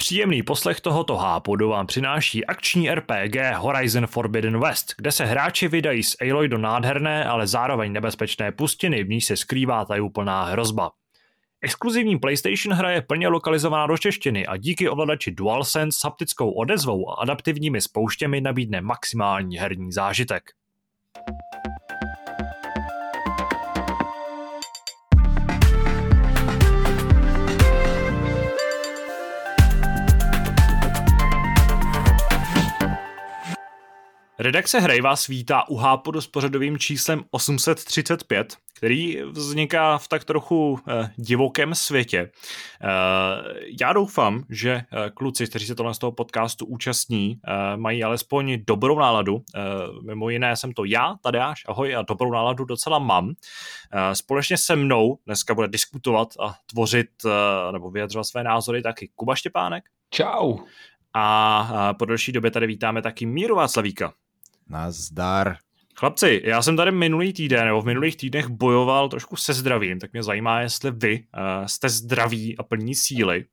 Příjemný poslech tohoto hápodu vám přináší akční RPG Horizon Forbidden West, kde se hráči vydají z Aloy do nádherné, ale zároveň nebezpečné pustiny, v ní se skrývá tajuplná hrozba. Exkluzivní PlayStation hra je plně lokalizovaná do češtiny a díky ovladači DualSense s haptickou odezvou a adaptivními spouštěmi nabídne maximální herní zážitek. Redakce hry vás vítá u Hápodu s pořadovým číslem 835, který vzniká v tak trochu eh, divokém světě. Eh, já doufám, že eh, kluci, kteří se tohle z toho podcastu účastní, eh, mají alespoň dobrou náladu. Eh, mimo jiné jsem to já, Tadeáš, ahoj, a dobrou náladu docela mám. Eh, společně se mnou dneska bude diskutovat a tvořit eh, nebo vyjadřovat své názory taky Kuba Štěpánek. Čau. A eh, po delší době tady vítáme taky Míru Václavíka. Nazdar. Chlapci, já jsem tady minulý týden nebo v minulých týdnech bojoval trošku se zdravím, tak mě zajímá, jestli vy uh, jste zdraví a plní síly.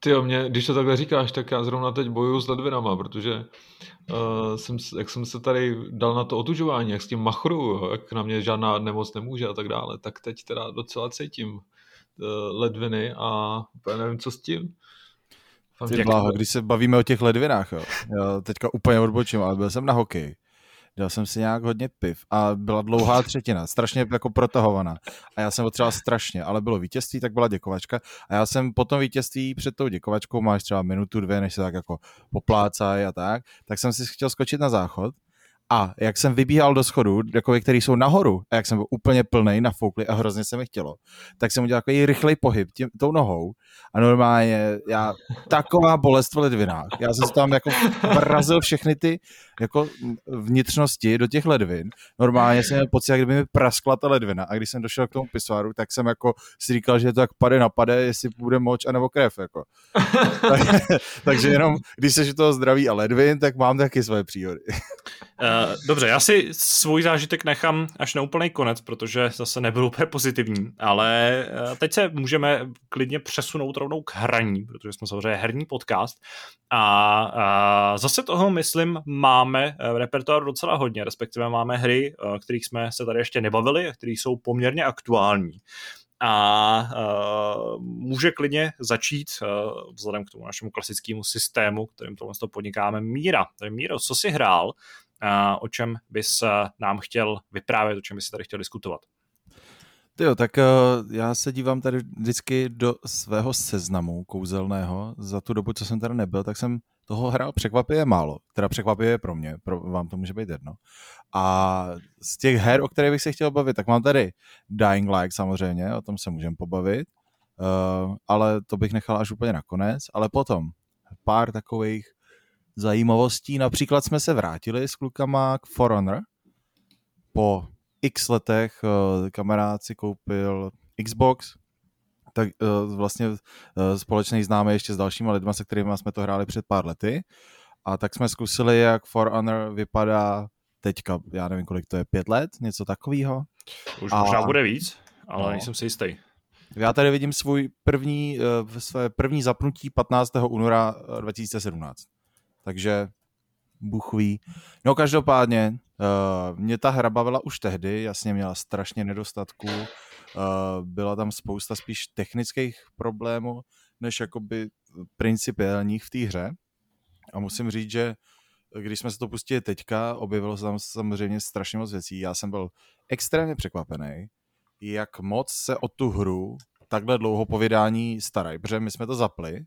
Ty jo, mě, když to takhle říkáš, tak já zrovna teď bojuju s ledvinama, protože uh, jsem, jak jsem se tady dal na to otužování, jak s tím machru, jak na mě žádná nemoc nemůže a tak dále, tak teď teda docela cítím uh, ledviny a nevím, co s tím. Ty bláho, když se bavíme o těch ledvinách, jo. Já teďka úplně odbočím, ale byl jsem na hokej. Dal jsem si nějak hodně piv a byla dlouhá třetina, strašně jako protahovaná. A já jsem potřeboval strašně, ale bylo vítězství, tak byla děkovačka. A já jsem po tom vítězství před tou děkovačkou, máš třeba minutu, dvě, než se tak jako poplácají a tak, tak jsem si chtěl skočit na záchod a jak jsem vybíhal do schodu, jako který jsou nahoru, a jak jsem byl úplně plný, nafoukli a hrozně se mi chtělo, tak jsem udělal takový rychlej pohyb tím, tou nohou a normálně já, taková bolest v ledvinách. Já jsem tam jako vrazil všechny ty jako vnitřnosti do těch ledvin. Normálně jsem měl pocit, jak kdyby mi praskla ta ledvina a když jsem došel k tomu pisoáru, tak jsem jako si říkal, že to tak pade na pade, jestli bude moč anebo krev. Jako. Takže jenom, když se toho zdraví a ledvin, tak mám taky své příhody. Uh, dobře, já si svůj zážitek nechám až na úplný konec, protože zase nebyl úplně pozitivní, ale uh, teď se můžeme klidně přesunout rovnou k hraní, protože jsme samozřejmě herní podcast a uh, zase toho, myslím, máme v repertoáru docela hodně, respektive máme hry, kterých jsme se tady ještě nebavili a které jsou poměrně aktuální a uh, může klidně začít uh, vzhledem k tomu našemu klasickému systému, kterým tohle podnikáme, Míra. Takže Míro, co jsi hrál a o čem bys nám chtěl vyprávět, o čem bys tady chtěl diskutovat. Jo, tak uh, já se dívám tady vždycky do svého seznamu kouzelného. Za tu dobu, co jsem tady nebyl, tak jsem toho hrál překvapivě málo. Teda překvapivě pro mě, pro, vám to může být jedno. A z těch her, o kterých bych se chtěl bavit, tak mám tady Dying Light samozřejmě, o tom se můžeme pobavit, uh, ale to bych nechal až úplně nakonec. Ale potom pár takových zajímavostí. Například jsme se vrátili s klukama k For Honor. Po x letech uh, kamarád si koupil Xbox, tak uh, vlastně uh, společný známe ještě s dalšíma lidma, se kterými jsme to hráli před pár lety. A tak jsme zkusili, jak For Honor vypadá teďka, já nevím, kolik to je, pět let, něco takového. Už a... možná bude víc, ale no. nejsem si jistý. Já tady vidím svůj první, své první zapnutí 15. února 2017 takže Bůh ví. No každopádně, uh, mě ta hra bavila už tehdy, jasně měla strašně nedostatků, uh, byla tam spousta spíš technických problémů, než jakoby principiálních v té hře. A musím říct, že když jsme se to pustili teďka, objevilo se tam samozřejmě strašně moc věcí. Já jsem byl extrémně překvapený, jak moc se o tu hru takhle dlouho povědání starají, protože my jsme to zapli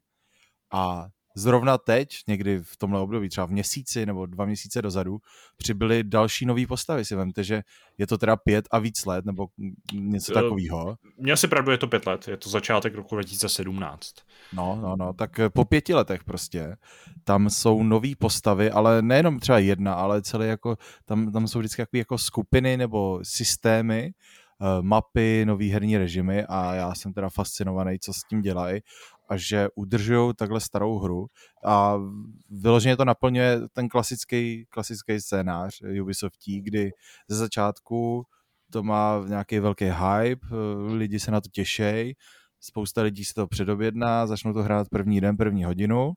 a zrovna teď, někdy v tomhle období, třeba v měsíci nebo dva měsíce dozadu, přibyly další nové postavy. Si vemte, že je to teda pět a víc let, nebo něco takového. Mně asi pravdu je to pět let, je to začátek roku 2017. No, no, no, tak po pěti letech prostě tam jsou nové postavy, ale nejenom třeba jedna, ale celé jako, tam, tam jsou vždycky jako skupiny nebo systémy, eh, mapy, nový herní režimy a já jsem teda fascinovaný, co s tím dělají a že udržují takhle starou hru. A vyloženě to naplňuje ten klasický, klasický scénář Ubisoftí, kdy ze začátku to má nějaký velký hype, lidi se na to těšejí, spousta lidí si to předobjedná, začnou to hrát první den, první hodinu,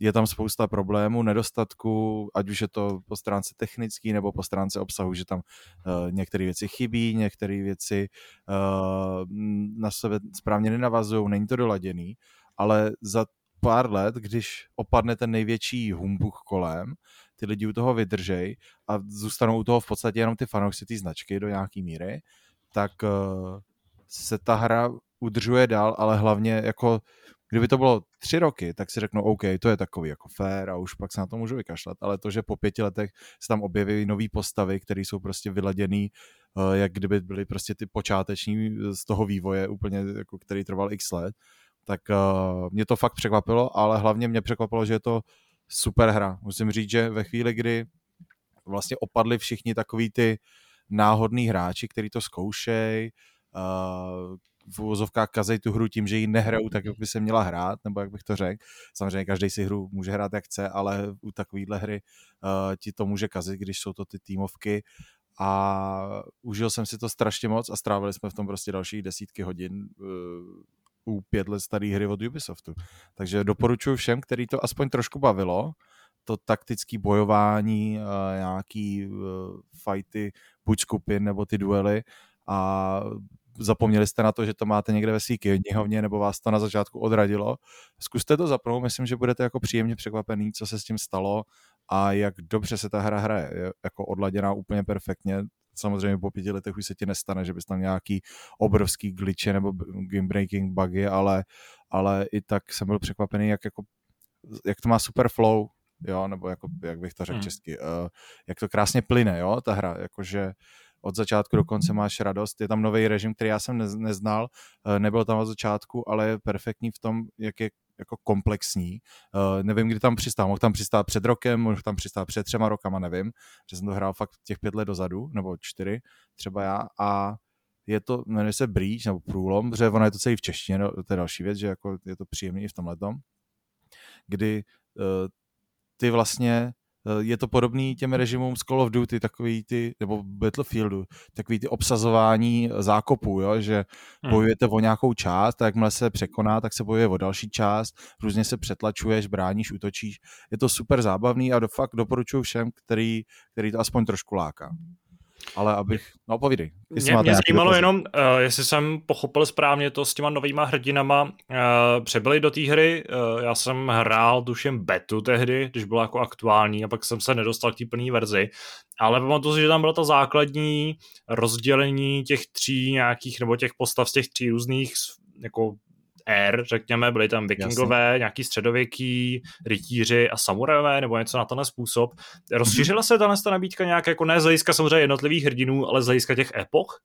je tam spousta problémů, nedostatků, ať už je to po stránce technický nebo po stránce obsahu, že tam uh, některé věci chybí, některé věci uh, na sebe správně nenavazují, není to doladěný, ale za pár let, když opadne ten největší humbuk kolem, ty lidi u toho vydržej a zůstanou u toho v podstatě jenom ty fanoušci ty značky do nějaký míry, tak uh, se ta hra udržuje dál, ale hlavně jako Kdyby to bylo tři roky, tak si řeknu, OK, to je takový jako fair a už pak se na to můžu vykašlat, ale to, že po pěti letech se tam objeví nové postavy, které jsou prostě vyladěný, uh, jak kdyby byly prostě ty počáteční z toho vývoje úplně, jako který trval x let, tak uh, mě to fakt překvapilo, ale hlavně mě překvapilo, že je to super hra. Musím říct, že ve chvíli, kdy vlastně opadli všichni takový ty náhodní hráči, kteří to zkoušejí, uh, v uvozovkách kazej tu hru tím, že ji nehrajou tak, jak by se měla hrát, nebo jak bych to řekl. Samozřejmě každý si hru může hrát jak chce, ale u takovéhle hry uh, ti to může kazit, když jsou to ty týmovky a užil jsem si to strašně moc a strávili jsme v tom prostě další desítky hodin uh, u pět let staré hry od Ubisoftu. Takže doporučuji všem, který to aspoň trošku bavilo, to taktické bojování, uh, nějaký uh, fighty, buď skupin nebo ty duely a zapomněli jste na to, že to máte někde ve své knihovně nebo vás to na začátku odradilo. Zkuste to zapnout, myslím, že budete jako příjemně překvapený, co se s tím stalo a jak dobře se ta hra hraje. Je jako odladěná úplně perfektně. Samozřejmě po pěti letech už se ti nestane, že bys tam nějaký obrovský glitche nebo game breaking bugy, ale, ale i tak jsem byl překvapený, jak, jako, jak to má super flow, jo, nebo jako, jak bych to řekl hmm. česky, uh, jak to krásně plyne, jo, ta hra, jakože od začátku do konce máš radost. Je tam nový režim, který já jsem neznal, eh, nebyl tam od začátku, ale je perfektní v tom, jak je jako komplexní. Uh, nevím, kdy tam přistál. Mohl tam přistát před rokem, mohl tam přistát před třema rokama, nevím, že jsem to hrál fakt těch pět let dozadu, nebo čtyři, třeba já, a je to, jmenuje se Breach, nebo Průlom, protože ono je to celý v češtině, no, to je další věc, že jako je to příjemný i v tomhle kdy uh, ty vlastně je to podobný těm režimům z Call of Duty, takový ty, nebo Battlefieldu, takový ty obsazování zákopů, jo, že hmm. bojujete o nějakou část a jakmile se překoná, tak se bojuje o další část, různě se přetlačuješ, bráníš, útočíš. Je to super zábavný a do, fakt doporučuji všem, který, který to aspoň trošku láká. Ale abych, no povídej. Mě, mě zajímalo jenom, uh, jestli jsem pochopil správně to s těma novýma hrdinama, uh, přebyli do té hry, uh, já jsem hrál tuším betu tehdy, když bylo jako aktuální a pak jsem se nedostal k té plné verzi, ale pamatuju si, že tam byla ta základní rozdělení těch tří nějakých, nebo těch postav z těch tří různých jako ér, řekněme, byli tam vikingové, Jasně. nějaký středověký, rytíři a samurajové, nebo něco na tenhle způsob. Rozšířila se tahle nabídka nějak, jako ne z hlediska samozřejmě jednotlivých hrdinů, ale z hlediska těch epoch?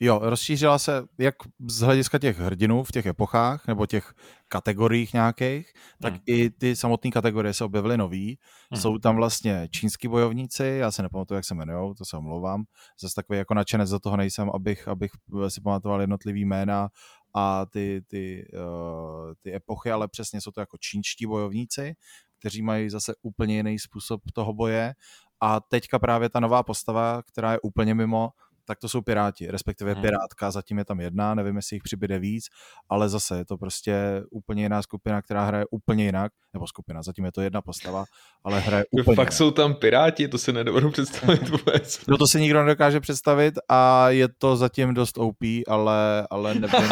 Jo, rozšířila se jak z hlediska těch hrdinů v těch epochách nebo těch kategoriích nějakých, tak hmm. i ty samotné kategorie se objevily nový. Hmm. Jsou tam vlastně čínský bojovníci, já se nepamatuju, jak se jmenují, to se omlouvám. Zase takový jako nadšenec za toho nejsem, abych, abych si pamatoval jednotlivý jména a ty, ty, uh, ty epochy, ale přesně jsou to jako čínští bojovníci, kteří mají zase úplně jiný způsob toho boje. A teďka právě ta nová postava, která je úplně mimo, tak to jsou Piráti, respektive hmm. Pirátka, zatím je tam jedna, nevím, jestli jich přibyde víc, ale zase je to prostě úplně jiná skupina, která hraje úplně jinak, nebo skupina, zatím je to jedna postava, ale hraje úplně Fakt jinak. jsou tam Piráti, to si nedovedu představit vůbec. No to si nikdo nedokáže představit a je to zatím dost OP, ale, ale nevím.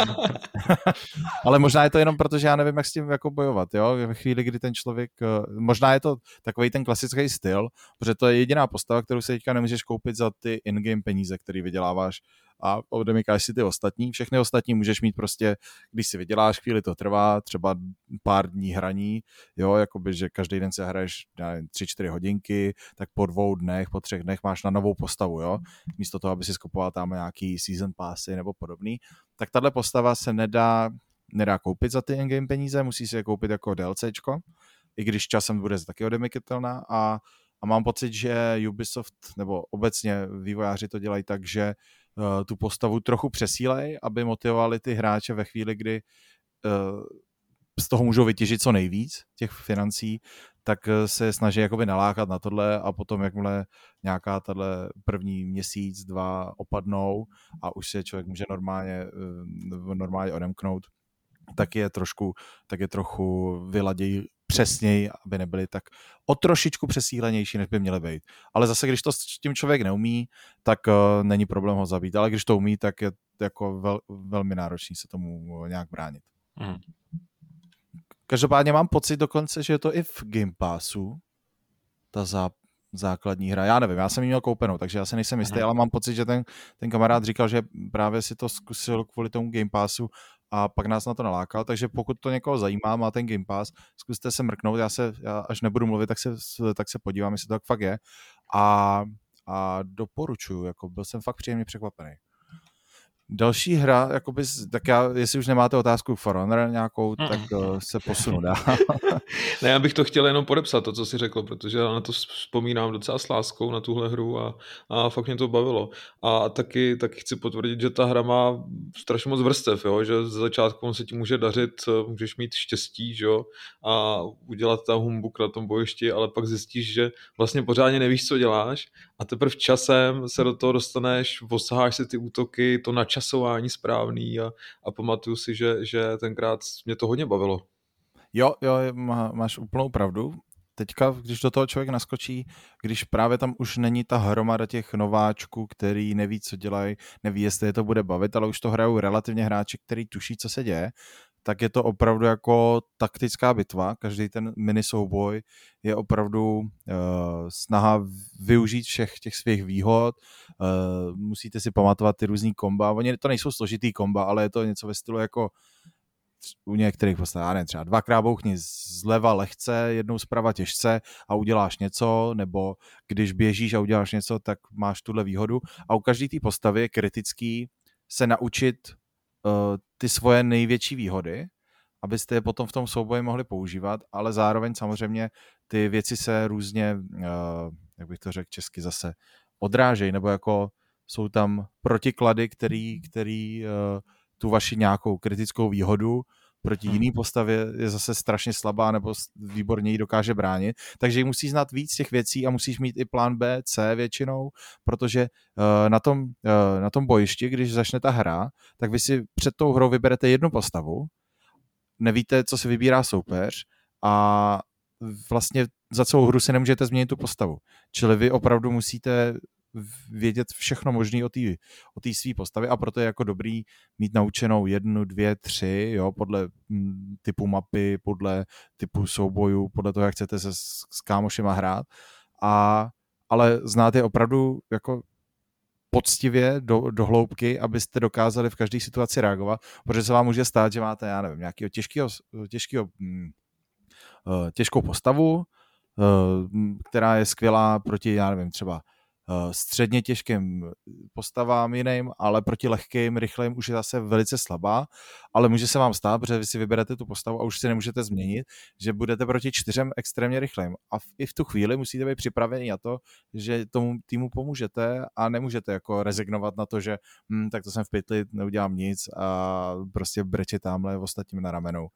ale možná je to jenom proto, že já nevím, jak s tím jako bojovat, jo, ve chvíli, kdy ten člověk, eh, možná je to takový ten klasický styl, protože to je jediná postava, kterou si teďka nemůžeš koupit za ty in-game peníze, vyděláváš a odemykáš si ty ostatní. Všechny ostatní můžeš mít prostě, když si vyděláš, chvíli to trvá, třeba pár dní hraní, jo, jakoby, že každý den se hraješ tři, čtyři hodinky, tak po dvou dnech, po třech dnech máš na novou postavu, jo, místo toho, aby si skupoval tam nějaký season passy nebo podobný, tak tahle postava se nedá, nedá koupit za ty in-game peníze, musí si je koupit jako DLCčko, i když časem bude taky odemykatelná a a mám pocit, že Ubisoft nebo obecně vývojáři to dělají tak, že uh, tu postavu trochu přesílej, aby motivovali ty hráče ve chvíli, kdy uh, z toho můžou vytěžit co nejvíc těch financí, tak eh, se snaží jakoby nalákat na tohle a potom jakmile nějaká tahle první měsíc, dva opadnou a už se člověk může normálně, normálně odemknout, tak je trošku, tak je trochu vyladějí přesněji, aby nebyly tak o trošičku přesílenější, než by měly být. Ale zase, když to s tím člověk neumí, tak uh, není problém ho zabít. Ale když to umí, tak je jako vel, velmi náročný se tomu nějak bránit. Mm. Každopádně mám pocit dokonce, že je to i v Game Passu, ta zá, základní hra. Já nevím, já jsem ji měl koupenou, takže já se nejsem jistý, Aha. ale mám pocit, že ten, ten kamarád říkal, že právě si to zkusil kvůli tomu Game Passu a pak nás na to nalákal, takže pokud to někoho zajímá, má ten Game Pass, zkuste se mrknout, já se, já až nebudu mluvit, tak se, tak se podívám, jestli to tak fakt je a, a doporučuju, jako byl jsem fakt příjemně překvapený. Další hra, jakoby, tak já, jestli už nemáte otázku For Honor nějakou, tak uh, se posunu dál. ne, já bych to chtěl jenom podepsat, to, co jsi řekl, protože já na to vzpomínám docela s láskou na tuhle hru a, a fakt mě to bavilo. A taky, taky chci potvrdit, že ta hra má strašně moc vrstev, jo? že z začátku se ti může dařit, můžeš mít štěstí že jo? a udělat tam humbuk na tom bojišti, ale pak zjistíš, že vlastně pořádně nevíš, co děláš a teprve časem se do toho dostaneš, osaháš si ty útoky, to načasování správný a, a pamatuju si, že, že tenkrát mě to hodně bavilo. Jo, jo, má, máš úplnou pravdu. Teďka, když do toho člověk naskočí, když právě tam už není ta hromada těch nováčků, který neví, co dělají, neví, jestli je to bude bavit, ale už to hrajou relativně hráči, který tuší, co se děje, tak je to opravdu jako taktická bitva. Každý ten mini souboj je opravdu uh, snaha využít všech těch svých výhod. Uh, musíte si pamatovat ty různý komba. Oni to nejsou složitý komba, ale je to něco ve stylu jako u některých postav, já nevím, třeba dvakrát bouchni zleva lehce, jednou zprava těžce a uděláš něco, nebo když běžíš a uděláš něco, tak máš tuhle výhodu. A u každé té postavy je kritický se naučit uh, ty svoje největší výhody, abyste je potom v tom souboji mohli používat, ale zároveň samozřejmě ty věci se různě, uh, jak bych to řekl česky zase, odrážejí, nebo jako jsou tam protiklady, který, který uh, tu vaši nějakou kritickou výhodu proti hmm. jiný postavě je zase strašně slabá nebo výborně ji dokáže bránit. Takže ji musíš znát víc těch věcí a musíš mít i plán B, C většinou, protože uh, na, tom, uh, na tom bojišti, když začne ta hra, tak vy si před tou hrou vyberete jednu postavu, nevíte, co si vybírá soupeř a vlastně za celou hru si nemůžete změnit tu postavu. Čili vy opravdu musíte vědět všechno možné o té o své postavě a proto je jako dobrý mít naučenou jednu, dvě, tři, jo, podle mm, typu mapy, podle typu soubojů, podle toho, jak chcete se s, s kámošema hrát. A, ale znát je opravdu jako poctivě do, do hloubky, abyste dokázali v každé situaci reagovat, protože se vám může stát, že máte, já nevím, nějakého těžkého, těžkého hm, těžkou postavu, eh, která je skvělá proti, já nevím, třeba Eh, středně těžkým postavám jiným, ale proti lehkým, rychlým už je zase velice slabá, ale může se vám stát, protože vy si vyberete tu postavu a už si nemůžete změnit, že budete proti čtyřem extrémně rychlým. A v, i v tu chvíli musíte být připraveni na to, že tomu týmu pomůžete a nemůžete jako rezignovat na to, že hm, tak to jsem v pytli, neudělám nic a prostě breče tamhle ostatním na ramenou.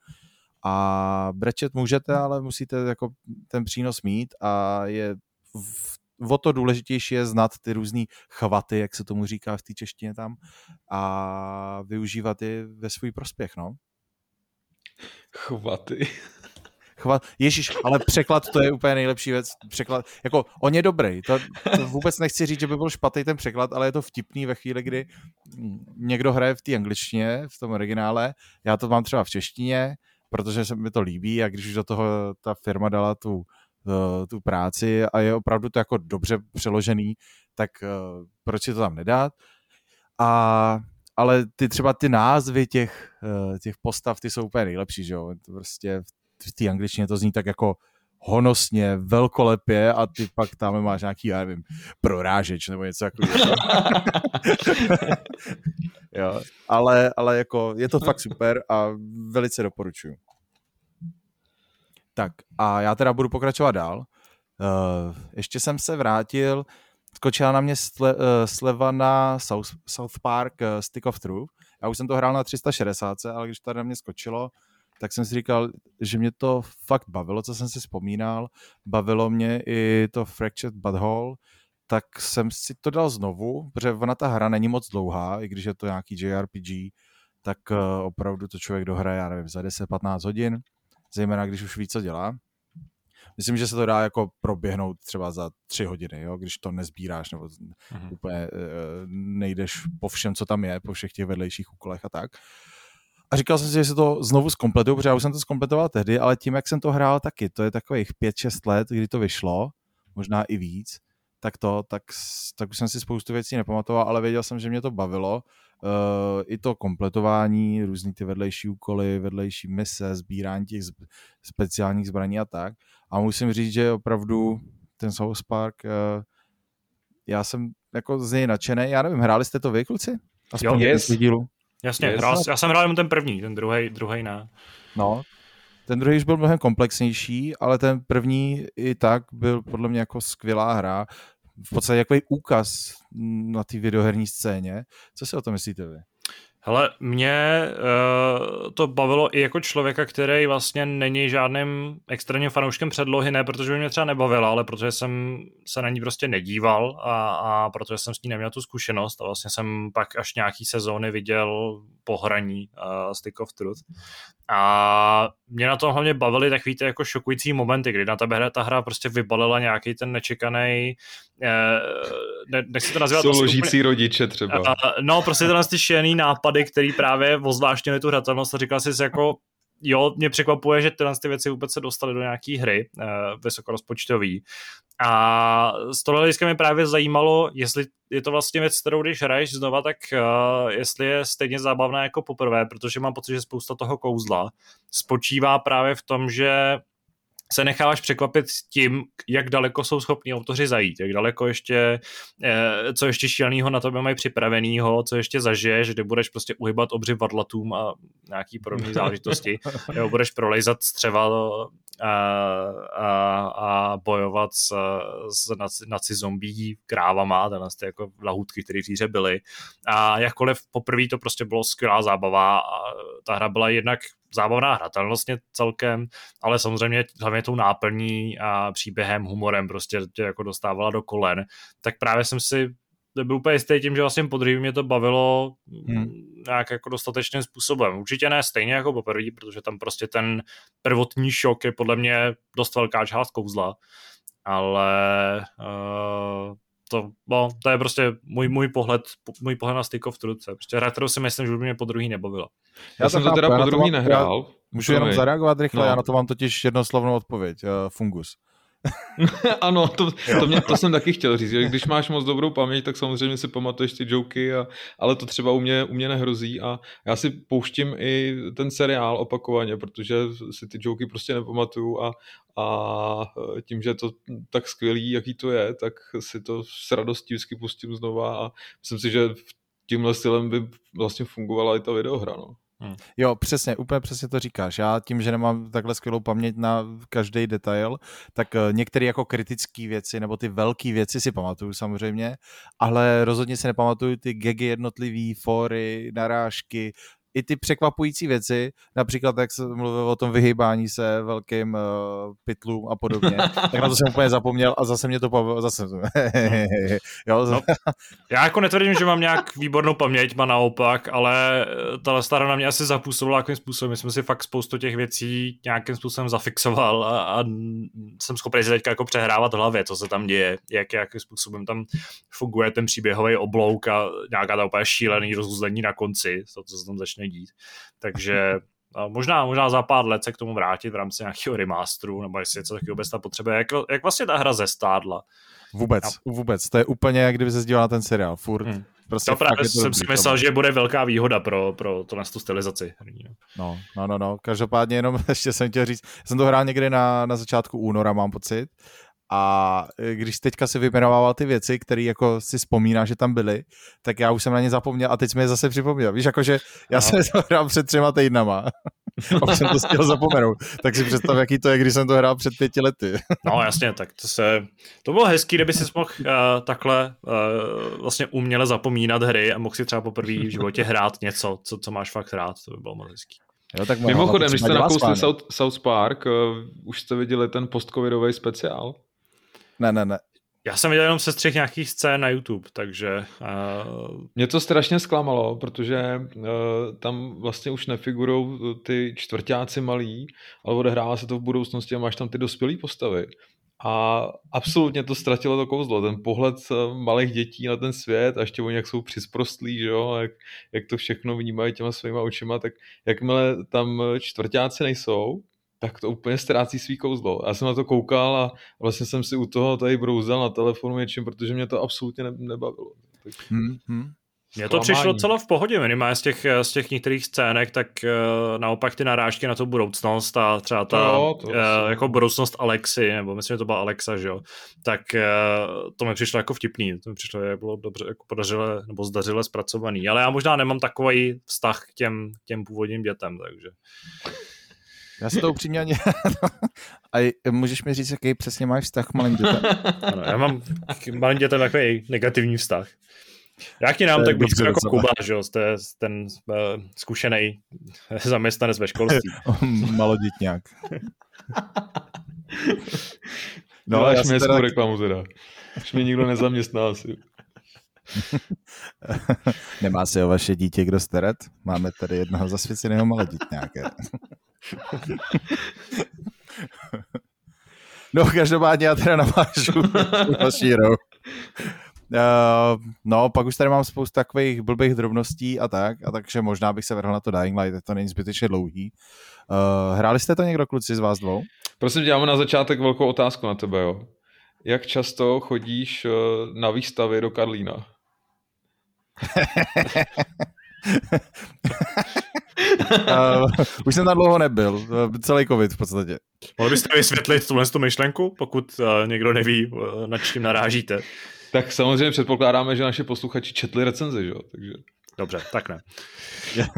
A brečet můžete, ale musíte jako ten přínos mít a je v o to důležitější je znát ty různé chvaty, jak se tomu říká v té češtině tam, a využívat je ve svůj prospěch, no. Chvaty. Chvat, Ježíš, ale překlad to je úplně nejlepší věc. Překlad, jako on je dobrý, to, to vůbec nechci říct, že by byl špatný ten překlad, ale je to vtipný ve chvíli, kdy někdo hraje v té angličtině, v tom originále, já to mám třeba v češtině, protože se mi to líbí a když už do toho ta firma dala tu tu práci a je opravdu to jako dobře přeložený, tak eh, proč si to tam nedat? A, ale ty třeba ty názvy těch, eh, těch postav, ty jsou úplně nejlepší, že jo? Prostě v té angličtině to zní tak jako honosně, velkolepě a ty pak tam máš nějaký, já nevím, prorážeč nebo něco takového. jo, ale, ale jako je to fakt super a velice doporučuju. Tak a já teda budu pokračovat dál. Uh, ještě jsem se vrátil, skočila na mě sle, uh, sleva na South, South Park uh, Stick of Truth. Já už jsem to hrál na 360, ale když to na mě skočilo, tak jsem si říkal, že mě to fakt bavilo, co jsem si vzpomínal. Bavilo mě i to Fractured Butthole, tak jsem si to dal znovu, protože ona ta hra není moc dlouhá, i když je to nějaký JRPG, tak uh, opravdu to člověk dohraje, já nevím, za 10-15 hodin, zejména když už ví, co dělá. Myslím, že se to dá jako proběhnout třeba za tři hodiny, jo, když to nezbíráš nebo mm-hmm. úplně uh, nejdeš po všem, co tam je, po všech těch vedlejších úkolech a tak. A říkal jsem si, že se to znovu zkompletuju, protože já už jsem to zkompletoval tehdy, ale tím, jak jsem to hrál taky, to je takových 5-6 let, kdy to vyšlo, možná i víc, tak to, tak, tak už jsem si spoustu věcí nepamatoval, ale věděl jsem, že mě to bavilo. Uh, I to kompletování, různý ty vedlejší úkoly, vedlejší mise, sbírání těch zb- speciálních zbraní a tak. A musím říct, že opravdu ten South Park, uh, já jsem jako z něj nadšený. Já nevím, hráli jste to vy, kluci? Aspoň jo, yes. dílu. Jasně, yes. hrál, já jsem hrál jenom ten první, ten druhý, druhý ne. No, ten druhý už byl mnohem komplexnější, ale ten první i tak byl podle mě jako skvělá hra. V podstatě jako úkaz na té videoherní scéně. Co si o tom myslíte vy? Hele, mě uh, to bavilo i jako člověka, který vlastně není žádným extrémním fanouškem předlohy, ne protože by mě třeba nebavila, ale protože jsem se na ní prostě nedíval a, a protože jsem s ní neměl tu zkušenost a vlastně jsem pak až nějaký sezóny viděl pohraní uh, Stick of Truth. A mě na tom hlavně bavily takový ty jako šokující momenty, kdy na tebe ta hra prostě vybalila nějaký ten nečekaný, eh, ne, nechci to nazývat... Jsou ložící úplně, rodiče třeba. Uh, no, prostě tenhle ty šílený nápady, který právě ozvláštnili tu hratelnost a říkal jsi jako, jo, mě překvapuje, že tyhle ty věci vůbec se dostaly do nějaké hry uh, vysokorozpočtový. A z toho hlediska mě právě zajímalo, jestli je to vlastně věc, kterou když hraješ znova, tak uh, jestli je stejně zábavná jako poprvé, protože mám pocit, že spousta toho kouzla spočívá právě v tom, že se necháváš překvapit tím, jak daleko jsou schopni autoři zajít, jak daleko ještě, eh, co ještě šíleného na tebe mají připravenýho, co ještě zažiješ, kde budeš prostě uhybat obři vadlatům a nějaký podobné záležitosti, nebo budeš prolejzat střeva a, a, bojovat s, s naci, naci zombí krávama, tenhle ty jako lahůdky, které v byly. A jakkoliv poprvé to prostě bylo skvělá zábava a ta hra byla jednak zábavná hratelnostně celkem, ale samozřejmě hlavně tou náplní a příběhem, humorem prostě tě jako dostávala do kolen, tak právě jsem si byl úplně jistý tím, že vlastně podrývím mě to bavilo hmm. nějak jako dostatečným způsobem. Určitě ne stejně jako poprvé, protože tam prostě ten prvotní šok je podle mě dost velká část kouzla, ale uh, to, no, to je prostě můj, můj pohled, můj pohled na Stick of Truth. Prostě hra, kterou si myslím, že by mě po druhý nebavila. Já, já jsem to teda po druhý nehrál. Můžu jenom zareagovat rychle, no. já na to mám totiž jednoslovnou odpověď. Uh, fungus. ano, to, to, mě, to jsem taky chtěl říct. Že když máš moc dobrou paměť, tak samozřejmě si pamatuješ ty joky, a, ale to třeba u mě, u mě nehrozí a já si pouštím i ten seriál opakovaně, protože si ty joky prostě nepamatuju a, a tím, že je to tak skvělý, jaký to je, tak si to s radostí vždycky pustím znova a myslím si, že tímhle stylem by vlastně fungovala i ta videohra. No. Hmm. Jo, přesně, úplně přesně to říkáš. Já tím, že nemám takhle skvělou paměť na každý detail, tak eh, některé jako kritické věci nebo ty velké věci si pamatuju samozřejmě, ale rozhodně si nepamatuju ty gegy jednotlivý, fóry, narážky, i ty překvapující věci, například jak se mluvil o tom vyhýbání se velkým uh, pytlům a podobně, tak na to jsem úplně zapomněl a zase mě to bavilo, zase. jo, no, já jako netvrdím, že mám nějak výbornou paměť, má naopak, ale eh, ta stará na mě asi zapůsobila jakým způsobem. My jsme si fakt spoustu těch věcí nějakým způsobem zafixoval a, a jsem schopný si teďka jako přehrávat v hlavě, co se tam děje, jak, jakým způsobem tam funguje ten příběhový oblouk a nějaká ta úplně šílený rozuzlení na konci, to, co se tam začne dít. Takže možná, možná za pár let se k tomu vrátit v rámci nějakého remasteru, nebo jestli něco takového vůbec ta potřeba. Jak, jak vlastně ta hra zestádla? Vůbec, a... vůbec. To je úplně, jak kdyby se zdíval na ten seriál. Furt. Hmm. Prostě to právě jsem si myslel, že bude velká výhoda pro, pro to, tu stylizaci. No, no, no, no. Každopádně jenom ještě jsem chtěl říct, jsem to hrál někdy na, na začátku února, mám pocit. A e, když teďka si vyjmenovával ty věci, které jako si vzpomíná, že tam byly, tak já už jsem na ně zapomněl a teď jsme je zase připomněl. Víš, jakože já no. jsem to hrál před třema týdnama a už jsem to stihl zapomenout. Tak si představ, jaký to je, když jsem to hrál před pěti lety. no jasně, tak to se... To bylo hezký, kdyby si mohl uh, takhle uh, vlastně uměle zapomínat hry a mohl si třeba poprvé v životě hrát něco, co, co máš fakt rád. To by bylo moc hezký. Jo, tak Mimochodem, když jste nakousli South, South Park, uh, už jste viděli ten postcovidový speciál? Ne, ne, ne. Já jsem viděl jenom se střih nějakých scén na YouTube, takže... Uh... Mě to strašně zklamalo, protože uh, tam vlastně už nefigurou ty čtvrtáci malí, ale odehrává se to v budoucnosti a máš tam ty dospělé postavy. A absolutně to ztratilo to kouzlo, ten pohled eh, malých dětí na ten svět a ještě oni jak jsou přizprostlí, že jo, jak, jak to všechno vnímají těma svýma očima, tak jakmile tam čtvrtáci nejsou, tak to úplně ztrácí svý kouzlo. Já jsem na to koukal a vlastně jsem si u toho tady brouzel na telefonu něčím, protože mě to absolutně ne, nebavilo. Tak... Hmm, hmm. Mně to přišlo celé v pohodě, minimálně z těch, z těch některých scének, tak uh, naopak ty narážky na tu budoucnost a třeba ta no, to uh, jako budoucnost Alexy, nebo myslím, že to byla Alexa, že jo, tak uh, to mi přišlo jako vtipný, to mi přišlo, že bylo dobře jako podařile, nebo zdařile zpracovaný, ale já možná nemám takový vztah k těm, k těm původním dětem, takže... Já si to upřímně ani... A můžeš mi říct, jaký přesně máš vztah k malým dětem? Ano, já mám k malým dětem takový negativní vztah. Já ti nám tak blízko jako Kuba, že jo, jste ten uh, zkušený zaměstnanec ve školství. Maloditňák. no, až mi teda... reklamu teda. Až mě nikdo nezaměstná asi. Nemá se o vaše dítě kdo starat? Máme tady jednoho zasvěceného maloditňáka. no, každopádně já teda navážu vaší rok. Uh, no, pak už tady mám spoustu takových blbých drobností a tak, a takže možná bych se vrhl na to Dying Light, to není zbytečně dlouhý. Uh, hráli jste to někdo, kluci, z vás dvou? Prosím tě, na začátek velkou otázku na tebe, jo. Jak často chodíš uh, na výstavy do Karlína? uh, už jsem tam dlouho nebyl, celý covid v podstatě. Mohl byste vysvětlit tuhle tu myšlenku, pokud uh, někdo neví, uh, nad čím narážíte? Tak samozřejmě předpokládáme, že naše posluchači četli recenze, že jo? Takže... Dobře, tak ne.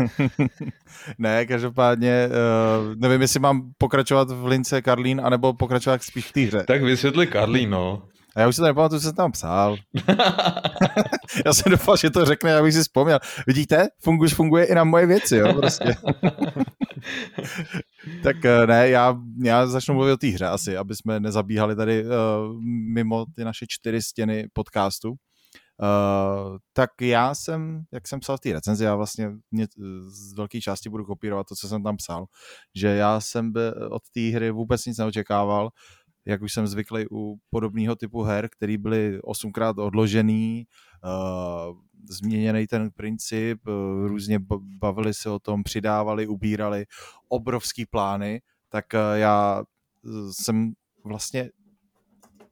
ne, každopádně uh, nevím, jestli mám pokračovat v lince Karlín, anebo pokračovat spíš v té hře. Tak vysvětli Karlín, no. A já už se to nepamatuju, co jsem tam psal. já jsem doufal, že to řekne, abych si vzpomněl. Vidíte, funguje, funguje i na moje věci, jo, prostě. tak eh, ne, já, já začnu mluvit o té hře asi, aby jsme nezabíhali tady uh, mimo ty naše čtyři stěny podcastu. Uh, tak já jsem, jak jsem psal v té recenzi, já vlastně mě, z velké části budu kopírovat to, co jsem tam psal, že já jsem by od té hry vůbec nic neočekával, jak už jsem zvyklý u podobného typu her, který byly osmkrát odložený, uh, změněný ten princip, uh, různě bavili se o tom, přidávali, ubírali obrovský plány, tak uh, já jsem vlastně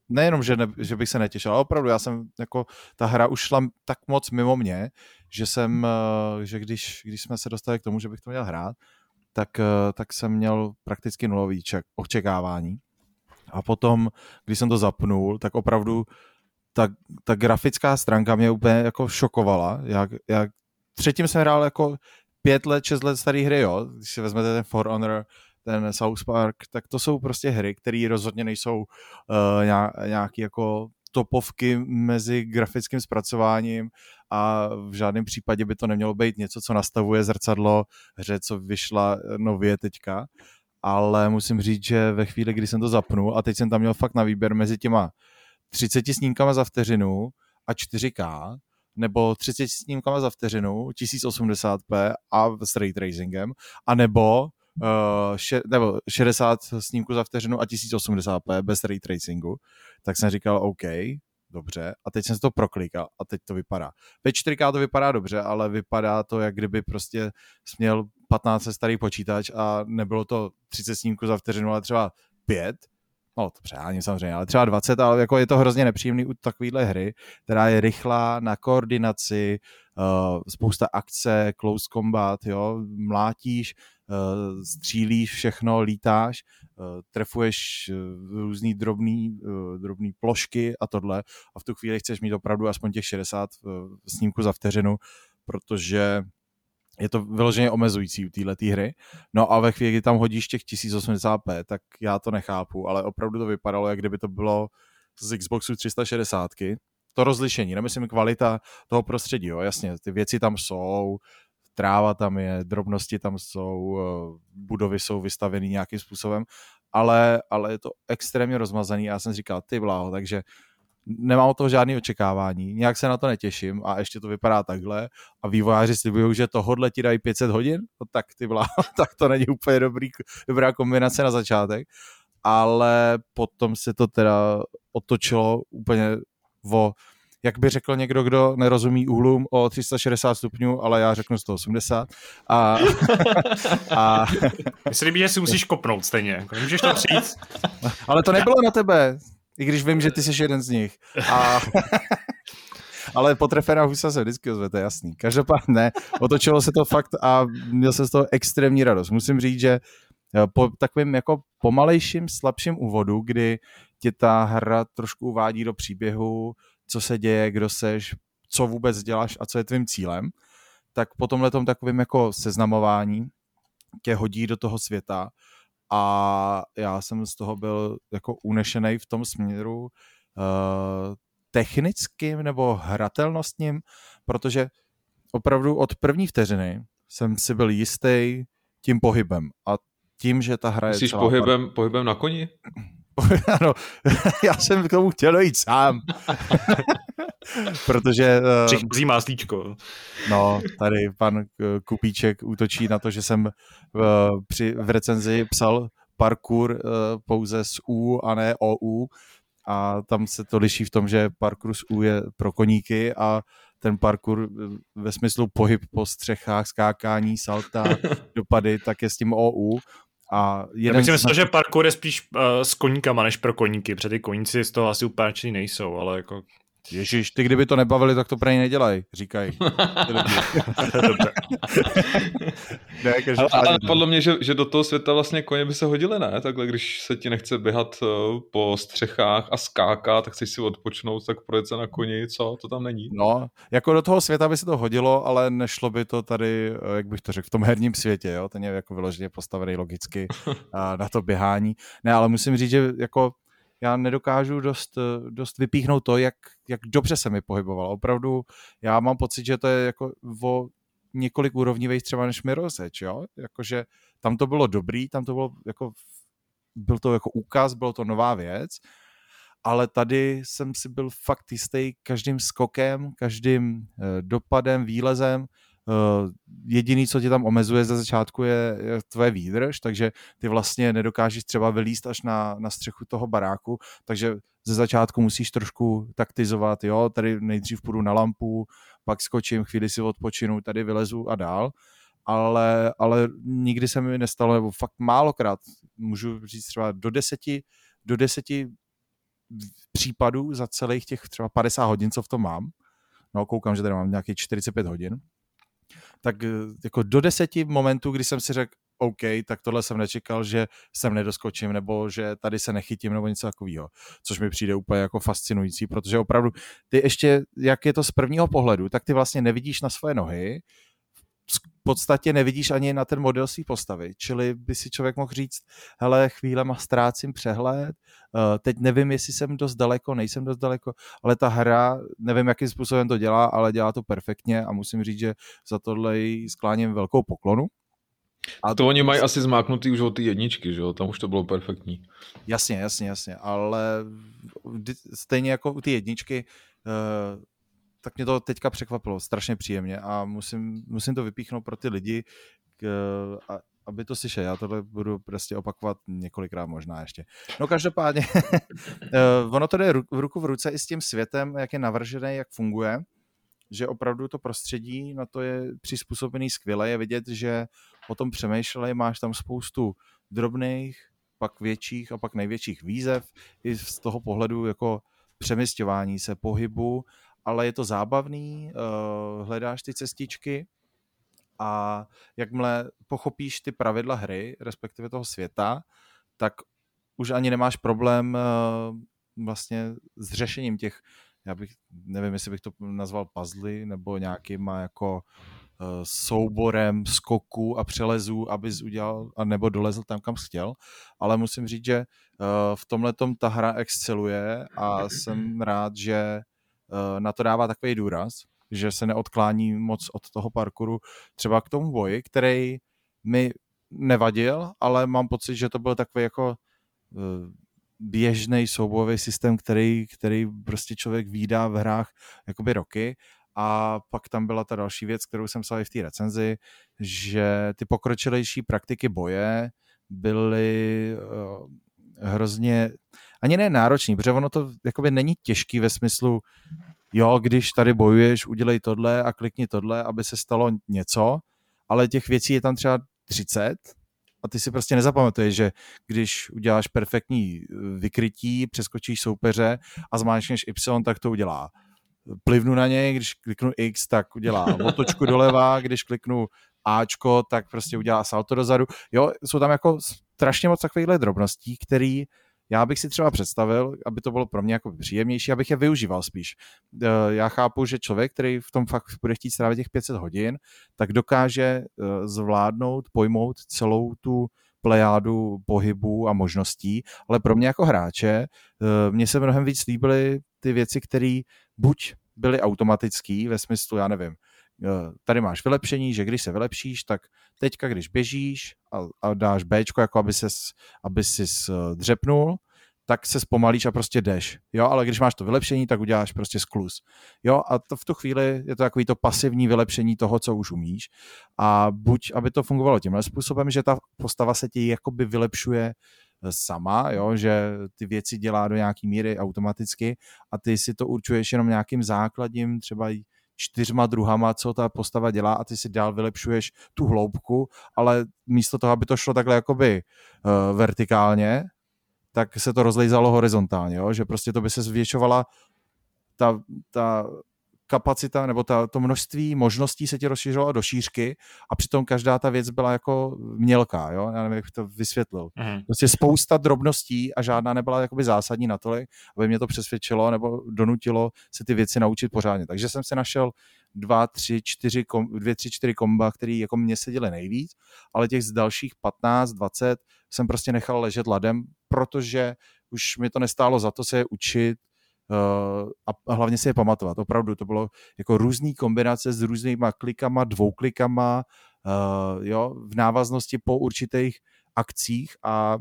nejenom, že, ne, že bych se netěšil, ale opravdu já jsem jako, ta hra už šla tak moc mimo mě, že jsem, že když, když jsme se dostali k tomu, že bych to měl hrát, tak, tak jsem měl prakticky nulový ček, očekávání. A potom, když jsem to zapnul, tak opravdu ta, ta grafická stránka mě úplně jako šokovala. Jak, jak předtím jsem hrál jako pět let, šest let starý hry, jo. Když si vezmete ten For Honor, ten South Park, tak to jsou prostě hry, které rozhodně nejsou uh, nějaký jako topovky mezi grafickým zpracováním a v žádném případě by to nemělo být něco, co nastavuje zrcadlo hře, co vyšla nově teďka ale musím říct, že ve chvíli, kdy jsem to zapnul a teď jsem tam měl fakt na výběr mezi těma 30 snímkama za vteřinu a 4K, nebo 30 snímkama za vteřinu, 1080p a s ray tracingem, a nebo, uh, še, nebo 60 snímků za vteřinu a 1080p bez ray tracingu, tak jsem říkal OK, dobře, a teď jsem se to proklikal a teď to vypadá. Ve 4K to vypadá dobře, ale vypadá to, jak kdyby prostě směl 15 starý počítač a nebylo to 30 snímků za vteřinu, ale třeba 5, no to přeháním samozřejmě, ale třeba 20, ale jako je to hrozně nepříjemný u takovéhle hry, která je rychlá na koordinaci, uh, spousta akce, close combat, jo, mlátíš, uh, střílíš všechno, lítáš, uh, trefuješ uh, různý drobný, uh, drobný plošky a tohle. A v tu chvíli chceš mít opravdu aspoň těch 60 uh, snímků za vteřinu, protože je to vyloženě omezující u téhle hry. No a ve chvíli, kdy tam hodíš těch 1080p, tak já to nechápu, ale opravdu to vypadalo, jak kdyby to bylo z Xboxu 360. To rozlišení, nemyslím kvalita toho prostředí, jo, jasně, ty věci tam jsou, tráva tam je, drobnosti tam jsou, eh, budovy jsou vystaveny nějakým způsobem, ale, ale je to extrémně rozmazaný já jsem říkal, ty bláho, takže nemám od toho žádné očekávání, nějak se na to netěším a ještě to vypadá takhle a vývojáři slibují, že tohodle ti dají 500 hodin, no tak ty blá, tak to není úplně dobrý, dobrá kombinace na začátek, ale potom se to teda otočilo úplně o jak by řekl někdo, kdo nerozumí úhlům o 360 stupňů, ale já řeknu 180. A, a... Myslím, že si musíš kopnout stejně. Jako můžeš to přijít. ale to nebylo na tebe, i když vím, že ty jsi jeden z nich. A... ale po trefera husa se vždycky ozve, to je jasný. Každopádně ne, otočilo se to fakt a měl jsem z toho extrémní radost. Musím říct, že eh, po takovým jako pomalejším, slabším úvodu, kdy tě ta hra trošku uvádí do příběhu, co se děje, kdo seš, co vůbec děláš a co je tvým cílem, tak po tomhle takovým jako seznamování tě hodí do toho světa a já jsem z toho byl jako unešený v tom směru uh, technickým nebo hratelnostním, protože opravdu od první vteřiny jsem si byl jistý tím pohybem a tím, že ta hra Myslíš je pohybem, pohybem na koni? ano, já jsem k tomu chtěl dojít sám. Protože... Uh, Přichází máslíčko. No, tady pan Kupíček útočí na to, že jsem uh, při, v recenzi psal parkour uh, pouze s U a ne OU a tam se to liší v tom, že parkour s U je pro koníky a ten parkour ve smyslu pohyb po střechách, skákání, salta, dopady, tak je s tím OU a jeden Já bych si myslel, že parkour je spíš uh, s koníkama než pro koníky, protože ty koníci z toho asi úplně nejsou, ale jako... Ježíš, ty kdyby to nebavili, tak to prej nedělají, říkají. ne, ale, ale podle mě, že, že do toho světa vlastně koně by se hodily, ne? Takhle, když se ti nechce běhat uh, po střechách a skákat, tak chceš si odpočnout, tak projet se na koni, co? To tam není? No, jako do toho světa by se to hodilo, ale nešlo by to tady, eh, jak bych to řekl, v tom herním světě, jo? Ten je jako vyloženě postavený logicky na to běhání. Ne, ale musím říct, že jako já nedokážu dost, eh, dost vypíchnout to, jak, jak dobře se mi pohyboval. Opravdu já mám pocit, že to je jako o několik úrovní vejš třeba než Miroseč, jo? Jakože tam to bylo dobrý, tam to bylo jako, byl to jako úkaz, bylo to nová věc, ale tady jsem si byl fakt jistý každým skokem, každým eh, dopadem, výlezem, jediný, co tě tam omezuje ze začátku, je, je tvoje výdrž, takže ty vlastně nedokážeš třeba vylíst až na, na střechu toho baráku, takže ze začátku musíš trošku taktizovat, jo, tady nejdřív půjdu na lampu, pak skočím, chvíli si odpočinu, tady vylezu a dál, ale, ale nikdy se mi nestalo, nebo fakt málokrát, můžu říct třeba do deseti, do deseti případů za celých těch třeba 50 hodin, co v tom mám, no koukám, že tady mám nějakých 45 hodin, tak eh, jako do deseti momentů, kdy jsem si řekl, OK, tak tohle jsem nečekal, že sem nedoskočím, nebo že tady se nechytím, nebo něco takového. Což mi přijde úplně jako fascinující, protože opravdu ty ještě, jak je to z prvního pohledu, tak ty vlastně nevidíš na svoje nohy, v podstatě nevidíš ani na ten model své postavy. Čili by si člověk mohl říct, hele, chvílema ztrácím přehled, uh, teď nevím, jestli jsem dost daleko, nejsem dost daleko, ale ta hra, nevím, jakým způsobem to dělá, ale dělá to perfektně a musím říct, že za tohle jí skláním velkou poklonu. A to oni mají asi zmáknutý už od ty jedničky, že jo? Tam už to bylo perfektní. Jasně, jasně, jasně, ale stejně jako u ty jedničky, uh, tak mě to teďka překvapilo strašně příjemně a musím, musím to vypíchnout pro ty lidi, k, a, aby to slyšeli. Já tohle budu prostě opakovat několikrát možná ještě. No každopádně, eh, ono to jde v ruku v ruce i s tím světem, jak je navržený, jak funguje, že opravdu to prostředí na to je přizpůsobený skvěle. Je vidět, že o tom přemýšleli, máš tam spoustu drobných, pak větších a pak největších výzev i z toho pohledu jako přemysťování se, pohybu ale je to zábavný, uh, hledáš ty cestičky a jakmile pochopíš ty pravidla hry, respektive toho světa, tak už ani nemáš problém uh, vlastně s řešením těch, já bych, nevím, jestli bych to nazval puzzly, nebo nějakýma jako uh, souborem skoků a přelezů, abys udělal, a nebo dolezl tam, kam chtěl, ale musím říct, že uh, v tomhle ta hra exceluje a jsem rád, že na to dává takový důraz, že se neodklání moc od toho parkouru. Třeba k tomu boji, který mi nevadil, ale mám pocit, že to byl takový jako eh, běžný soubojový systém, který, který prostě člověk výdá v hrách jakoby roky. A pak tam byla ta další věc, kterou jsem psal i v té recenzi, že ty pokročilejší praktiky boje byly uh, hrozně, ani ne náročný, protože ono to jakoby není těžký ve smyslu, jo, když tady bojuješ, udělej tohle a klikni tohle, aby se stalo něco, ale těch věcí je tam třeba 30 a ty si prostě nezapamatuješ, že když uděláš perfektní vykrytí, přeskočíš soupeře a zmáčkneš Y, tak to udělá plivnu na něj, když kliknu X, tak udělá otočku doleva, když kliknu Ačko, tak prostě udělá salto dozadu. Jo, jsou tam jako strašně moc takovýchhle drobností, který já bych si třeba představil, aby to bylo pro mě jako příjemnější, abych je využíval spíš. Eh, já chápu, že člověk, který v tom fakt bude chtít strávit těch 500 hodin, tak dokáže eh, zvládnout, pojmout celou tu plejádu pohybů a možností, ale pro mě jako hráče, eh, mně se mnohem víc líbily ty věci, které buď byly automatický ve smyslu, já nevím, tady máš vylepšení, že když se vylepšíš, tak teďka, když běžíš a, a dáš B, jako aby ses, aby ses dřepnul, tak se zpomalíš a prostě jdeš. Jo, ale když máš to vylepšení, tak uděláš prostě sklus. Jo, a to v tu chvíli je to takový to pasivní vylepšení toho, co už umíš. A buď, aby to fungovalo tímhle způsobem, že ta postava se ti jakoby vylepšuje sama, jo, že ty věci dělá do nějaký míry automaticky a ty si to určuješ jenom nějakým základním, třeba čtyřma druhama, co ta postava dělá a ty si dál vylepšuješ tu hloubku, ale místo toho, aby to šlo takhle jakoby uh, vertikálně, tak se to rozlejzalo horizontálně, jo? že prostě to by se zvětšovala ta, ta kapacita nebo ta, to množství možností se ti rozšířilo do šířky a přitom každá ta věc byla jako mělká, jo? já nevím, jak to vysvětlil. Mm. Prostě spousta drobností a žádná nebyla jakoby zásadní na tolik, aby mě to přesvědčilo nebo donutilo se ty věci naučit pořádně. Takže jsem si našel dva, tři, čtyři, kom, dvě, tři, čtyři komba, které jako mě seděly nejvíc, ale těch z dalších 15, 20 jsem prostě nechal ležet ladem, protože už mi to nestálo za to se je učit, a hlavně si je pamatovat. Opravdu to bylo jako různý kombinace s různýma klikama, dvouklikama, uh, jo, v návaznosti po určitých akcích a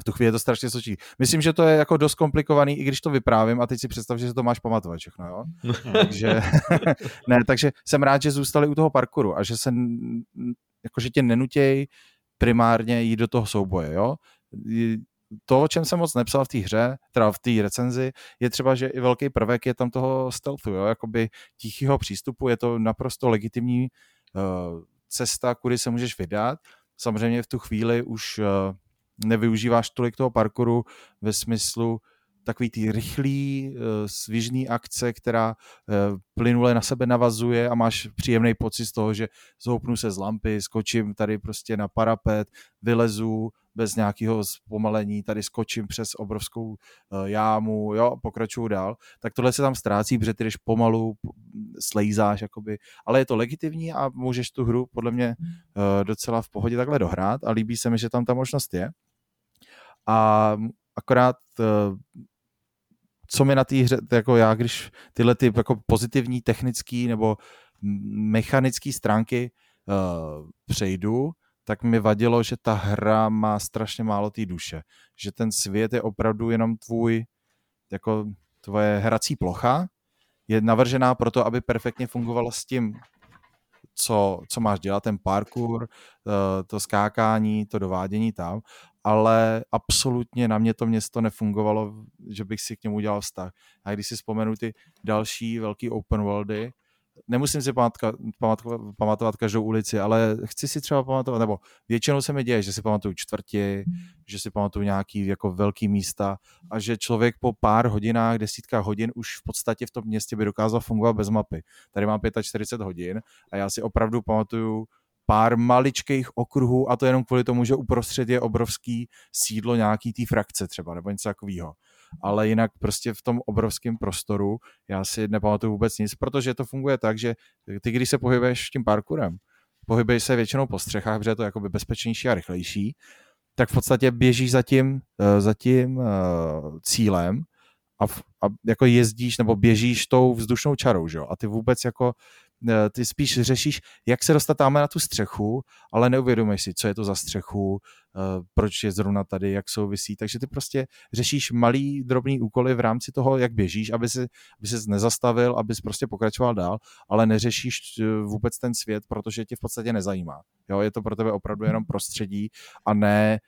v tu chvíli je to strašně složitý. Myslím, že to je jako dost komplikovaný, i když to vyprávím a teď si představ, že se to máš pamatovat všechno, jo? takže, ne, takže jsem rád, že zůstali u toho parkouru a že se, jakože tě nenutěj primárně jít do toho souboje, jo? To, o čem jsem moc nepsal v té hře, teda v té recenzi, je třeba, že i velký prvek je tam toho stealthu, jo, jakoby tichého přístupu, je to naprosto legitimní uh, cesta, kudy se můžeš vydat. Samozřejmě v tu chvíli už uh, nevyužíváš tolik toho parkouru ve smyslu takový ty rychlý, uh, svižný akce, která uh, plynule na sebe navazuje a máš příjemný pocit z toho, že zhoupnu se z lampy, skočím tady prostě na parapet, vylezu, bez nějakého zpomalení, tady skočím přes obrovskou eh, jámu, jo, pokračuju dál, tak tohle se tam ztrácí, protože ty jdeš pomalu, slejzáš, jakoby, ale je to legitimní a můžeš tu hru podle mě eh, docela v pohodě takhle dohrát a líbí se mi, že tam ta možnost je. A akorát eh, co mi na té hře, jako já, když tyhle ty jako pozitivní technické nebo mechanické stránky uh, přejdu, tak mi vadilo, že ta hra má strašně málo té duše. Že ten svět je opravdu jenom tvůj, jako tvoje hrací plocha, je navržená proto, aby perfektně fungovala s tím, co, co máš dělat, ten parkour, eh, to skákání, to dovádění tam, ale absolutně na mě to město nefungovalo, že bych si k němu udělal vztah. A když si vzpomenu ty další velký open worldy, nemusím si pamatka, pamatovat, pamatovat každou ulici, ale chci si třeba pamatovat, nebo většinou se mi děje, že si pamatuju čtvrti, že si pamatuju nějaký jako velký místa a že člověk po pár hodinách, desítkách hodin už v podstatě v tom městě by dokázal fungovat bez mapy. Tady mám 45 hodin a já si opravdu pamatuju pár maličkých okruhů a to jenom kvůli tomu, že uprostřed je obrovský sídlo nějaký té frakce třeba nebo něco takového ale jinak prostě v tom obrovském prostoru já si nepamatuju vůbec nic, protože to funguje tak, že ty, když se pohybuješ tím parkourem, pohybuješ se většinou po střechách, protože je to jakoby bezpečnější a rychlejší, tak v podstatě běžíš za tím, eh, za tím uh, cílem a, a jako jezdíš nebo běžíš tou vzdušnou čarou, že jo? A ty vůbec jako ty spíš řešíš, jak se dostat tam na tu střechu, ale neuvědomuješ si, co je to za střechu, eh, proč je zrovna tady, jak souvisí. Takže ty prostě řešíš malý, drobný úkoly v rámci toho, jak běžíš, aby si, aby se nezastavil, abys prostě pokračoval dál, ale neřešíš eh, vůbec ten svět, protože tě v podstatě nezajímá. Jo, je to pro tebe opravdu jenom prostředí a ne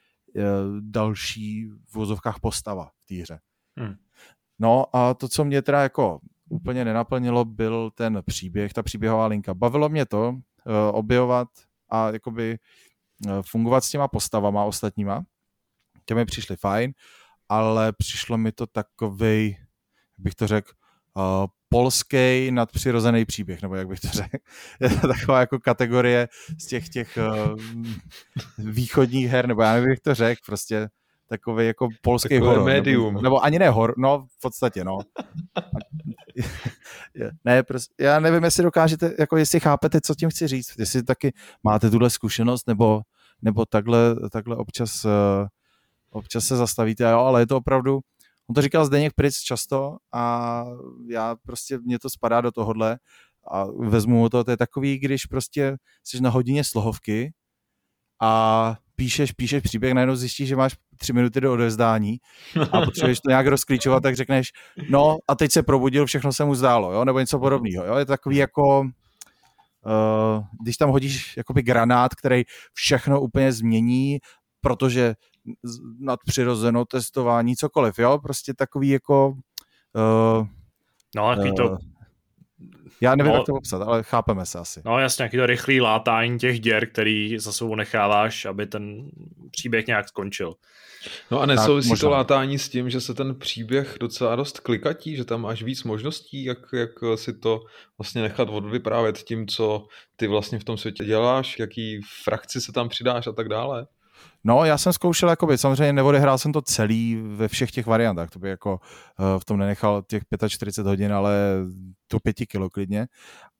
další v vozovkách postava v té hře. Hmm. No a to, co mě teda jako úplně nenaplnilo, byl ten příběh, ta příběhová linka. Bavilo mě to uh, objevovat a jakoby uh, fungovat s těma postavama ostatníma. Těmi mi přišly fajn, ale přišlo mi to takovej, jak bych to řekl, uh, polský nadpřirozený příběh, nebo jak bych to řekl. Je to taková jako kategorie z těch těch uh, východních her, nebo já nevím, jak to řekl, prostě takový jako polský Takové horor. Médium. Nebo, nebo ani ne hor, no v podstatě, no. ne, prostě, já nevím, jestli dokážete, jako jestli chápete, co tím chci říct, jestli taky máte tuhle zkušenost, nebo, nebo takhle, takhle občas, uh, občas se zastavíte, jo, ale je to opravdu, on to říkal Zdeněk Pritz často a já prostě, mě to spadá do tohohle a vezmu to, to je takový, když prostě jsi na hodině slohovky a píšeš, píšeš příběh, najednou zjistíš, že máš tři minuty do odevzdání a potřebuješ to nějak rozklíčovat, tak řekneš, no a teď se probudil, všechno se mu zdálo, jo, nebo něco podobného, jo, je to takový jako, uh, když tam hodíš jakoby granát, který všechno úplně změní, protože nadpřirozeno testování, cokoliv, jo, prostě takový jako uh, No, takový to uh, já nevím, no, jak to popsat, ale chápeme se asi. No jasně, nějaký to rychlý látání těch děr, který za sebou necháváš, aby ten příběh nějak skončil. No a nesouvisí to látání s tím, že se ten příběh docela dost klikatí, že tam máš víc možností, jak, jak si to vlastně nechat odvyprávět tím, co ty vlastně v tom světě děláš, jaký frakci se tam přidáš a tak dále. No, já jsem zkoušel, jakoby, samozřejmě neodehrál jsem to celý ve všech těch variantách, to by jako uh, v tom nenechal těch 45 hodin, ale to 5 kilo klidně,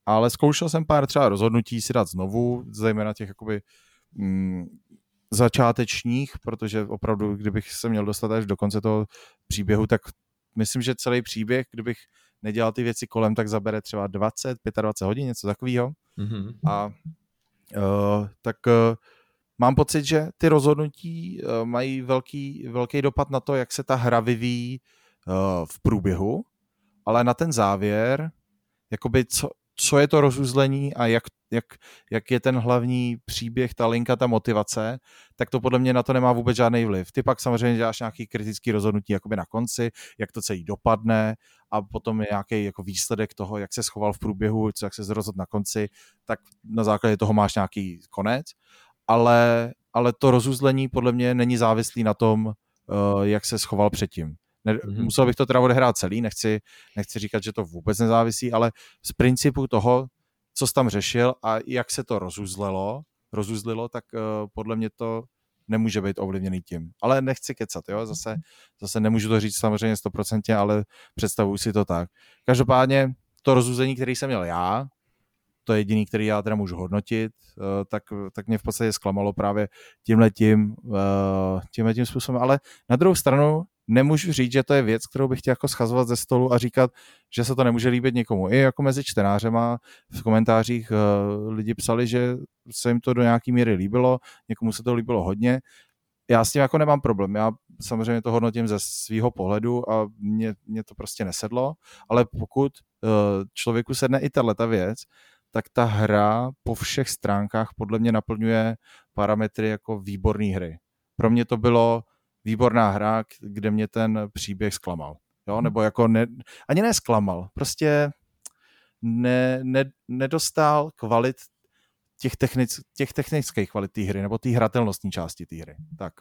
ale zkoušel jsem pár třeba rozhodnutí si dát znovu, zejména těch jakoby mm, začátečních, protože opravdu, kdybych se měl dostat až do konce toho příběhu, tak myslím, že celý příběh, kdybych nedělal ty věci kolem, tak zabere třeba 20, 25 hodin, něco takového. Mm-hmm. A uh, tak uh, mám pocit, že ty rozhodnutí uh, mají velký, velký dopad na to, jak se ta hra vyvíjí uh, v průběhu, ale na ten závěr, jakoby co, co je to rozuzlení a jak, jak, jak je ten hlavní příběh, ta linka, ta motivace, tak to podle mě na to nemá vůbec žádný vliv. Ty pak samozřejmě děláš nějaký kritický rozhodnutí jakoby na konci, jak to celý dopadne a potom je nějaký jako výsledek toho, jak se schoval v průběhu, co jak se rozhodl na konci, tak na základě toho máš nějaký konec ale, ale to rozuzlení podle mě není závislý na tom, uh, jak se schoval předtím. Ne, mm-hmm. Musel bych to teda odehrát celý, nechci, nechci říkat, že to vůbec nezávisí, ale z principu toho, co jsi tam řešil a jak se to rozuzlelo, rozuzlilo, tak uh, podle mě to nemůže být ovlivněný tím. Ale nechci kecat, jo, zase, zase nemůžu to říct samozřejmě stoprocentně, ale představuji si to tak. Každopádně to rozuzlení, který jsem měl já, to je jediný, který já teda můžu hodnotit, eh, tak, tak mě v podstatě zklamalo právě tímhletím, eh, tímhletím způsobem. Ale na druhou stranu nemůžu říct, že to je věc, kterou bych chtěl jako schazovat ze stolu a říkat, že se to nemůže líbit někomu. I jako mezi čtenářema v komentářích eh, lidi psali, že se jim to do nějaký míry líbilo, někomu se to líbilo hodně. Já s tím jako nemám problém. Já samozřejmě to hodnotím ze svého pohledu a mě, mě to prostě nesedlo, ale pokud člověku sedne i tahle věc, tak ta hra po všech stránkách podle mě naplňuje parametry jako výborné hry. Pro mě to bylo výborná hra, kde mě ten příběh zklamal. Jo? Nebo jako ne, ani ne zklamal, prostě ne, ne, nedostal kvalit těch, technic, těch technických kvalit té hry, nebo té hratelnostní části té hry. Tak.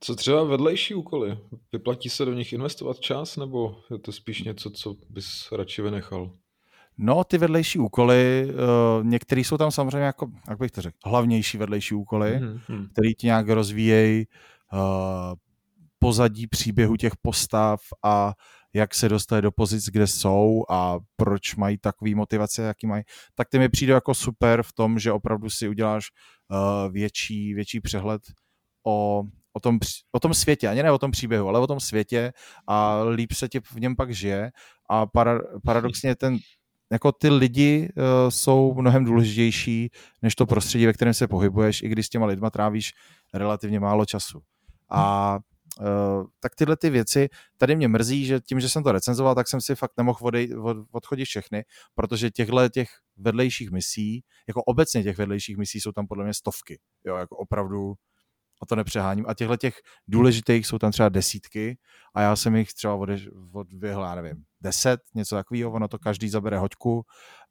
Co třeba vedlejší úkoly? Vyplatí se do nich investovat čas, nebo je to spíš něco, co bys radši vynechal? No, ty vedlejší úkoly, uh, některé jsou tam samozřejmě jako, jak bych to řekl, hlavnější vedlejší úkoly, mm-hmm. které ti nějak rozvíjejí uh, pozadí příběhu těch postav a jak se dostali do pozic, kde jsou a proč mají takový motivace, jaký mají, tak ty mi přijde jako super v tom, že opravdu si uděláš uh, větší, větší přehled o, o, tom, o tom světě, ani ne o tom příběhu, ale o tom světě a líp se ti v něm pak žije. A para, paradoxně ten jako ty lidi uh, jsou mnohem důležitější než to prostředí, ve kterém se pohybuješ, i když s těma lidma trávíš relativně málo času. A Uh, tak tyhle ty věci, tady mě mrzí, že tím, že jsem to recenzoval, tak jsem si fakt nemohl odej, od, odchodit všechny, protože těchhle těch vedlejších misí, jako obecně těch vedlejších misí jsou tam podle mě stovky, jo, jako opravdu a to nepřeháním. A těchto těch důležitých jsou tam třeba desítky a já jsem jich třeba odvěhl, já nevím, deset, něco takového, ono to každý zabere hoďku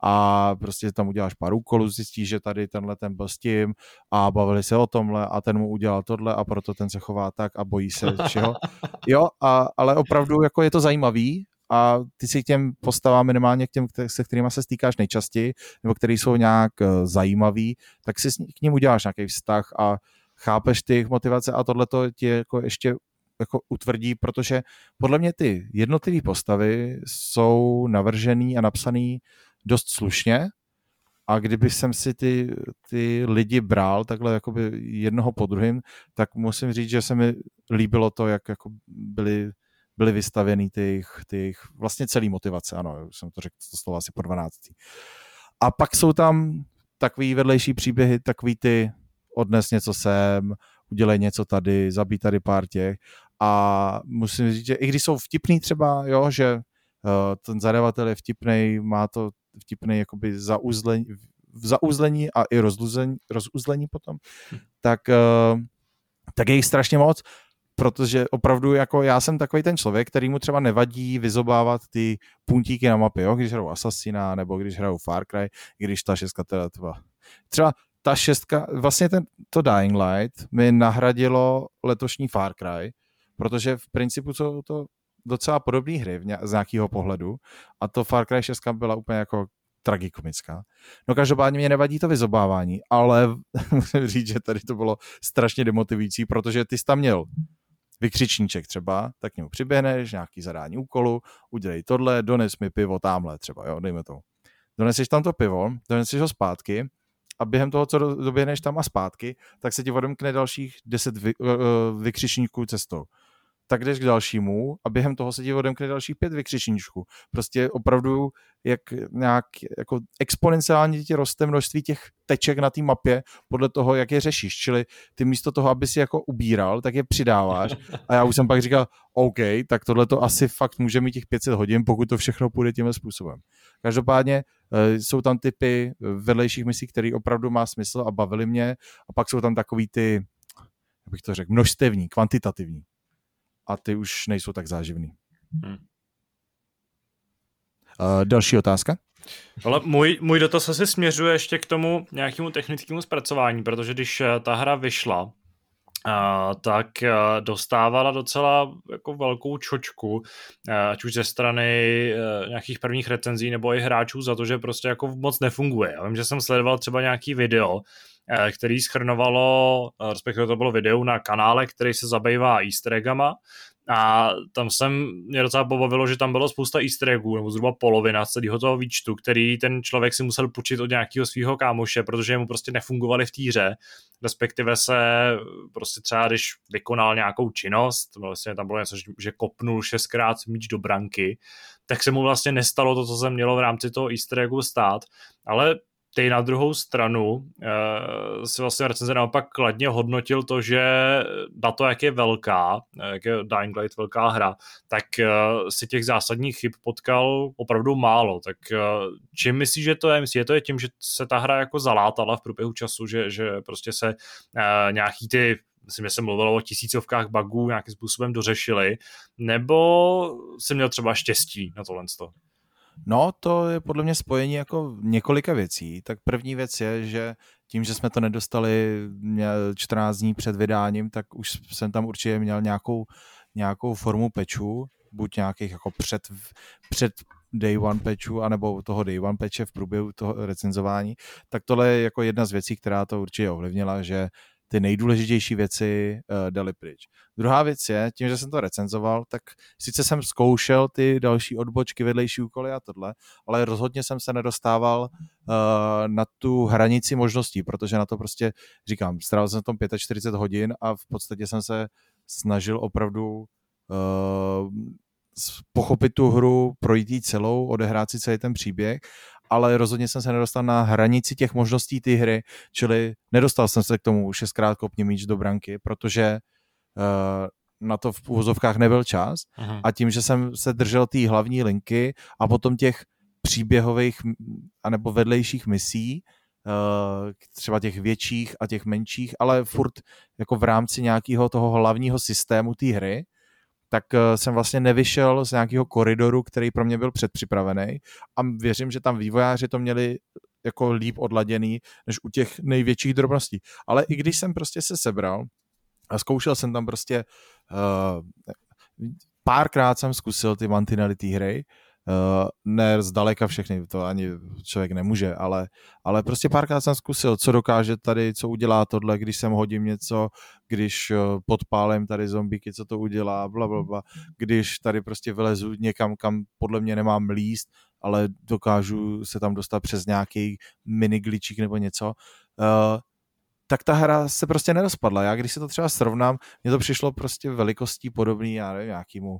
a prostě tam uděláš pár úkolů, zjistíš, že tady tenhle ten byl s tím a bavili se o tomhle a ten mu udělal tohle a proto ten se chová tak a bojí se čeho. Jo, a, ale opravdu jako je to zajímavý a ty si k těm postavám minimálně k těm, se kterými se stýkáš nejčastěji, nebo který jsou nějak uh, zajímavý, tak si k ním uděláš nějaký vztah a chápeš ty jejich motivace a tohle to ti jako ještě jako utvrdí, protože podle mě ty jednotlivé postavy jsou navržený a napsaný dost slušně a kdyby jsem si ty, ty lidi bral takhle jakoby jednoho po druhém, tak musím říct, že se mi líbilo to, jak jako byly, byly vystavěny ty ty vlastně celý motivace, ano, jsem to řekl to slovo asi po 12. A pak jsou tam takový vedlejší příběhy, takový ty odnes něco sem, udělej něco tady, zabij tady pár těch a musím říct, že i když jsou vtipný třeba, jo, že uh, ten zadavatel je vtipný, má to vtipný jakoby zauzlení, zauzlení a i rozuzlení, rozuzlení potom, hm. tak, uh, tak je jich strašně moc, protože opravdu jako já jsem takový ten člověk, který mu třeba nevadí vyzobávat ty puntíky na mapě, jo, když hraju Assassina, nebo když hraju Far Cry, když ta šestka teda třeba, třeba ta šestka, vlastně ten, to Dying Light mi nahradilo letošní Far Cry, protože v principu jsou to docela podobné hry z nějakého pohledu a to Far Cry 6 byla úplně jako tragikomická. No každopádně mě nevadí to vyzobávání, ale musím říct, že tady to bylo strašně demotivující, protože ty jsi tam měl vykřičníček třeba, tak k němu přiběhneš, nějaký zadání úkolu, udělej tohle, dones mi pivo tamhle třeba, jo, dejme to. Doneseš tam to pivo, doneseš ho zpátky a během toho, co doběhneš tam a zpátky, tak se ti odemkne dalších 10 vy, uh, vykřičníků cestou tak jdeš k dalšímu a během toho se ti odemkne dalších pět vykřičníčků. Prostě opravdu jak nějak jako exponenciálně ti roste množství těch teček na té mapě podle toho, jak je řešíš. Čili ty místo toho, aby si jako ubíral, tak je přidáváš. A já už jsem pak říkal, OK, tak tohle to asi fakt může mít těch 500 hodin, pokud to všechno půjde tímhle způsobem. Každopádně eh, jsou tam typy vedlejších misí, které opravdu má smysl a bavily mě. A pak jsou tam takový ty, jak bych to řekl, množstevní, kvantitativní a ty už nejsou tak záživný. Hmm. Uh, další otázka? Ale můj, můj dotaz asi směřuje ještě k tomu nějakému technickému zpracování, protože když eh, ta hra vyšla, Uh, tak uh, dostávala docela jako velkou čočku, uh, ať už ze strany uh, nějakých prvních recenzí nebo i hráčů za to, že prostě jako moc nefunguje. Já vím, že jsem sledoval třeba nějaký video, uh, který schrnovalo, uh, respektive to bylo video na kanále, který se zabývá easter eggama. A tam jsem mě docela pobavilo, že tam bylo spousta easter eggů, nebo zhruba polovina celého toho výčtu, který ten člověk si musel půjčit od nějakého svého kámoše, protože mu prostě nefungovaly v té hře, respektive se prostě třeba, když vykonal nějakou činnost, no vlastně tam bylo něco, že kopnul šestkrát míč do branky, tak se mu vlastně nestalo to, co se mělo v rámci toho easter eggu stát, ale ty na druhou stranu uh, si vlastně recenze naopak kladně hodnotil to, že na to, jak je velká, jak je Dying Light velká hra, tak uh, si těch zásadních chyb potkal opravdu málo. Tak čím myslíš, že to je? Myslíš, že to je tím, že se ta hra jako zalátala v průběhu času, že, že prostě se nějaký ty myslím, že se mluvilo o tisícovkách bugů nějakým způsobem dořešili, nebo jsi měl třeba štěstí na tohle? No, to je podle mě spojení jako několika věcí. Tak první věc je, že tím, že jsme to nedostali 14 dní před vydáním, tak už jsem tam určitě měl nějakou, nějakou formu pečů, buď nějakých jako před, před day one patchu, anebo toho day one patche v průběhu toho recenzování, tak tohle je jako jedna z věcí, která to určitě ovlivnila, že ty nejdůležitější věci uh, dali pryč. Druhá věc je, tím, že jsem to recenzoval, tak sice jsem zkoušel ty další odbočky, vedlejší úkoly a tohle, ale rozhodně jsem se nedostával uh, na tu hranici možností, protože na to prostě, říkám, strávil jsem tom 45 hodin a v podstatě jsem se snažil opravdu uh, pochopit tu hru, projít ji celou, odehrát si celý ten příběh, ale rozhodně jsem se nedostal na hranici těch možností té hry, čili nedostal jsem se k tomu šestkrát kopně míč do branky, protože uh, na to v úvozovkách nebyl čas Aha. a tím, že jsem se držel té hlavní linky a potom těch příběhových anebo vedlejších misí, eh, třeba těch větších a těch menších, ale furt jako v rámci nějakého toho hlavního systému té hry, tak eh, jsem vlastně nevyšel z nějakého koridoru, který pro mě byl předpřipravený a věřím, že tam vývojáři to měli jako líp odladěný, než u těch největších drobností. Ale i když jsem prostě se sebral a zkoušel jsem tam prostě uh, párkrát jsem zkusil ty mantinely té hry, ne zdaleka všechny, to ani člověk nemůže, ale, ale prostě párkrát jsem zkusil, co dokáže tady, co udělá tohle, když sem hodím něco, když uh, podpálím tady zombíky, co to udělá, bla, bla, bla, když tady prostě vylezu někam, kam podle mě nemám líst, ale dokážu se tam dostat přes nějaký mini glitchík nebo něco, uh, tak ta hra se prostě nerozpadla. Já když se to třeba srovnám, mně to přišlo prostě velikostí podobný, já nevím, nějakýmu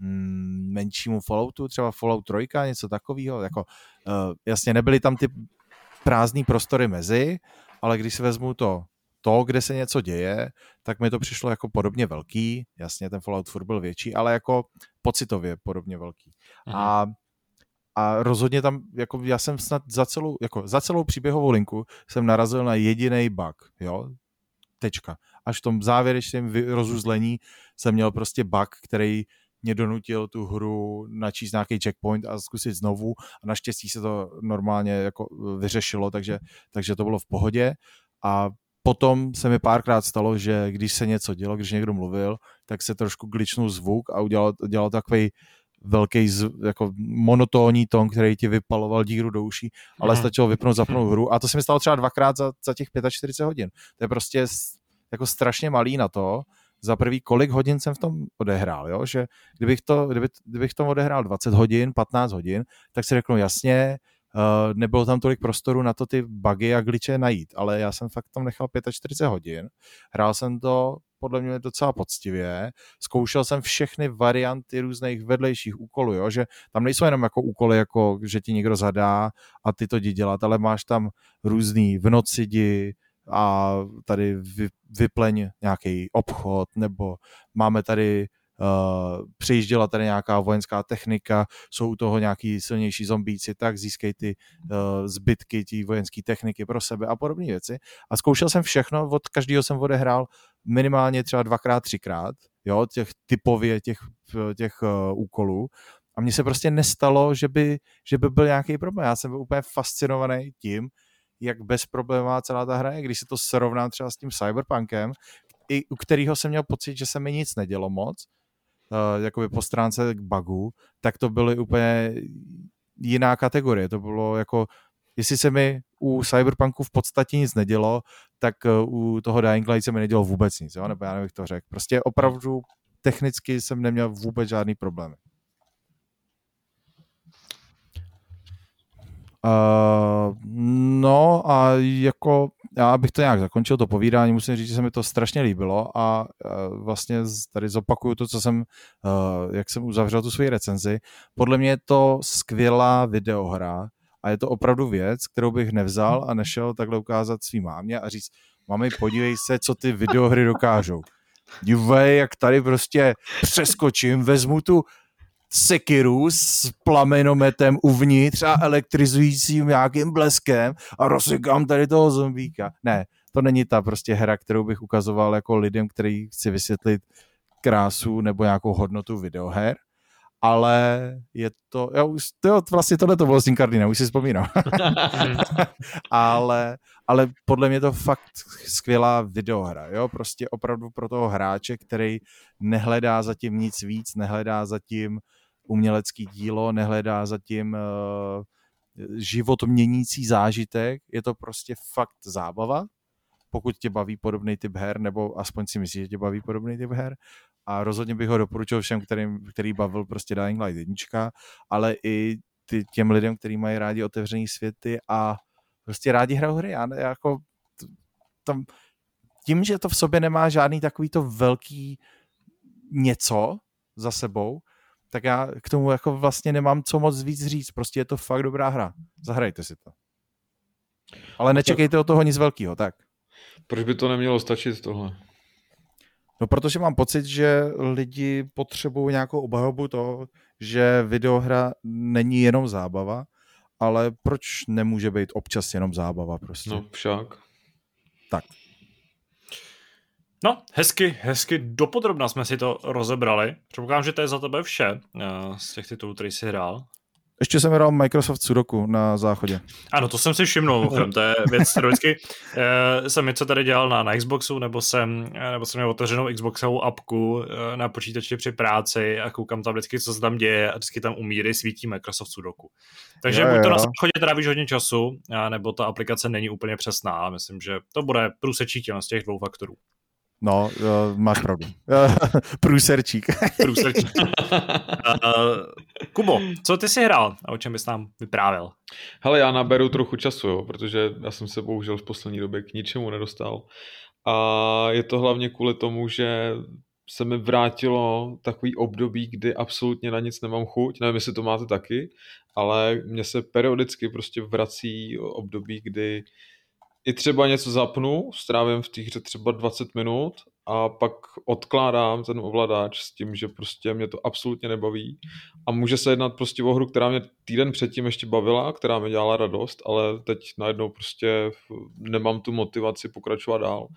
menšímu Falloutu, třeba Fallout 3, něco takového. Jako, uh, jasně, nebyly tam ty prázdné prostory mezi, ale když si vezmu to, to, kde se něco děje, tak mi to přišlo jako podobně velký. Jasně, ten Fallout furt byl větší, ale jako pocitově podobně velký. Mhm. A a rozhodně tam, jako já jsem snad za celou, jako za celou příběhovou linku jsem narazil na jediný bug, jo, tečka. Až v tom závěrečném rozuzlení jsem měl prostě bug, který mě donutil tu hru načíst nějaký checkpoint a zkusit znovu a naštěstí se to normálně jako vyřešilo, takže, takže to bylo v pohodě a potom se mi párkrát stalo, že když se něco dělo, když někdo mluvil, tak se trošku glitchnul zvuk a udělal, udělal takový velký jako monotónní tón, který ti vypaloval díru do uší, ale Aha. stačilo vypnout, zapnout hru a to se mi stalo třeba dvakrát za, za těch 45 hodin. To je prostě jako strašně malý na to, za prvý, kolik hodin jsem v tom odehrál, jo? že kdybych, to, kdyby, kdybych tom odehrál 20 hodin, 15 hodin, tak si řeknu jasně, uh, nebylo tam tolik prostoru na to ty bugy a glitche najít, ale já jsem fakt tam nechal 45 hodin, hrál jsem to podle mě docela poctivě. Zkoušel jsem všechny varianty různých vedlejších úkolů, jo? že tam nejsou jenom jako úkoly, jako že ti někdo zadá a ty to jdi dělat, ale máš tam různý v noci jdi, a tady vy, vypleň nějaký obchod, nebo máme tady Uh, přijížděla tady nějaká vojenská technika, jsou u toho nějaký silnější zombíci, tak získej ty uh, zbytky té vojenské techniky pro sebe a podobné věci. A zkoušel jsem všechno, od každého jsem odehrál minimálně třeba dvakrát, třikrát, jo, těch typově těch, těch uh, úkolů. A mně se prostě nestalo, že by, že by byl nějaký problém. Já jsem byl úplně fascinovaný tím, jak bezproblémová celá ta hra je, když se to srovnám třeba s tím Cyberpunkem, i u kterého jsem měl pocit, že se mi nic nedělo moc, uh, jakoby po stránce bugů, tak to byly úplně jiná kategorie. To bylo jako, jestli se mi u Cyberpunku v podstatě nic nedělo, tak uh, u toho Dying Light se mi nedělo vůbec nic, jo? nebo já nevím, to řekl. Prostě opravdu technicky jsem neměl vůbec žádný problém. Uh, no a jako já bych to nějak zakončil, to povídání, musím říct, že se mi to strašně líbilo a uh, vlastně tady zopakuju to, co jsem, uh, jak jsem uzavřel tu svoji recenzi. Podle mě je to skvělá videohra a je to opravdu věc, kterou bych nevzal a nešel takhle ukázat svým mámě a říct, mami, podívej se, co ty videohry dokážou. Dívej, jak tady prostě přeskočím, vezmu tu sekiru s plamenometem uvnitř a elektrizujícím nějakým bleskem a rozsekám tady toho zombíka. Ne, to není ta prostě hra, kterou bych ukazoval jako lidem, který chci vysvětlit krásu nebo nějakou hodnotu videoher, ale je to, já už, to, vlastně tohle to bylo s Incardina, už si vzpomínám. ale, ale podle mě to fakt skvělá videohra, jo, prostě opravdu pro toho hráče, který nehledá zatím nic víc, nehledá zatím umělecký dílo, nehledá zatím uh, život měnící zážitek, je to prostě fakt zábava, pokud tě baví podobný typ her, nebo aspoň si myslíš, že tě baví podobný typ her. A rozhodně bych ho doporučil všem, kterým, který bavil prostě Dying Light 1, ale i ty, těm lidem, kteří mají rádi otevřený světy a prostě rádi hrajou hry. Já, jako, tam, tím, že to v sobě nemá žádný takový to velký něco za sebou, tak já k tomu jako vlastně nemám co moc víc říct. Prostě je to fakt dobrá hra. Zahrajte si to. Ale nečekejte od toho nic velkého, tak. Proč by to nemělo stačit tohle? No protože mám pocit, že lidi potřebují nějakou obhajobu toho, že videohra není jenom zábava, ale proč nemůže být občas jenom zábava prostě? No však. Tak. No, hezky, hezky dopodrobna jsme si to rozebrali. Předpokládám, že to je za tebe vše uh, z těch titulů, který jsi hrál. Ještě jsem hrál Microsoft Sudoku na záchodě. Ano, to jsem si všimnul, to je věc, kterou vždycky uh, jsem něco tady dělal na, na Xboxu, nebo jsem, uh, nebo jsem měl otevřenou Xboxovou apku na počítači při práci a koukám tam vždycky, co se tam děje a vždycky tam umíry svítí Microsoft Sudoku. Takže jo, buď to jo. na záchodě trávíš hodně času, nebo ta aplikace není úplně přesná. Myslím, že to bude průsečítil z těch dvou faktorů. No, uh, máš pravdu. Průserčík. Průserčík. uh, Kubo, co ty jsi hrál a o čem bys nám vyprávěl? Hele, já naberu trochu času, jo, protože já jsem se bohužel v poslední době k ničemu nedostal. A je to hlavně kvůli tomu, že se mi vrátilo takový období, kdy absolutně na nic nemám chuť. Nevím, jestli to máte taky, ale mně se periodicky prostě vrací období, kdy i třeba něco zapnu, strávím v té hře třeba 20 minut a pak odkládám ten ovladač s tím, že prostě mě to absolutně nebaví a může se jednat prostě o hru, která mě týden předtím ještě bavila, která mi dělala radost, ale teď najednou prostě nemám tu motivaci pokračovat dál.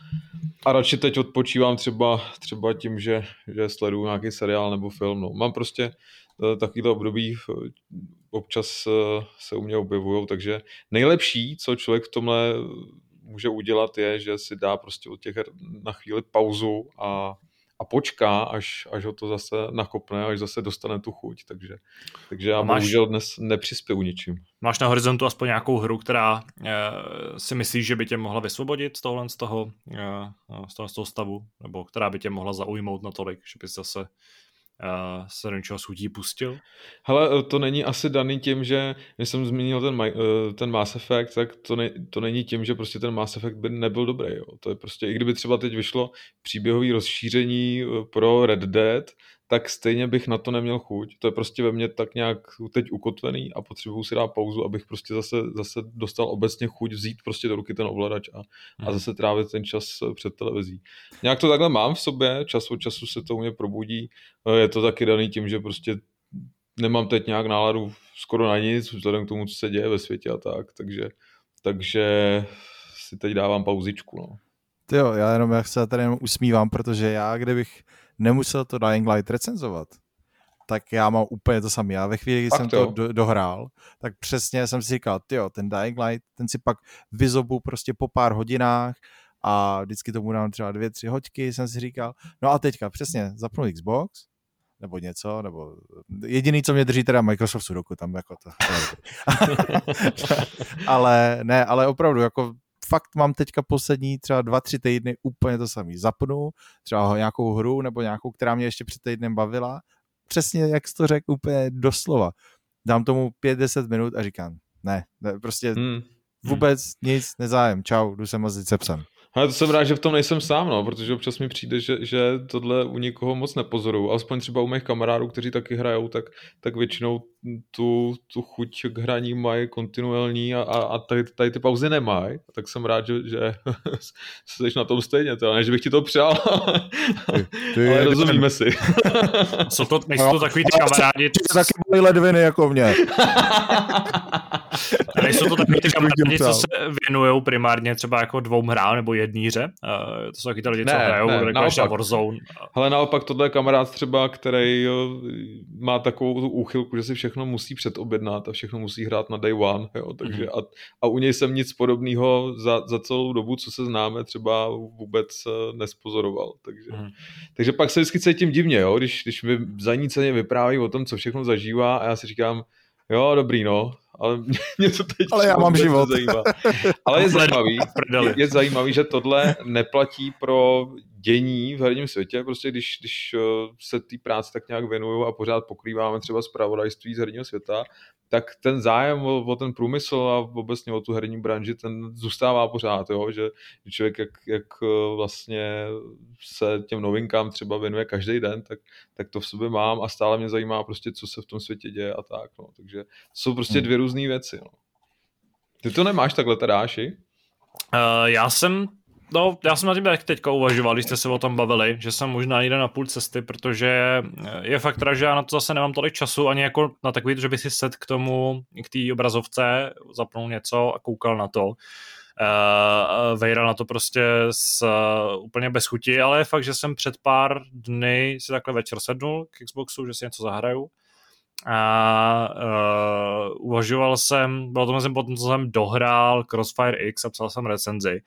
A radši teď odpočívám třeba, třeba tím, že, že sleduju nějaký seriál nebo film. No. Mám prostě eh, takovýhle období občas eh, se u mě objevují, takže nejlepší, co člověk v tomhle může udělat, je, že si dá prostě od těch her na chvíli pauzu a, a počká, až, až ho to zase nakopne, až zase dostane tu chuť, takže, takže já máš, bohužel dnes nepřispěju ničím. Máš na horizontu aspoň nějakou hru, která e, si myslíš, že by tě mohla vysvobodit z tohle z toho, e, z toho, z toho stavu, nebo která by tě mohla zaujmout natolik, že bys zase uh, se do něčeho schutí pustil? Hele, to není asi daný tím, že když jsem zmínil ten, uh, ten Mass Effect, tak to, ne, to není tím, že prostě ten Mass Effect by nebyl dobrý. Jo. To je prostě, i kdyby třeba teď vyšlo příběhové rozšíření eh, pro Red Dead, tak stejně bych na to neměl chuť. To je prostě ve mně tak nějak teď ukotvený a potřebuju si dát pauzu, abych prostě zase, zase dostal obecně chuť vzít prostě do ruky ten ovladač a, a hmm. zase trávit ten čas před televizí. Nějak to takhle mám v sobě, čas od času se to u mě probudí. Je to taky daný tím, že prostě nemám teď nějak náladu skoro na nic, vzhledem k tomu, co se děje ve světě a tak, takže, takže si teď dávám pauzičku. No. Jo, já jenom já se tady jenom usmívám, protože já, kdybych nemusel to Dying Light recenzovat, tak já mám úplně to samé. Já ve chvíli, kdy jsem to do, dohrál, tak přesně jsem si říkal, jo, ten Dying Light, ten si pak vyzobu prostě po pár hodinách a vždycky tomu dám třeba dvě, tři hoďky, jsem si říkal. No a teďka přesně zapnu Xbox, nebo něco, nebo jediný, co mě drží teda Microsoft Sudoku, tam jako to. ale ne, ale opravdu, jako fakt mám teďka poslední třeba dva, tři týdny úplně to samý. Zapnu třeba nějakou hru nebo nějakou, která mě ještě před týdnem bavila. Přesně jak jsi to řekl, úplně doslova. Dám tomu pět deset minut a říkám, ne, ne prostě hmm. vůbec nic, nezájem, čau, jdu se mazit se psem. Ale to jsem rád, že v tom nejsem sám, no, protože občas mi přijde, že, že tohle u nikoho moc nepozoruju. Alespoň třeba u mých kamarádů, kteří taky hrajou, tak, tak většinou tu, tu chuť k hraní mají kontinuální a, a, a tady, tady ty pauzy nemají. Tak jsem rád, že, že jsi na tom stejně, to, ne, že bych ti to přál, ty, ty, ale rozumíme si. Jsou to, nejsou to takový ty kamarádi. Ty taky byly ledviny jako mě. A nejsou to takový ty kamarádi, co se věnují primárně třeba jako dvou hrám nebo jedný hře. Uh, to jsou taky ty lidi, co ne, hrajou, ne, naopak. Warzone. Ale naopak tohle je kamarád třeba, který jo, má takovou úchylku, že si všechno musí předobjednat a všechno musí hrát na day one. Jo, takže mm-hmm. a, a u něj jsem nic podobného za, za celou dobu, co se známe, třeba vůbec eh, nespozoroval. Takže, mm-hmm. takže pak se vždycky cítím divně, jo, když, když mi zaníceně vypráví o tom, co všechno zažívá a já si říkám, jo, dobrý, no, ale mě to teď ale já mám život. Zajímá. Ale je zajímavý, je, je zajímavý, že tohle neplatí pro dění v herním světě, prostě když, když eh, se té práci tak nějak věnuju a pořád pokrýváme třeba zpravodajství z herního světa, tak ten zájem o, o ten průmysl a obecně o tu herní branži, ten zůstává pořád, jo? že člověk jak, jak eh, vlastně se těm novinkám třeba věnuje každý den, tak, tak to v sobě mám a stále mě zajímá prostě, co se v tom světě děje a tak, no. takže jsou prostě hmm. dvě různé věci. No. Ty to nemáš takhle teda, Aši? Uh, já jsem No, já jsem na tím tak teďka uvažoval, když jste se o tom bavili, že jsem možná někde na půl cesty, protože je fakt že já na to zase nemám tolik času, ani jako na takový, že by si set k tomu, k té obrazovce, zapnul něco a koukal na to. Uh, Vejra na to prostě s, uh, úplně bez chuti, ale je fakt, že jsem před pár dny si takhle večer sednul k Xboxu, že si něco zahraju a uh, uvažoval jsem, bylo to jsem potom, co jsem dohrál Crossfire X a psal jsem recenzi.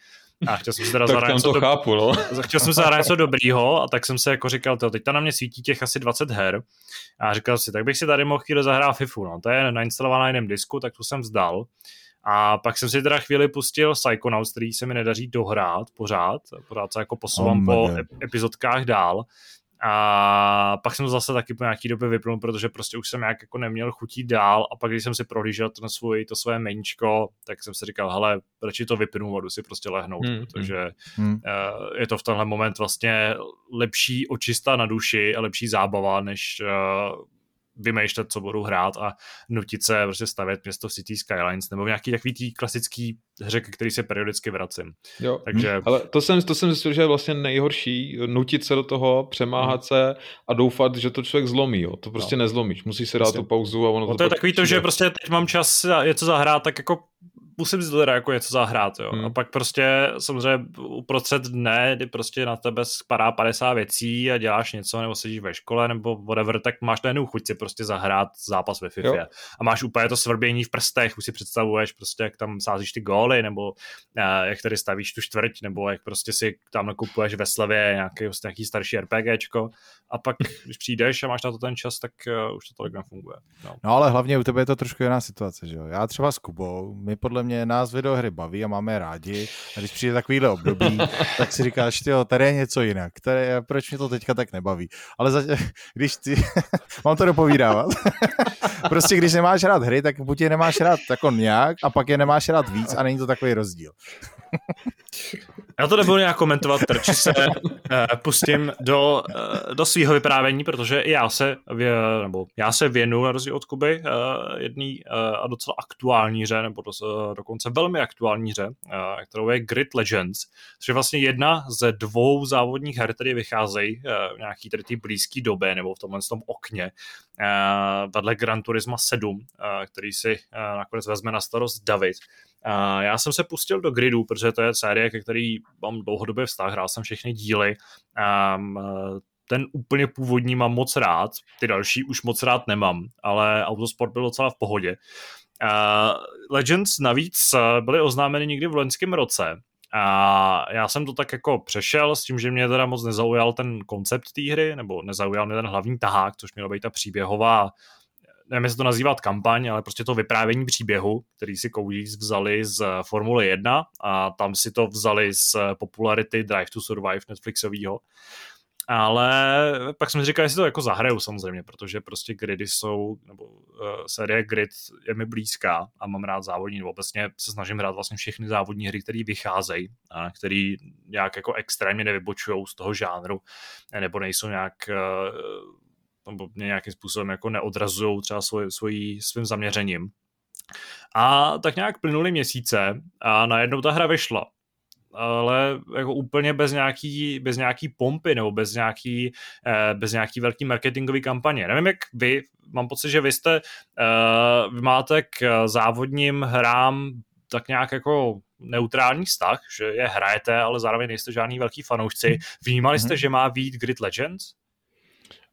A chtěl jsem si teda zahrát něco, to chápu, no. chtěl jsem zahrát něco dobrýho a tak jsem se jako říkal, to teď tam na mě svítí těch asi 20 her a říkal si, tak bych si tady mohl chvíli zahrát FIFU, no. To je nainstalovaná na jiném disku, tak tu jsem vzdal. A pak jsem si teda chvíli pustil Psychonauts, který se mi nedaří dohrát pořád, pořád se jako posouvám oh, po epizodkách dál a pak jsem to zase taky po nějaký době vypnul, protože prostě už jsem nějak jako neměl chutí dál a pak když jsem si prohlížel to, svůj, to své meničko, tak jsem si říkal, hele, radši to vypnu a jdu si prostě lehnout, hmm. protože hmm. Uh, je to v tenhle moment vlastně lepší očista na duši a lepší zábava, než uh, vymýšlet, co budu hrát a nutit se prostě stavět město City Skylines nebo v nějaký takový tý klasický hře, který se periodicky vracím. Jo, Takže... ale to jsem, to jsem zjistil, že je vlastně nejhorší, nutit se do toho, přemáhat hmm. se a doufat, že to člověk zlomí. Jo. To prostě no. nezlomíš, musíš si dát tu pauzu a ono no to, to je takový to, že prostě teď mám čas něco zahrát, tak jako musím si teda jako něco zahrát, jo. Hmm. A pak prostě samozřejmě uprostřed dne, kdy prostě na tebe spadá 50 věcí a děláš něco, nebo sedíš ve škole, nebo whatever, tak máš najednou chuť si prostě zahrát zápas ve FIFA. Jo. A máš úplně to svrbění v prstech, už si představuješ prostě, jak tam sázíš ty góly, nebo uh, jak tady stavíš tu čtvrť, nebo jak prostě si tam nakupuješ ve slevě nějaký, prostě nějaký starší RPGčko a pak, když přijdeš a máš na to ten čas, tak uh, už to tolik nefunguje. No. no ale hlavně u tebe je to trošku jiná situace, že jo? Já třeba s Kubou, my podle mě nás videohry baví a máme rádi a když přijde takovýhle období, tak si říkáš, jo, tady je něco jinak, tady, proč mě to teďka tak nebaví. Ale za, když ty, mám to dopovídávat, prostě když nemáš rád hry, tak buď je nemáš rád jako nějak a pak je nemáš rád víc a není to takový rozdíl. Já to nebudu nějak komentovat, trč se uh, pustím do, uh, do svého vyprávění, protože já se, nebo já se věnu na rozdíl od Kuby uh, jedný a docela aktuální hře, nebo do, dokonce velmi aktuální hře, kterou je Grid Legends, což je vlastně jedna ze dvou závodních her, které vycházejí v nějaký tady blízký době, nebo v tomhle tom okně, vedle Gran Turismo 7, uh, který si nakonec vezme na starost David. Uh, já jsem se pustil do gridu, protože to je série, ke který mám dlouhodobě vztah, hrál jsem všechny díly. Um, ten úplně původní mám moc rád, ty další už moc rád nemám, ale Autosport byl docela v pohodě. Uh, Legends navíc byly oznámeny někdy v loňském roce a já jsem to tak jako přešel s tím, že mě teda moc nezaujal ten koncept té hry, nebo nezaujal mě ten hlavní tahák, což měla být ta příběhová nevím, jestli to nazývat kampaň, ale prostě to vyprávění příběhu, který si Codis vzali z Formule 1 a tam si to vzali z popularity Drive to Survive Netflixového. Ale pak jsem si říkal, jestli to jako zahraju samozřejmě, protože prostě gridy jsou, nebo uh, série grid je mi blízká a mám rád závodní, nebo obecně se snažím hrát vlastně všechny závodní hry, které vycházejí, a který nějak jako extrémně nevybočují z toho žánru, nebo nejsou nějak uh, nebo mě nějakým způsobem jako neodrazují třeba svoj, svoj, svým zaměřením. A tak nějak plynuly měsíce a najednou ta hra vyšla. Ale jako úplně bez nějaký, bez nějaký pompy nebo bez nějaký, eh, bez nějaký velký marketingový kampaně. Nevím, jak vy, mám pocit, že vy jste, eh, vy máte k závodním hrám tak nějak jako neutrální vztah, že je hrajete, ale zároveň nejste žádný velký fanoušci. Vnímali jste, mm-hmm. že má být Grid Legends?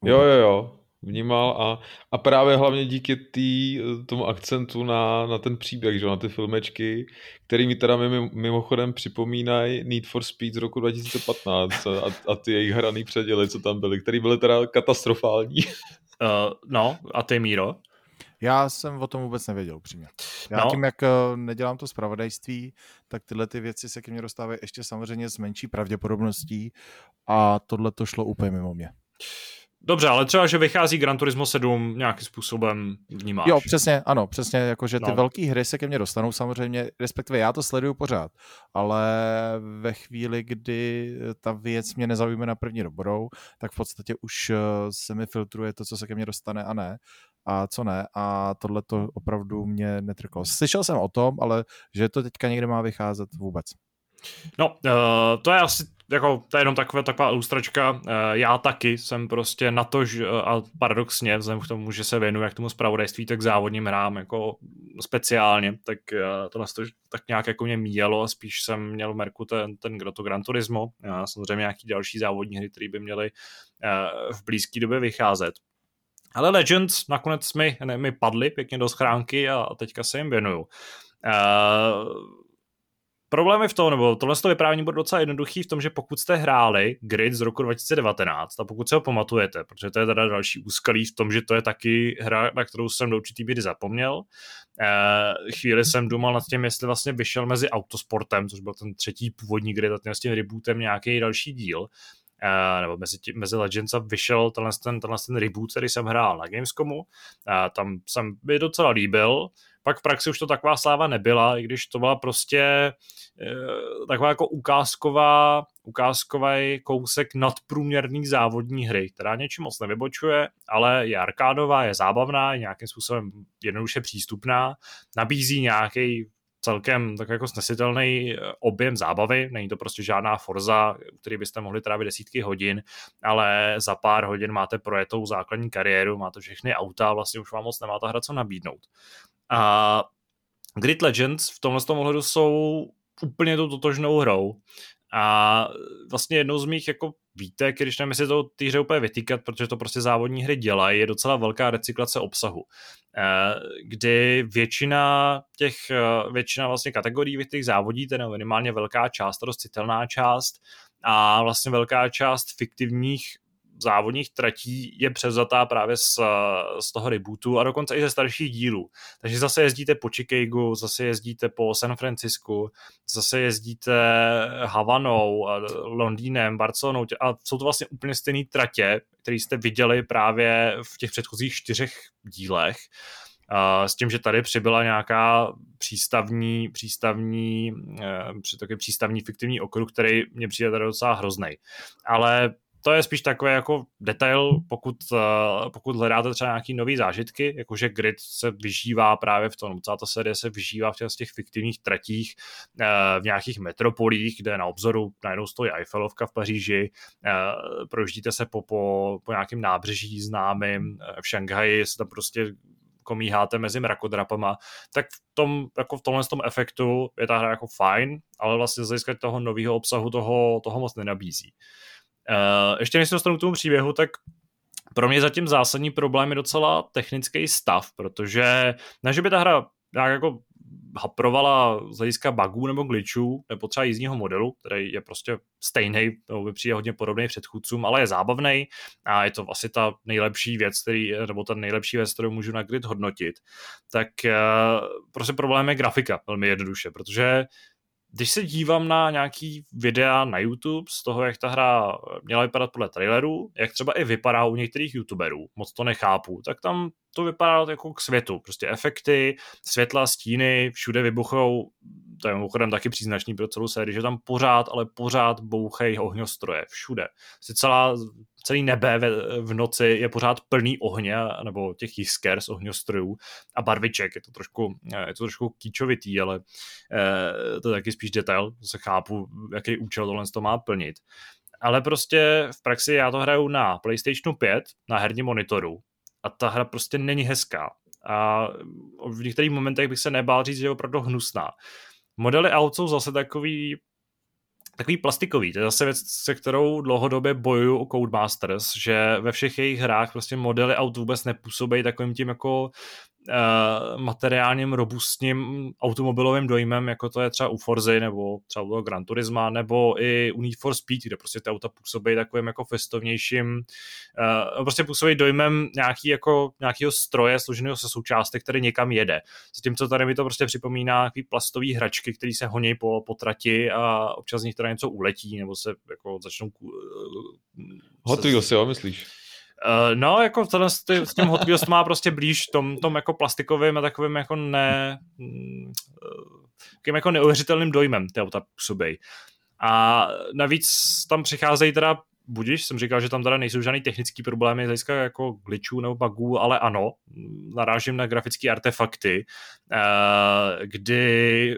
Jo, jo, jo, vnímal a, a právě hlavně díky tý, tomu akcentu na, na ten příběh, že na ty filmečky, který mi teda mimochodem připomínají Need for Speed z roku 2015 a, a ty jejich hraný předěly, co tam byly, které byly teda katastrofální. Uh, no, a ty Míro? Já jsem o tom vůbec nevěděl, upřímně. Já no. tím, jak eh, nedělám to zpravodajství, tak tyhle ty věci se ke mně dostávají ještě samozřejmě s menší pravděpodobností a tohle to šlo úplně mimo mě. Dobře, ale třeba, že vychází Gran Turismo 7 nějakým způsobem vnímáš. Jo, přesně, ano, přesně, jakože ty no. velké hry se ke mně dostanou samozřejmě, respektive já to sleduju pořád, ale ve chvíli, kdy ta věc mě nezaujme na první dobrou, tak v podstatě už eh, se mi filtruje to, co se ke mně dostane a ne a co ne. A tohle to opravdu mě netrklo. Slyšel jsem o tom, ale že to teďka někde má vycházet vůbec. No, uh, to je asi jako, to je jenom taková, taková ilustračka. Uh, já taky jsem prostě na to, že, a paradoxně, vzhledem k tomu, že se věnuju jak tomu zpravodajství, tak závodním hrám jako speciálně, tak uh, to nás to tak nějak jako mě míjelo a spíš jsem měl v Merku ten, ten to Gran Turismo, uh, samozřejmě nějaký další závodní hry, které by měly v blízké době vycházet. Ale Legends nakonec mi, ne, mi padly pěkně do schránky a, a teďka se jim věnuju. Uh, problém je v tom, nebo tohle to vyprávění bude docela jednoduchý v tom, že pokud jste hráli Grid z roku 2019 a pokud se ho pamatujete, protože to je teda další úskalí v tom, že to je taky hra, na kterou jsem do určitý míry zapomněl. Uh, chvíli jsem dumal nad tím, jestli vlastně vyšel mezi Autosportem, což byl ten třetí původní Grid a s tím rebootem nějaký další díl. Uh, nebo mezi, tí, mezi Legends a vyšel tenhle ten, tenhle ten reboot, který jsem hrál na Gamescomu. Uh, tam jsem mi docela líbil, pak v praxi už to taková sláva nebyla, i když to byla prostě uh, taková jako ukázková, ukázkový kousek nadprůměrný závodní hry, která něčím moc nevybočuje, ale je arkádová, je zábavná, je nějakým způsobem jednoduše přístupná, nabízí nějaký celkem tak jako snesitelný eh, objem zábavy, není to prostě žádná Forza, který byste mohli trávit desítky hodin, ale za pár hodin máte projetou základní kariéru, máte všechny auta, vlastně už vám moc nemá ta hra co nabídnout. A Grid Legends v tomhle tom ohledu jsou úplně tu totožnou hrou. A vlastně jednou z mých jako víte, když nevím, jestli to té hře úplně vytýkat, protože to prostě závodní hry dělají, je docela velká recyklace obsahu, eh, kdy většina těch, eh, většina vlastně kategorií, v těch závodíte, nebo minimálně velká část, dost citelná část a vlastně velká část fiktivních závodních tratí je převzatá právě z, z toho rebootu a dokonce i ze starších dílů. Takže zase jezdíte po Chicagu, zase jezdíte po San Francisku, zase jezdíte Havanou, Londýnem, Barcelonou a jsou to vlastně úplně stejné tratě, které jste viděli právě v těch předchozích čtyřech dílech. S tím, že tady přibyla nějaká přístavní, přístavní, taky přístavní fiktivní okruh, který mě přijde tady docela hrozný. Ale to je spíš takový jako detail, pokud, uh, pokud hledáte třeba nějaký nový zážitky, jakože Grid se vyžívá právě v tom, celá ta série se vyžívá v těch, těch fiktivních tratích uh, v nějakých metropolích, kde na obzoru najednou stojí Eiffelovka v Paříži, uh, projíždíte se po, po, po nějakém nábřeží známým, v Šanghaji se tam prostě komíháte mezi mrakodrapama, tak v tom, jako v tomhle tom efektu je ta hra jako fajn, ale vlastně z hlediska toho nového obsahu toho, toho moc nenabízí. Uh, ještě než se dostanu k tomu příběhu, tak pro mě zatím zásadní problém je docela technický stav, protože ne, že by ta hra nějak jako haprovala z hlediska bugů nebo glitchů, nebo třeba jízdního modelu, který je prostě stejný, nebo by přijde hodně podobný předchůdcům, ale je zábavný a je to asi ta nejlepší věc, který, nebo ta nejlepší věc, kterou můžu na grid hodnotit. Tak uh, prostě problém je grafika, velmi jednoduše, protože když se dívám na nějaký videa na YouTube z toho, jak ta hra měla vypadat podle trailerů, jak třeba i vypadá u některých YouTuberů, moc to nechápu, tak tam to vypadá jako k světu. Prostě efekty, světla, stíny, všude vybuchou, to je mimochodem taky příznačný pro celou sérii, že tam pořád, ale pořád bouchej ohňostroje, všude. Prostě celá, celý nebe v, v noci je pořád plný ohně, nebo těch jisker z ohňostrojů a barviček, je to trošku, je to trošku kýčovitý, ale eh, to je taky spíš detail, se chápu, jaký účel tohle to má plnit. Ale prostě v praxi já to hraju na PlayStationu 5, na herním monitoru, a ta hra prostě není hezká. A v některých momentech bych se nebál říct, že je opravdu hnusná. Modely aut jsou zase takový takový plastikový. To je zase věc, se kterou dlouhodobě bojuju u Codemasters, že ve všech jejich hrách prostě modely aut vůbec nepůsobí takovým tím jako materiálním, robustním automobilovým dojmem, jako to je třeba u Forzy, nebo třeba u Gran Turisma, nebo i u Need for Speed, kde prostě ty auta působí takovým jako festovnějším, uh, prostě působí dojmem nějaký jako, nějakého stroje složeného se součástek, který někam jede. Zatímco tady mi to prostě připomíná takový plastový hračky, které se honí po, po trati a občas z nich teda něco uletí, nebo se jako začnou... Uh, Hot Wheels, jo, myslíš? Uh, no, jako tohle, s tím Hot Wheels má prostě blíž tom, tom jako plastikovým a takovým jako ne... Uh, takovým jako neuvěřitelným dojmem ty auta působí. A navíc tam přicházejí teda budiš, jsem říkal, že tam teda nejsou žádný technický problémy z hlediska jako glitchů nebo bugů, ale ano, narážím na grafické artefakty, eh, kdy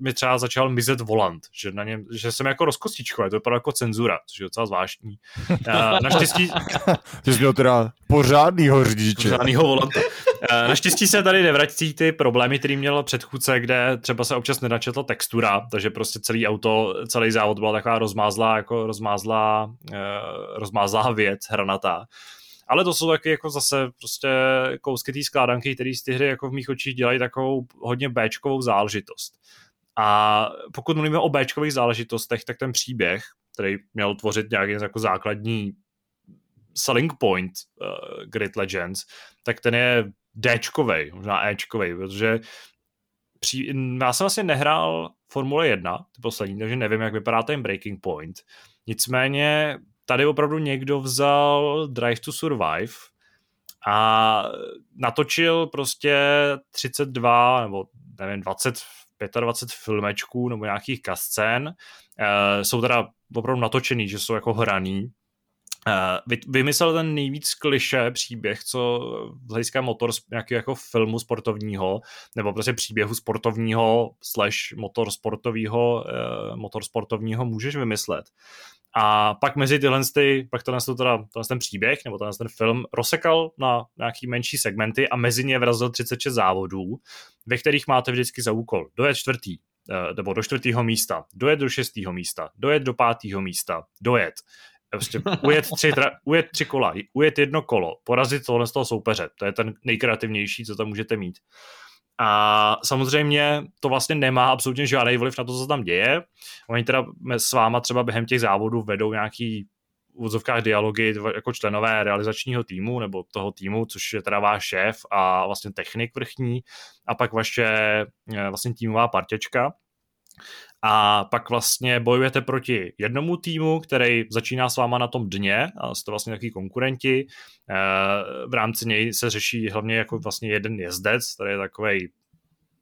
mi třeba začal mizet volant, že, na něm, že jsem jako rozkostičkové, to vypadalo jako cenzura, což je docela zvláštní. Eh, naštěstí... Ty jsi měl teda pořádnýho řidiče. Pořádnýho volanta. Eh, naštěstí se tady nevrací ty problémy, který měl předchůdce, kde třeba se občas nenačetla textura, takže prostě celý auto, celý závod byla taková rozmázlá, jako rozmázlá, eh, rozmázlá věc, hranatá. Ale to jsou taky jako zase prostě kousky té skládanky, které z ty hry jako v mých očích dělají takovou hodně Bčkovou záležitost. A pokud mluvíme o Bčkových záležitostech, tak ten příběh, který měl tvořit nějaký jako základní selling point uh, Grid Legends, tak ten je Dčkovej, možná Ečkovej, protože při, já jsem vlastně nehrál Formule 1, ty poslední, takže nevím, jak vypadá ten Breaking Point. Nicméně tady opravdu někdo vzal Drive to Survive a natočil prostě 32 nebo nevím, 20, 25 filmečků nebo nějakých kascén. E, jsou teda opravdu natočený, že jsou jako hraný vymyslel ten nejvíc kliše příběh, co z hlediska motor nějakého jako filmu sportovního, nebo prostě příběhu sportovního slash motor sportovního, uh, motor sportovního můžeš vymyslet. A pak mezi tyhle, ty, pak tenhle, teda, tenhle ten příběh, nebo tenhle ten film rozsekal na nějaký menší segmenty a mezi ně vrazil 36 závodů, ve kterých máte vždycky za úkol dojet čtvrtý, uh, nebo do čtvrtého místa, dojet do šestého místa, dojet do pátého místa, dojet Prostě ujet tři, tra, ujet tři kola, ujet jedno kolo, porazit tohle z toho soupeře. To je ten nejkreativnější, co tam můžete mít. A samozřejmě to vlastně nemá absolutně žádný vliv na to, co tam děje. Oni teda s váma třeba během těch závodů vedou nějaký v dialogy jako členové realizačního týmu nebo toho týmu, což je teda váš šéf a vlastně technik vrchní a pak vaše eh, vlastně týmová partěčka a pak vlastně bojujete proti jednomu týmu, který začíná s váma na tom dně, a jste vlastně takový konkurenti. Eh, v rámci něj se řeší hlavně jako vlastně jeden jezdec, který je takový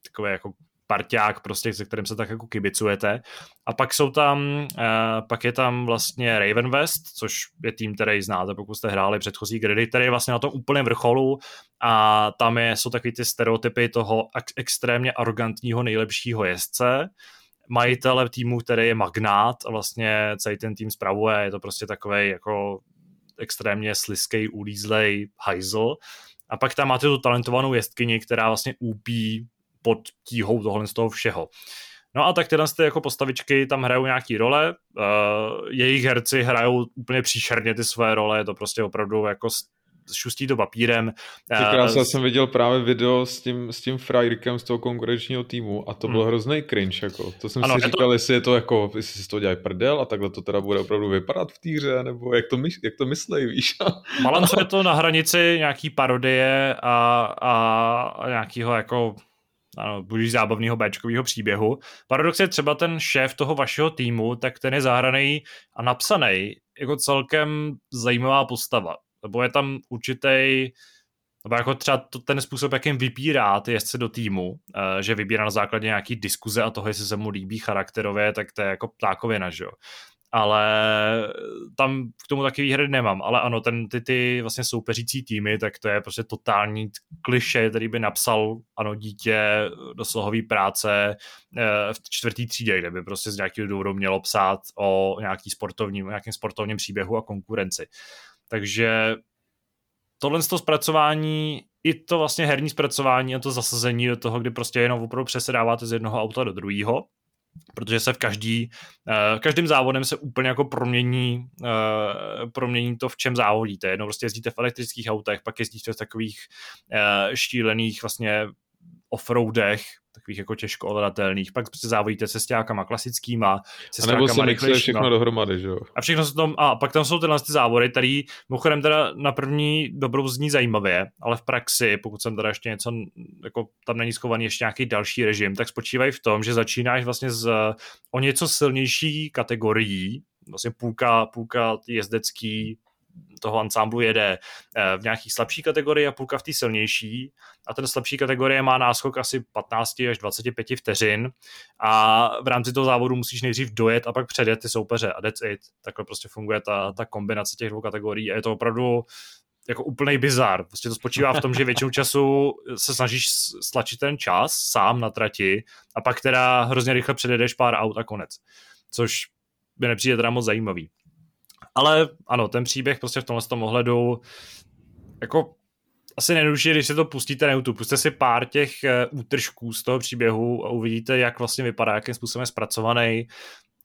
takový jako parťák, prostě, se kterým se tak jako kibicujete. A pak jsou tam, eh, pak je tam vlastně Raven West, což je tým, který znáte, pokud jste hráli předchozí gridy, který je vlastně na tom úplném vrcholu a tam je, jsou takový ty stereotypy toho extrémně arrogantního nejlepšího jezdce, majitele týmu, který je magnát a vlastně celý ten tým spravuje, je to prostě takový jako extrémně sliskej, ulízlej hajzl. A pak tam máte tu talentovanou jestkyni, která vlastně úpí pod tíhou tohle z toho všeho. No a tak tyhle ty jako postavičky tam hrajou nějaký role, uh, jejich herci hrajou úplně příšerně ty své role, je to prostě opravdu jako šustí to papírem. Krásně, já jsem viděl právě video s tím, s tím frajerkem z toho konkurenčního týmu a to byl hmm. hrozný cringe, jako. To jsem ano, si říkal, to... jestli je to jako, jestli si to dělají prdel a takhle to teda bude opravdu vypadat v týře, nebo jak to, myš, jak to myslej, víš? Balancuje to na hranici nějaký parodie a, a, a nějakého jako ano, budíš zábavného Bčkového příběhu. Paradox je třeba ten šéf toho vašeho týmu, tak ten je zahraný a napsaný jako celkem zajímavá postava nebo je tam určitý nebo jako třeba to, ten způsob, jakým vybírá ty jezdce do týmu, uh, že vybírá na základě nějaký diskuze a toho, jestli se mu líbí charakterově, tak to je jako ptákověna, že jo. Ale tam k tomu taky výhrady nemám, ale ano, ten, ty, ty vlastně soupeřící týmy, tak to je prostě totální kliše, který by napsal, ano, dítě do slohový práce uh, v čtvrtý třídě, kde by prostě z nějakého důvodu mělo psát o nějaký sportovním, nějakým sportovním příběhu a konkurenci. Takže tohle toho zpracování, i to vlastně herní zpracování a to zasazení do toho, kdy prostě jenom opravdu přesedáváte z jednoho auta do druhého, protože se v každý, uh, každým závodem se úplně jako promění, uh, promění to, v čem závodíte. Jednou prostě jezdíte v elektrických autech, pak jezdíte v takových uh, štílených vlastně offroadech, takových jako těžko ovladatelných, pak prostě závodíte se stěhákama klasickýma, se a nebo se mixuje všechno dohromady, že jo? A všechno se tom, a pak tam jsou tyhle ty závody, které mimochodem teda na první dobrou zní zajímavě, ale v praxi, pokud jsem teda ještě něco, jako tam není schovaný ještě nějaký další režim, tak spočívají v tom, že začínáš vlastně z o něco silnější kategorií, vlastně půlka, půlka jezdecký toho ansámblu jede eh, v nějaký slabší kategorii a půlka v té silnější a ten slabší kategorie má náskok asi 15 až 25 vteřin a v rámci toho závodu musíš nejdřív dojet a pak předjet ty soupeře a that's it. Takhle prostě funguje ta, ta kombinace těch dvou kategorií a je to opravdu jako úplný bizar. Prostě to spočívá v tom, že většinu času se snažíš stlačit ten čas sám na trati a pak teda hrozně rychle předjedeš pár aut a konec. Což by nepřijde teda moc zajímavý. Ale ano, ten příběh prostě v tomhle tom ohledu jako asi nejjednodušší, když si to pustíte na YouTube. Puste si pár těch uh, útržků z toho příběhu a uvidíte, jak vlastně vypadá, jakým způsobem je zpracovaný.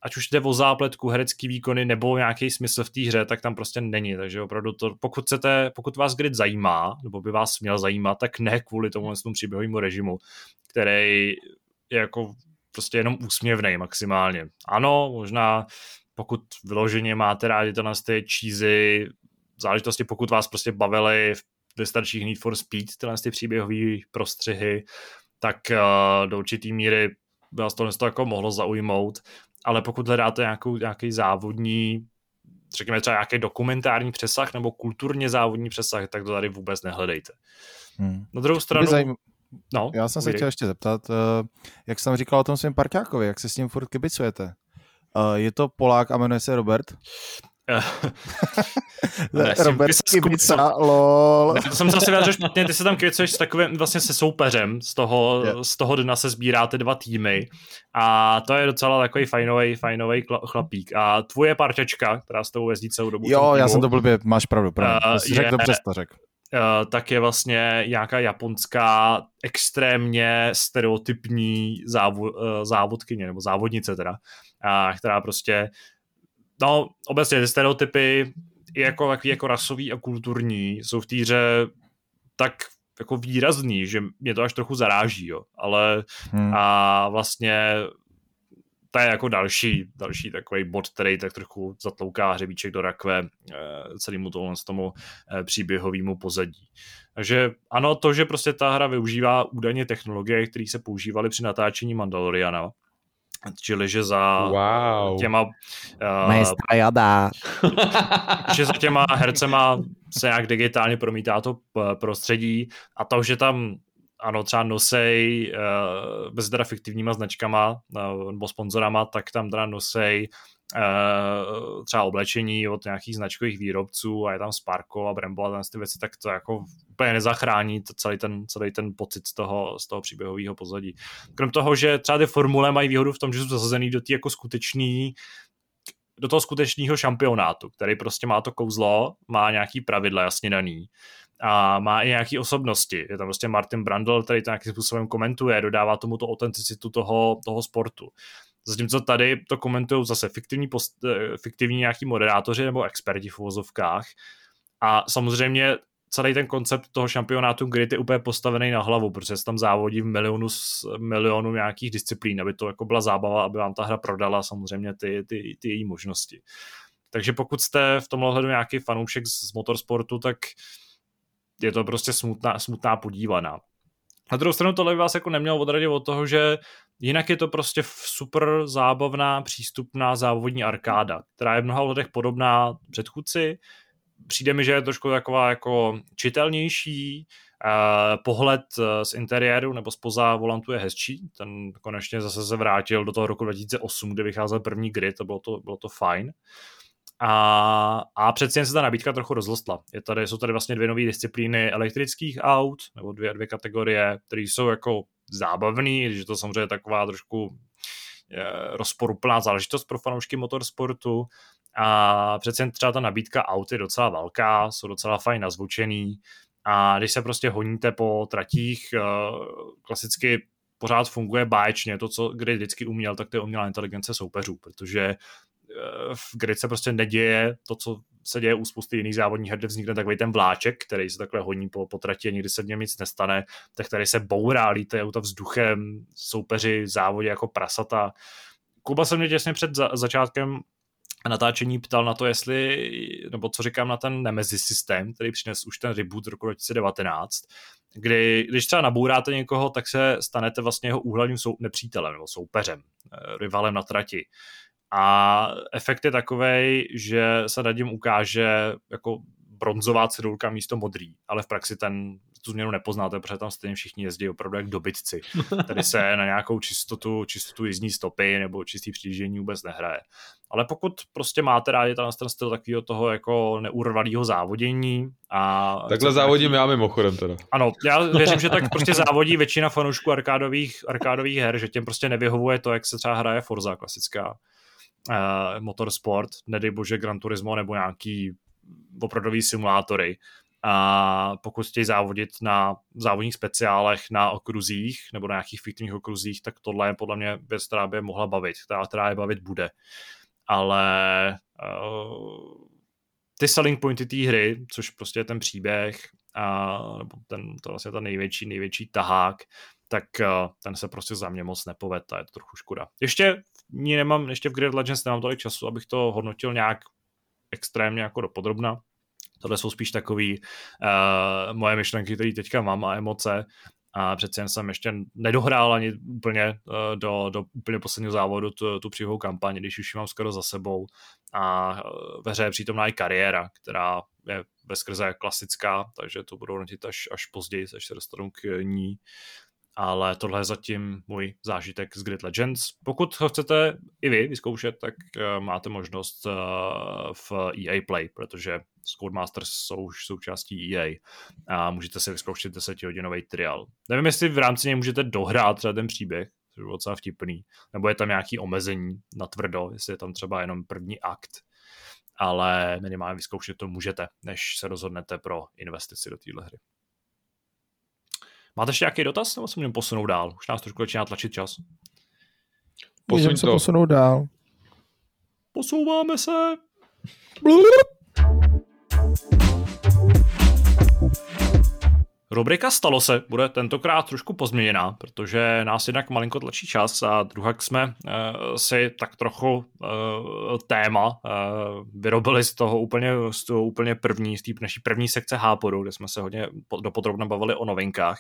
Ať už jde o zápletku, herecký výkony nebo nějaký smysl v té hře, tak tam prostě není. Takže opravdu to, pokud chcete, pokud vás grid zajímá, nebo by vás měl zajímat, tak ne kvůli tomu příběhovému režimu, který je jako prostě jenom úsměvný maximálně. Ano, možná pokud vyloženě máte rádi to na ty cheesy záležitosti, pokud vás prostě bavily ve starších Need for Speed, tyhle ty příběhové prostřihy, tak uh, do určitý míry vás to to jako mohlo zaujmout, ale pokud hledáte nějakou, nějaký závodní, řekněme třeba nějaký dokumentární přesah nebo kulturně závodní přesah, tak to tady vůbec nehledejte. Hmm. Na druhou stranu... Zajím... No, Já jsem se chtěl ještě zeptat, uh, jak jsem říkal o tom svém parťákovi, jak se s ním furt kibicujete? Uh, je to Polák a jmenuje se Robert? Robert Kibica, lol. Ne, to jsem zase vyjádřil špatně, ty se tam kvicuješ s takovým vlastně se soupeřem, z toho, yeah. z toho dna se sbíráte dva týmy a to je docela takový fajnový, fajnový chlapík. A tvoje parťačka, která s tou jezdí celou dobu. Jo, já jsem to blbě, máš pravdu, pravdu. Uh, řek to přesto, řek. Uh, tak je vlastně nějaká japonská extrémně stereotypní závo, uh, závodkyně, nebo závodnice teda, a která prostě, no obecně ty stereotypy jako, jako, jako rasový a kulturní jsou v týře tak jako výrazný, že mě to až trochu zaráží, jo. ale hmm. a vlastně to je jako další, další takový bod, který tak trochu zatlouká hřebíček do rakve eh, celému z tomu eh, příběhovému pozadí. Takže ano, to, že prostě ta hra využívá údajně technologie, které se používaly při natáčení Mandaloriana, čili že za wow. těma uh, jada. že za těma hercema se nějak digitálně promítá to prostředí a to, že tam ano, třeba nosej uh, bez teda fiktivníma značkama uh, nebo sponzorama, tak tam teda nosej uh, třeba oblečení od nějakých značkových výrobců a je tam Sparko a Brembo a ty věci, tak to jako úplně nezachrání to celý, ten, celý ten pocit z toho, z toho příběhového pozadí. Krom toho, že třeba ty formule mají výhodu v tom, že jsou zasazený do té jako skutečný do toho skutečného šampionátu, který prostě má to kouzlo, má nějaký pravidla jasně daný a má i nějaké osobnosti. Je tam prostě Martin Brandl, který to nějakým způsobem komentuje, dodává tomu to autenticitu toho, toho sportu. Zatímco tady to komentují zase fiktivní, post, eh, fiktivní nějaký moderátoři nebo experti v uvozovkách. A samozřejmě celý ten koncept toho šampionátu Grid je úplně postavený na hlavu, protože se tam závodí v milionu, milionu nějakých disciplín, aby to jako byla zábava, aby vám ta hra prodala samozřejmě ty, ty, ty její možnosti. Takže pokud jste v tomhle hledu nějaký fanoušek z motorsportu, tak je to prostě smutná, smutná podívaná. Na druhou stranu tohle by vás jako nemělo odradit od toho, že jinak je to prostě super zábavná, přístupná závodní arkáda, která je v mnoha letech podobná předchůdci. Přijde mi, že je trošku taková jako čitelnější, Uh, pohled z interiéru nebo spoza volantu je hezčí. Ten konečně zase se vrátil do toho roku 2008, kdy vycházel první grid, to bylo to, bylo to fajn. A, a přeci jen se ta nabídka trochu rozlostla. Je tady, jsou tady vlastně dvě nové disciplíny elektrických aut, nebo dvě, dvě kategorie, které jsou jako zábavný, je to samozřejmě taková trošku je, rozporuplná záležitost pro fanoušky motorsportu. A přeci jen třeba ta nabídka aut je docela velká, jsou docela fajn nazvučený. A když se prostě honíte po tratích, eh, klasicky pořád funguje báječně. To, co kdy vždycky uměl, tak to je umělá inteligence soupeřů, protože eh, v grid se prostě neděje to, co se děje u spousty jiných závodních her, kde vznikne takový ten vláček, který se takhle honí po, po trati a nikdy se v něm nic nestane, tak tady se bourá, lítají auta vzduchem, soupeři závodě jako prasata. Kuba se mě těsně před za, začátkem natáčení ptal na to, jestli, nebo co říkám na ten Nemesis systém, který přines už ten reboot roku 2019, kdy, když třeba nabouráte někoho, tak se stanete vlastně jeho úhlavním sou, nepřítelem nebo soupeřem, eh, rivalem na trati. A efekt je takový, že se nad ním ukáže jako bronzová cedulka místo modrý, ale v praxi ten tu změnu nepoznáte, protože tam stejně všichni jezdí opravdu jak dobytci. Tady se na nějakou čistotu, čistotu jízdní stopy nebo čistý přijíždění vůbec nehraje. Ale pokud prostě máte rádi ten, ten styl takového toho jako neurvalého závodění a... Takhle závodím já mimochodem teda. Ano, já věřím, že tak prostě závodí většina fanoušků arkádových, arkádových her, že těm prostě nevyhovuje to, jak se třeba hraje Forza klasická uh, motorsport, nedej bože Gran Turismo nebo nějaký opravdový simulátory, a pokud chtějí závodit na závodních speciálech na okruzích nebo na nějakých fiktivních okruzích, tak tohle je podle mě věc, která by je mohla bavit, která, která je bavit bude. Ale uh, ty selling pointy té hry, což prostě je ten příběh, a, nebo ten, to vlastně ta největší, největší tahák, tak uh, ten se prostě za mě moc nepoved a je to trochu škoda. Ještě ní nemám, ještě v Grid Legends nemám tolik času, abych to hodnotil nějak extrémně jako dopodrobna, Tohle jsou spíš takový uh, moje myšlenky, které teďka mám a emoce. A přece jen jsem ještě nedohrál ani úplně uh, do, do úplně posledního závodu tu, tu příhovou kampaň, když už ji mám skoro za sebou. A uh, ve hře je přítomná i kariéra, která je skrze klasická, takže to budou hodnotit až, až později, až se dostanu k ní ale tohle je zatím můj zážitek z Grid Legends. Pokud ho chcete i vy vyzkoušet, tak uh, máte možnost uh, v EA Play, protože Codemasters jsou už součástí EA a můžete si vyzkoušet 10-hodinový trial. Nevím, jestli v rámci něj můžete dohrát třeba ten příběh, což je docela vtipný, nebo je tam nějaký omezení na tvrdo, jestli je tam třeba jenom první akt, ale minimálně vyzkoušet to můžete, než se rozhodnete pro investici do téhle hry. Máte ještě nějaký dotaz, nebo se můžeme posunout dál? Už nás trošku začíná tlačit čas. Můžeme se posunout dál. Posouváme se. Rubrika Stalo se bude tentokrát trošku pozměněná, protože nás jednak malinko tlačí čas a druhak jsme uh, si tak trochu uh, téma uh, vyrobili z toho úplně, z toho úplně první, z té naší první sekce Háporu, kde jsme se hodně dopodrobně bavili o novinkách.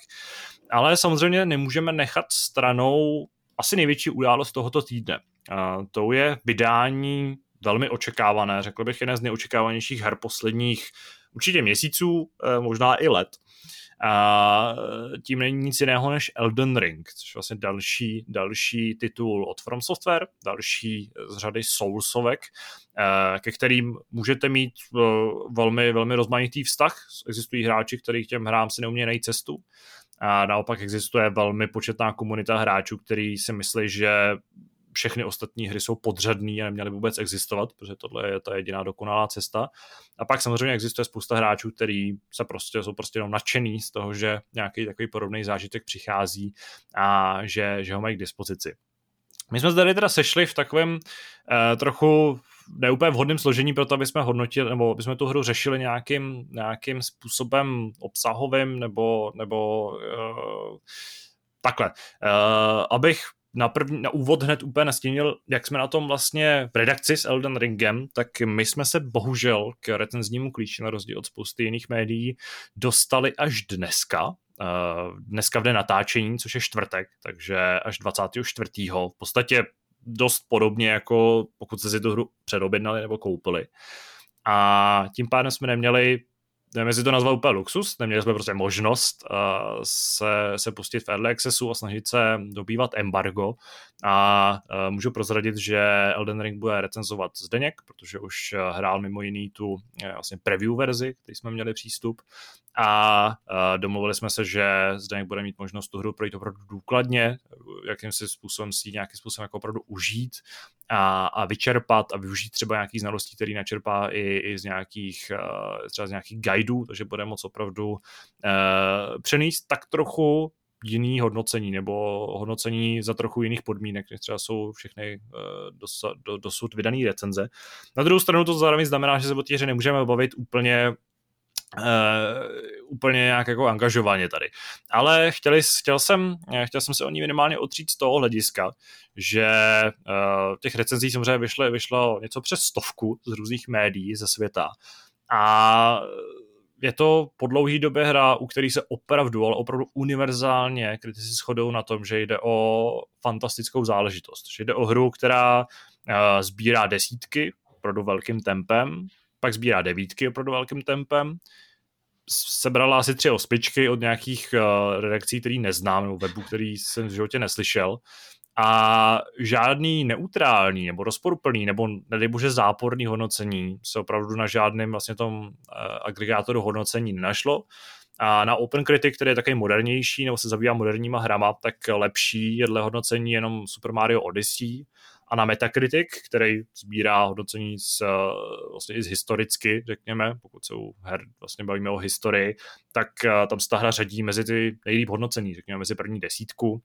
Ale samozřejmě nemůžeme nechat stranou asi největší událost tohoto týdne. Uh, to je vydání velmi očekávané, řekl bych jedné z nejočekávanějších her posledních určitě měsíců, možná i let a tím není nic jiného než Elden Ring, což je vlastně další, další titul od From Software, další z řady Soulsovek, eh, ke kterým můžete mít eh, velmi, velmi rozmanitý vztah. Existují hráči, kteří těm hrám si neumějí najít cestu. A naopak existuje velmi početná komunita hráčů, který si myslí, že všechny ostatní hry jsou podřadný a neměly vůbec existovat, protože tohle je ta jediná dokonalá cesta. A pak samozřejmě existuje spousta hráčů, který se prostě, jsou prostě jenom nadšený z toho, že nějaký takový podobný zážitek přichází a že, že ho mají k dispozici. My jsme tady teda sešli v takovém uh, trochu neúplně vhodném složení pro to, aby jsme hodnotili, nebo aby jsme tu hru řešili nějakým, nějakým způsobem obsahovým, nebo, nebo uh, takhle. Uh, abych na, první, na úvod hned úplně nastínil, jak jsme na tom vlastně v redakci s Elden Ringem, tak my jsme se bohužel k recenznímu klíči, na rozdíl od spousty jiných médií, dostali až dneska, uh, dneska v den natáčení, což je čtvrtek, takže až 24. v podstatě dost podobně jako pokud se si tu hru předobjednali nebo koupili. A tím pádem jsme neměli nevím, jestli to nazval úplně luxus, neměli jsme prostě možnost uh, se, se pustit v Early Accessu a snažit se dobývat embargo a uh, můžu prozradit, že Elden Ring bude recenzovat Zdeněk, protože už hrál mimo jiný tu uh, vlastně preview verzi, který jsme měli přístup. A domluvili jsme se, že Zdeněk bude mít možnost tu hru projít opravdu důkladně, jakýmsi způsobem si nějakým způsobem jako opravdu užít a, a vyčerpat a využít třeba nějakých znalostí, který načerpá i, i z nějakých, třeba z nějakých guideů, takže bude moc opravdu uh, přenést tak trochu jiný hodnocení nebo hodnocení za trochu jiných podmínek, než třeba jsou všechny uh, dosud vydané recenze. Na druhou stranu to zároveň znamená, že se o té nemůžeme bavit úplně Uh, úplně nějak jako angažovaně tady. Ale chtěli, chtěl, jsem, chtěl jsem se o ní minimálně otřít z toho hlediska, že uh, těch recenzí samozřejmě vyšlo, vyšlo něco přes stovku z různých médií ze světa a je to po dlouhé době hra, u který se opravdu, ale opravdu univerzálně kritici shodou na tom, že jde o fantastickou záležitost. Že jde o hru, která uh, sbírá desítky opravdu velkým tempem, pak sbírá devítky opravdu velkým tempem, sebrala asi tři ospičky od nějakých uh, redakcí, který neznám, nebo webu, který jsem v životě neslyšel a žádný neutrální nebo rozporuplný nebo nedej bože záporný hodnocení se opravdu na žádném vlastně tom uh, agregátoru hodnocení nenašlo. A na OpenCritic, který je takový modernější nebo se zabývá moderníma hrama, tak lepší je dle hodnocení jenom Super Mario Odyssey a na Metacritic, který sbírá hodnocení z, eh, vlastně i z historicky, řekněme, pokud se u her vlastně bavíme o historii, tak eh, tam se ta hra řadí mezi ty nejlíp hodnocení, řekněme mezi první desítku,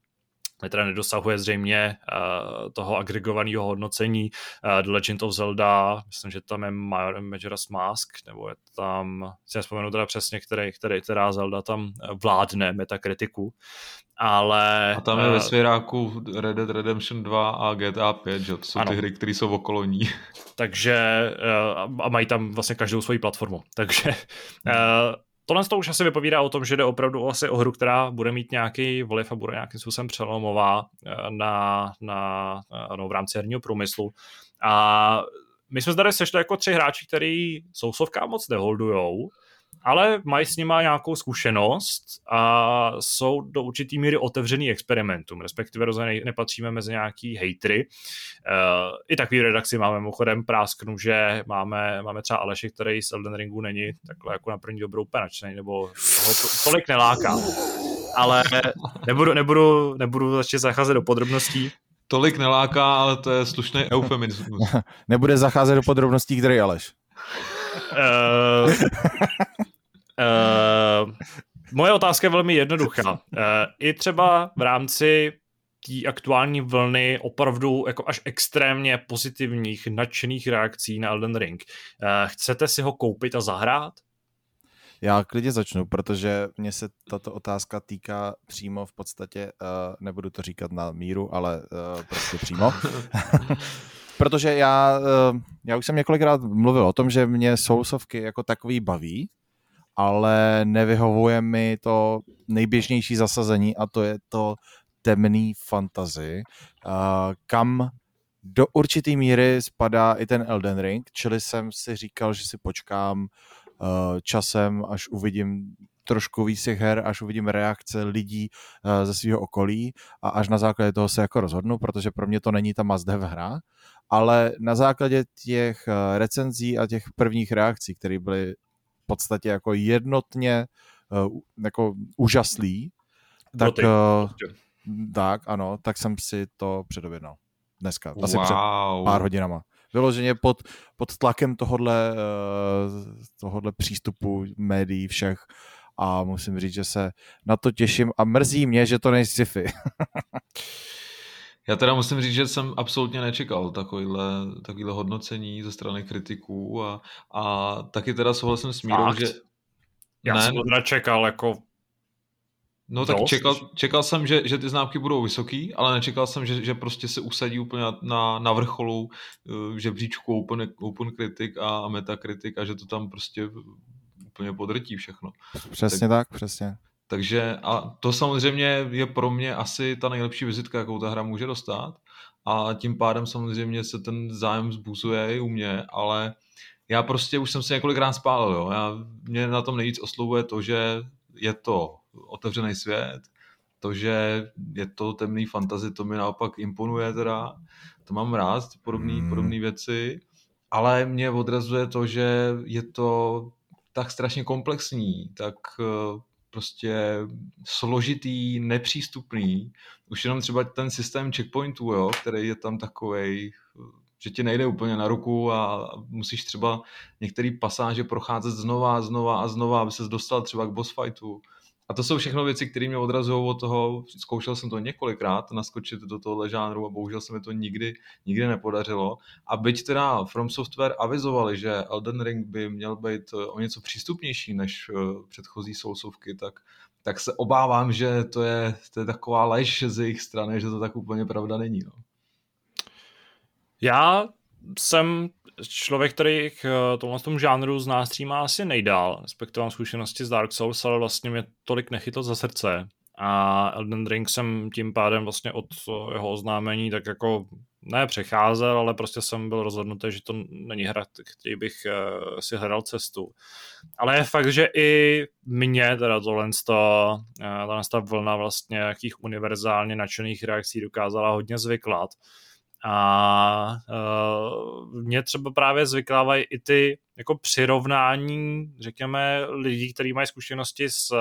teda nedosahuje zřejmě uh, toho agregovaného hodnocení uh, The Legend of Zelda, myslím, že tam je Majora's Mask, nebo je tam, si nespomenu teda přesně, který, který, která Zelda tam vládne metakritiku, ale... A tam je uh, ve svěráku Red Dead Redemption 2 a GTA 5, že to jsou ano. ty hry, které jsou okolo ní. Takže uh, a mají tam vlastně každou svoji platformu, takže uh, Tohle to už asi vypovídá o tom, že jde opravdu asi o hru, která bude mít nějaký vliv a bude nějakým způsobem přelomová na, na, no, v rámci herního průmyslu. A my jsme tady sešli jako tři hráči, který sousovkám moc neholdujou, ale mají s nima nějakou zkušenost a jsou do určitý míry otevřený experimentům, respektive rozhodně nepatříme mezi nějaký hejtry. Uh, I takový redakci máme mimochodem prásknu, že máme, máme třeba Aleši, který z Elden Ringu není takhle jako na první dobrou penačný, nebo ho to, tolik neláká. Ale nebudu, nebudu, nebudu začít zacházet do podrobností. Tolik neláká, ale to je slušný eufemismus. Nebude zacházet do podrobností, který Aleš. Uh, uh, moje otázka je velmi jednoduchá. Uh, I třeba v rámci té aktuální vlny opravdu jako až extrémně pozitivních, nadšených reakcí na Elden Ring. Uh, chcete si ho koupit a zahrát? Já klidně začnu, protože mě se tato otázka týká přímo v podstatě, uh, nebudu to říkat na míru, ale uh, prostě přímo. protože já, uh, já už jsem několikrát mluvil o tom, že mě sousovky jako takový baví, ale nevyhovuje mi to nejběžnější zasazení a to je to temný fantazy, uh, kam do určitý míry spadá i ten Elden Ring, čili jsem si říkal, že si počkám uh, časem, až uvidím trošku víc těch her, až uvidím reakce lidí uh, ze svého okolí a až na základě toho se jako rozhodnu, protože pro mě to není ta must have hra, ale na základě těch recenzí a těch prvních reakcí, které byly podstatě jako jednotně uh, jako úžaslý, tak, uh, tak ano, tak jsem si to předobjednal dneska, asi wow. před pár hodinama. Vyloženě pod, pod tlakem tohodle, uh, tohodle přístupu médií všech a musím říct, že se na to těším a mrzí mě, že to nejsi sci-fi. Já teda musím říct, že jsem absolutně nečekal takovýhle, takovýhle hodnocení ze strany kritiků a, a taky teda souhlasím s Mírou, že... Já ne, jsem to teda čekal jako No tak čekal, čekal jsem, že, že ty známky budou vysoký, ale nečekal jsem, že, že prostě se usadí úplně na, na, na vrcholu uh, žebříčku Open, Open Critic a Metacritic a že to tam prostě úplně podrtí všechno. Přesně tak, tak přesně. Takže a to samozřejmě je pro mě asi ta nejlepší vizitka, jakou ta hra může dostat a tím pádem samozřejmě se ten zájem zbuzuje i u mě, ale já prostě už jsem se několikrát spálil, jo. Já, mě na tom nejvíc oslovuje to, že je to otevřený svět, to, že je to temný fantazy, to mi naopak imponuje teda, to mám rád, podobné hmm. podobné věci, ale mě odrazuje to, že je to tak strašně komplexní, tak prostě složitý, nepřístupný. Už jenom třeba ten systém checkpointů, jo, který je tam takový, že ti nejde úplně na ruku a musíš třeba některé pasáže procházet znova a znova a znova, aby se dostal třeba k boss fightu. A to jsou všechno věci, které mě odrazují od toho, zkoušel jsem to několikrát, naskočit do tohohle žánru a bohužel se mi to nikdy, nikdy nepodařilo. A byť teda From Software avizovali, že Elden Ring by měl být eh, o něco přístupnější než eh, předchozí Soulsovky, tak, tak se obávám, že to je, to je taková lež z jejich strany, že to tak úplně pravda není. No. Já jsem člověk, který k eh, tomhle tomu žánru z nás má asi nejdál, respektive zkušenosti z Dark Souls, ale vlastně mě tolik nechytlo za srdce. A Elden Ring jsem tím pádem vlastně od jeho oznámení tak jako ne přecházel, ale prostě jsem byl rozhodnutý, že to není hra, který bych uh, si hledal cestu. Ale je fakt, že i mě teda tohle, to, uh, ta vlna vlastně jakých univerzálně nadšených reakcí dokázala hodně zvyklat. A uh, mě třeba právě zvyklávají i ty jako přirovnání, řekněme, lidí, kteří mají zkušenosti s,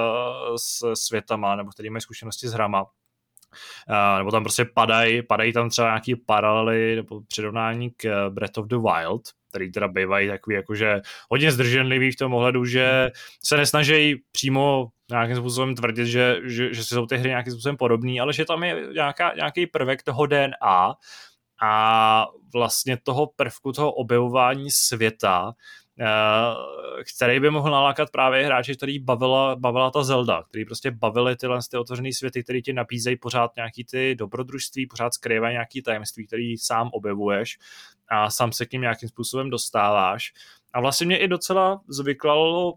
s světama, nebo kteří mají zkušenosti s hrama. Uh, nebo tam prostě padají, padají tam třeba nějaký paralely nebo přirovnání k Breath of the Wild, který teda bývají takový jakože hodně zdrženlivý v tom ohledu, že se nesnaží přímo nějakým způsobem tvrdit, že, že, že jsou ty hry nějakým způsobem podobný, ale že tam je nějaká, nějaký prvek toho DNA, a vlastně toho prvku, toho objevování světa, eh, který by mohl nalákat právě hráči, který bavila, bavila ta Zelda, který prostě bavili tyhle ty otevřené světy, který ti nabízejí pořád nějaký ty dobrodružství, pořád skrývají nějaký tajemství, který sám objevuješ a sám se k ním nějakým způsobem dostáváš. A vlastně mě i docela zvyklalo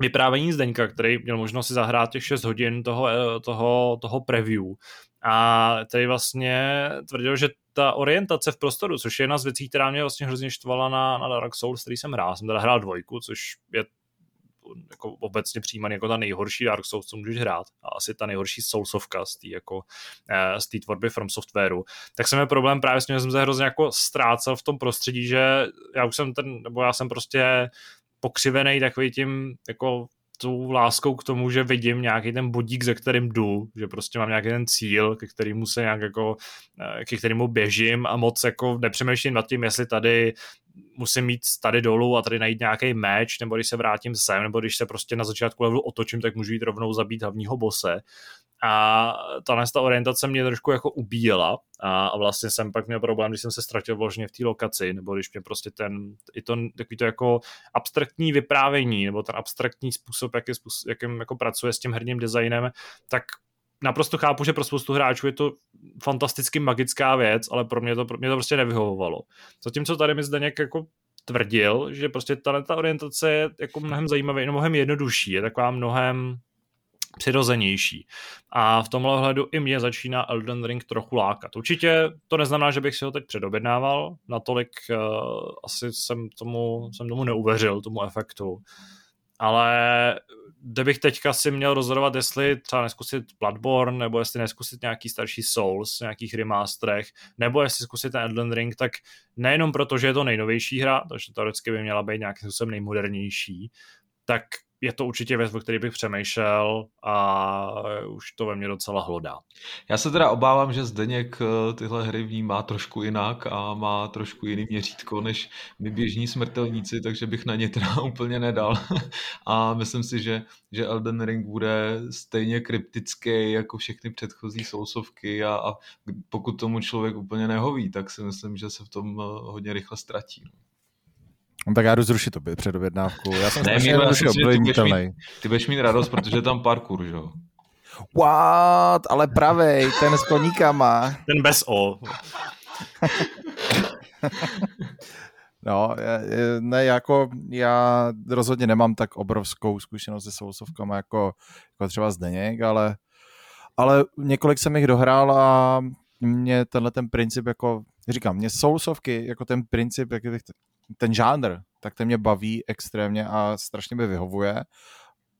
vyprávění Zdeňka, který měl možnost si zahrát těch 6 hodin toho, eh, toho, toho preview. A tady vlastně tvrdil, že ta orientace v prostoru, což je jedna z věcí, která mě vlastně hrozně štvala na, na Dark Souls, který jsem hrál. Jsem teda hrál dvojku, což je jako obecně přijímaný jako ta nejhorší Dark Souls, co můžeš hrát. A asi ta nejhorší Soulsovka z té jako, eh, z tvorby From Softwareu. Tak jsem měl problém právě s tím, že jsem se hrozně jako ztrácel v tom prostředí, že já už jsem ten, nebo já jsem prostě pokřivený takový tím jako tou láskou k tomu, že vidím nějaký ten bodík, ze kterým jdu, že prostě mám nějaký ten cíl, ke kterému se nějak jako, eh, ke kterému běžím a moc jako nepřemýšlím nad tím, jestli tady musím mít tady dolů a tady najít nějaký meč, nebo když se vrátím sem, nebo když se prostě na začátku levelu otočím, tak můžu jít rovnou zabít hlavního bose. A ta ta orientace mě trošku jako ubíjela a, a vlastně jsem pak měl problém, když jsem se ztratil vložně v té lokaci, nebo když mě prostě ten, i to takový to jako abstraktní vyprávění, nebo ten abstraktní způsob, jaký, způsob, jakým jako pracuje s tím herním designem, tak naprosto chápu, že pro spoustu hráčů je to fantasticky magická věc, ale pro mě to, pro mě to prostě nevyhovovalo. Zatímco tady mi Zdeněk jako tvrdil, že prostě ta, ta orientace je jako mnohem zajímavý, no mnohem jednodušší, je taková mnohem přirozenější. A v tomhle ohledu i mě začíná Elden Ring trochu lákat. Určitě to neznamená, že bych si ho teď předobjednával, natolik uh, asi jsem tomu, jsem tomu neuvěřil, tomu efektu. Ale kdybych teďka si měl rozhodovat, jestli třeba neskusit Bloodborne, nebo jestli neskusit nějaký starší Souls, nějakých remasterech, nebo jestli zkusit ten Elden Ring, tak nejenom proto, že je to nejnovější hra, takže teoreticky by měla být nějakým způsobem nejmodernější, tak je to určitě věc, o který bych přemýšlel a už to ve mně docela hlodá. Já se teda obávám, že Zdeněk eh, tyhle hry vnímá trošku jinak a má trošku jiný měřítko než my běžní smrtelníci, takže bych na ně teda úplně nedal. a myslím si, že, že Elden Ring bude stejně kryptický jako všechny předchozí sousovky a, a pokud tomu člověk úplně nehoví, tak si myslím, že se v tom eh, hodně rychle ztratí. No tak já jdu zrušit to předobjednávku. Já jsem ne, budeš mít, ty budeš mít radost, protože je tam parkour, že jo? What? Ale pravej, ten s koníkama. Ten bez O. No, ne, jako já rozhodně nemám tak obrovskou zkušenost se sousovkama jako, jako třeba Zdeněk, ale, ale několik jsem jich dohrál a mě tenhle ten princip jako, říkám, mě sousovky jako ten princip, jak bych ten žánr, tak ten mě baví extrémně a strašně mi vyhovuje,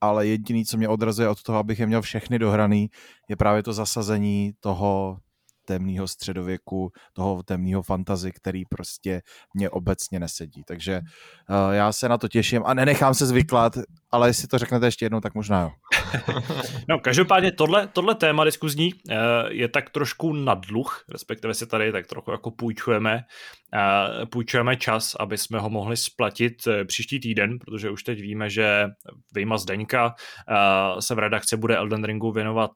ale jediný, co mě odrazuje od toho, abych je měl všechny dohraný, je právě to zasazení toho, temného středověku, toho temného fantazy, který prostě mě obecně nesedí. Takže uh, já se na to těším a nenechám se zvyklat, ale jestli to řeknete ještě jednou, tak možná jo. no, každopádně tohle, tohle téma diskuzní uh, je tak trošku na dluh, respektive si tady tak trochu jako půjčujeme, uh, půjčujeme čas, aby jsme ho mohli splatit uh, příští týden, protože už teď víme, že vyjma Zdeňka se v redakci bude Elden Ringu věnovat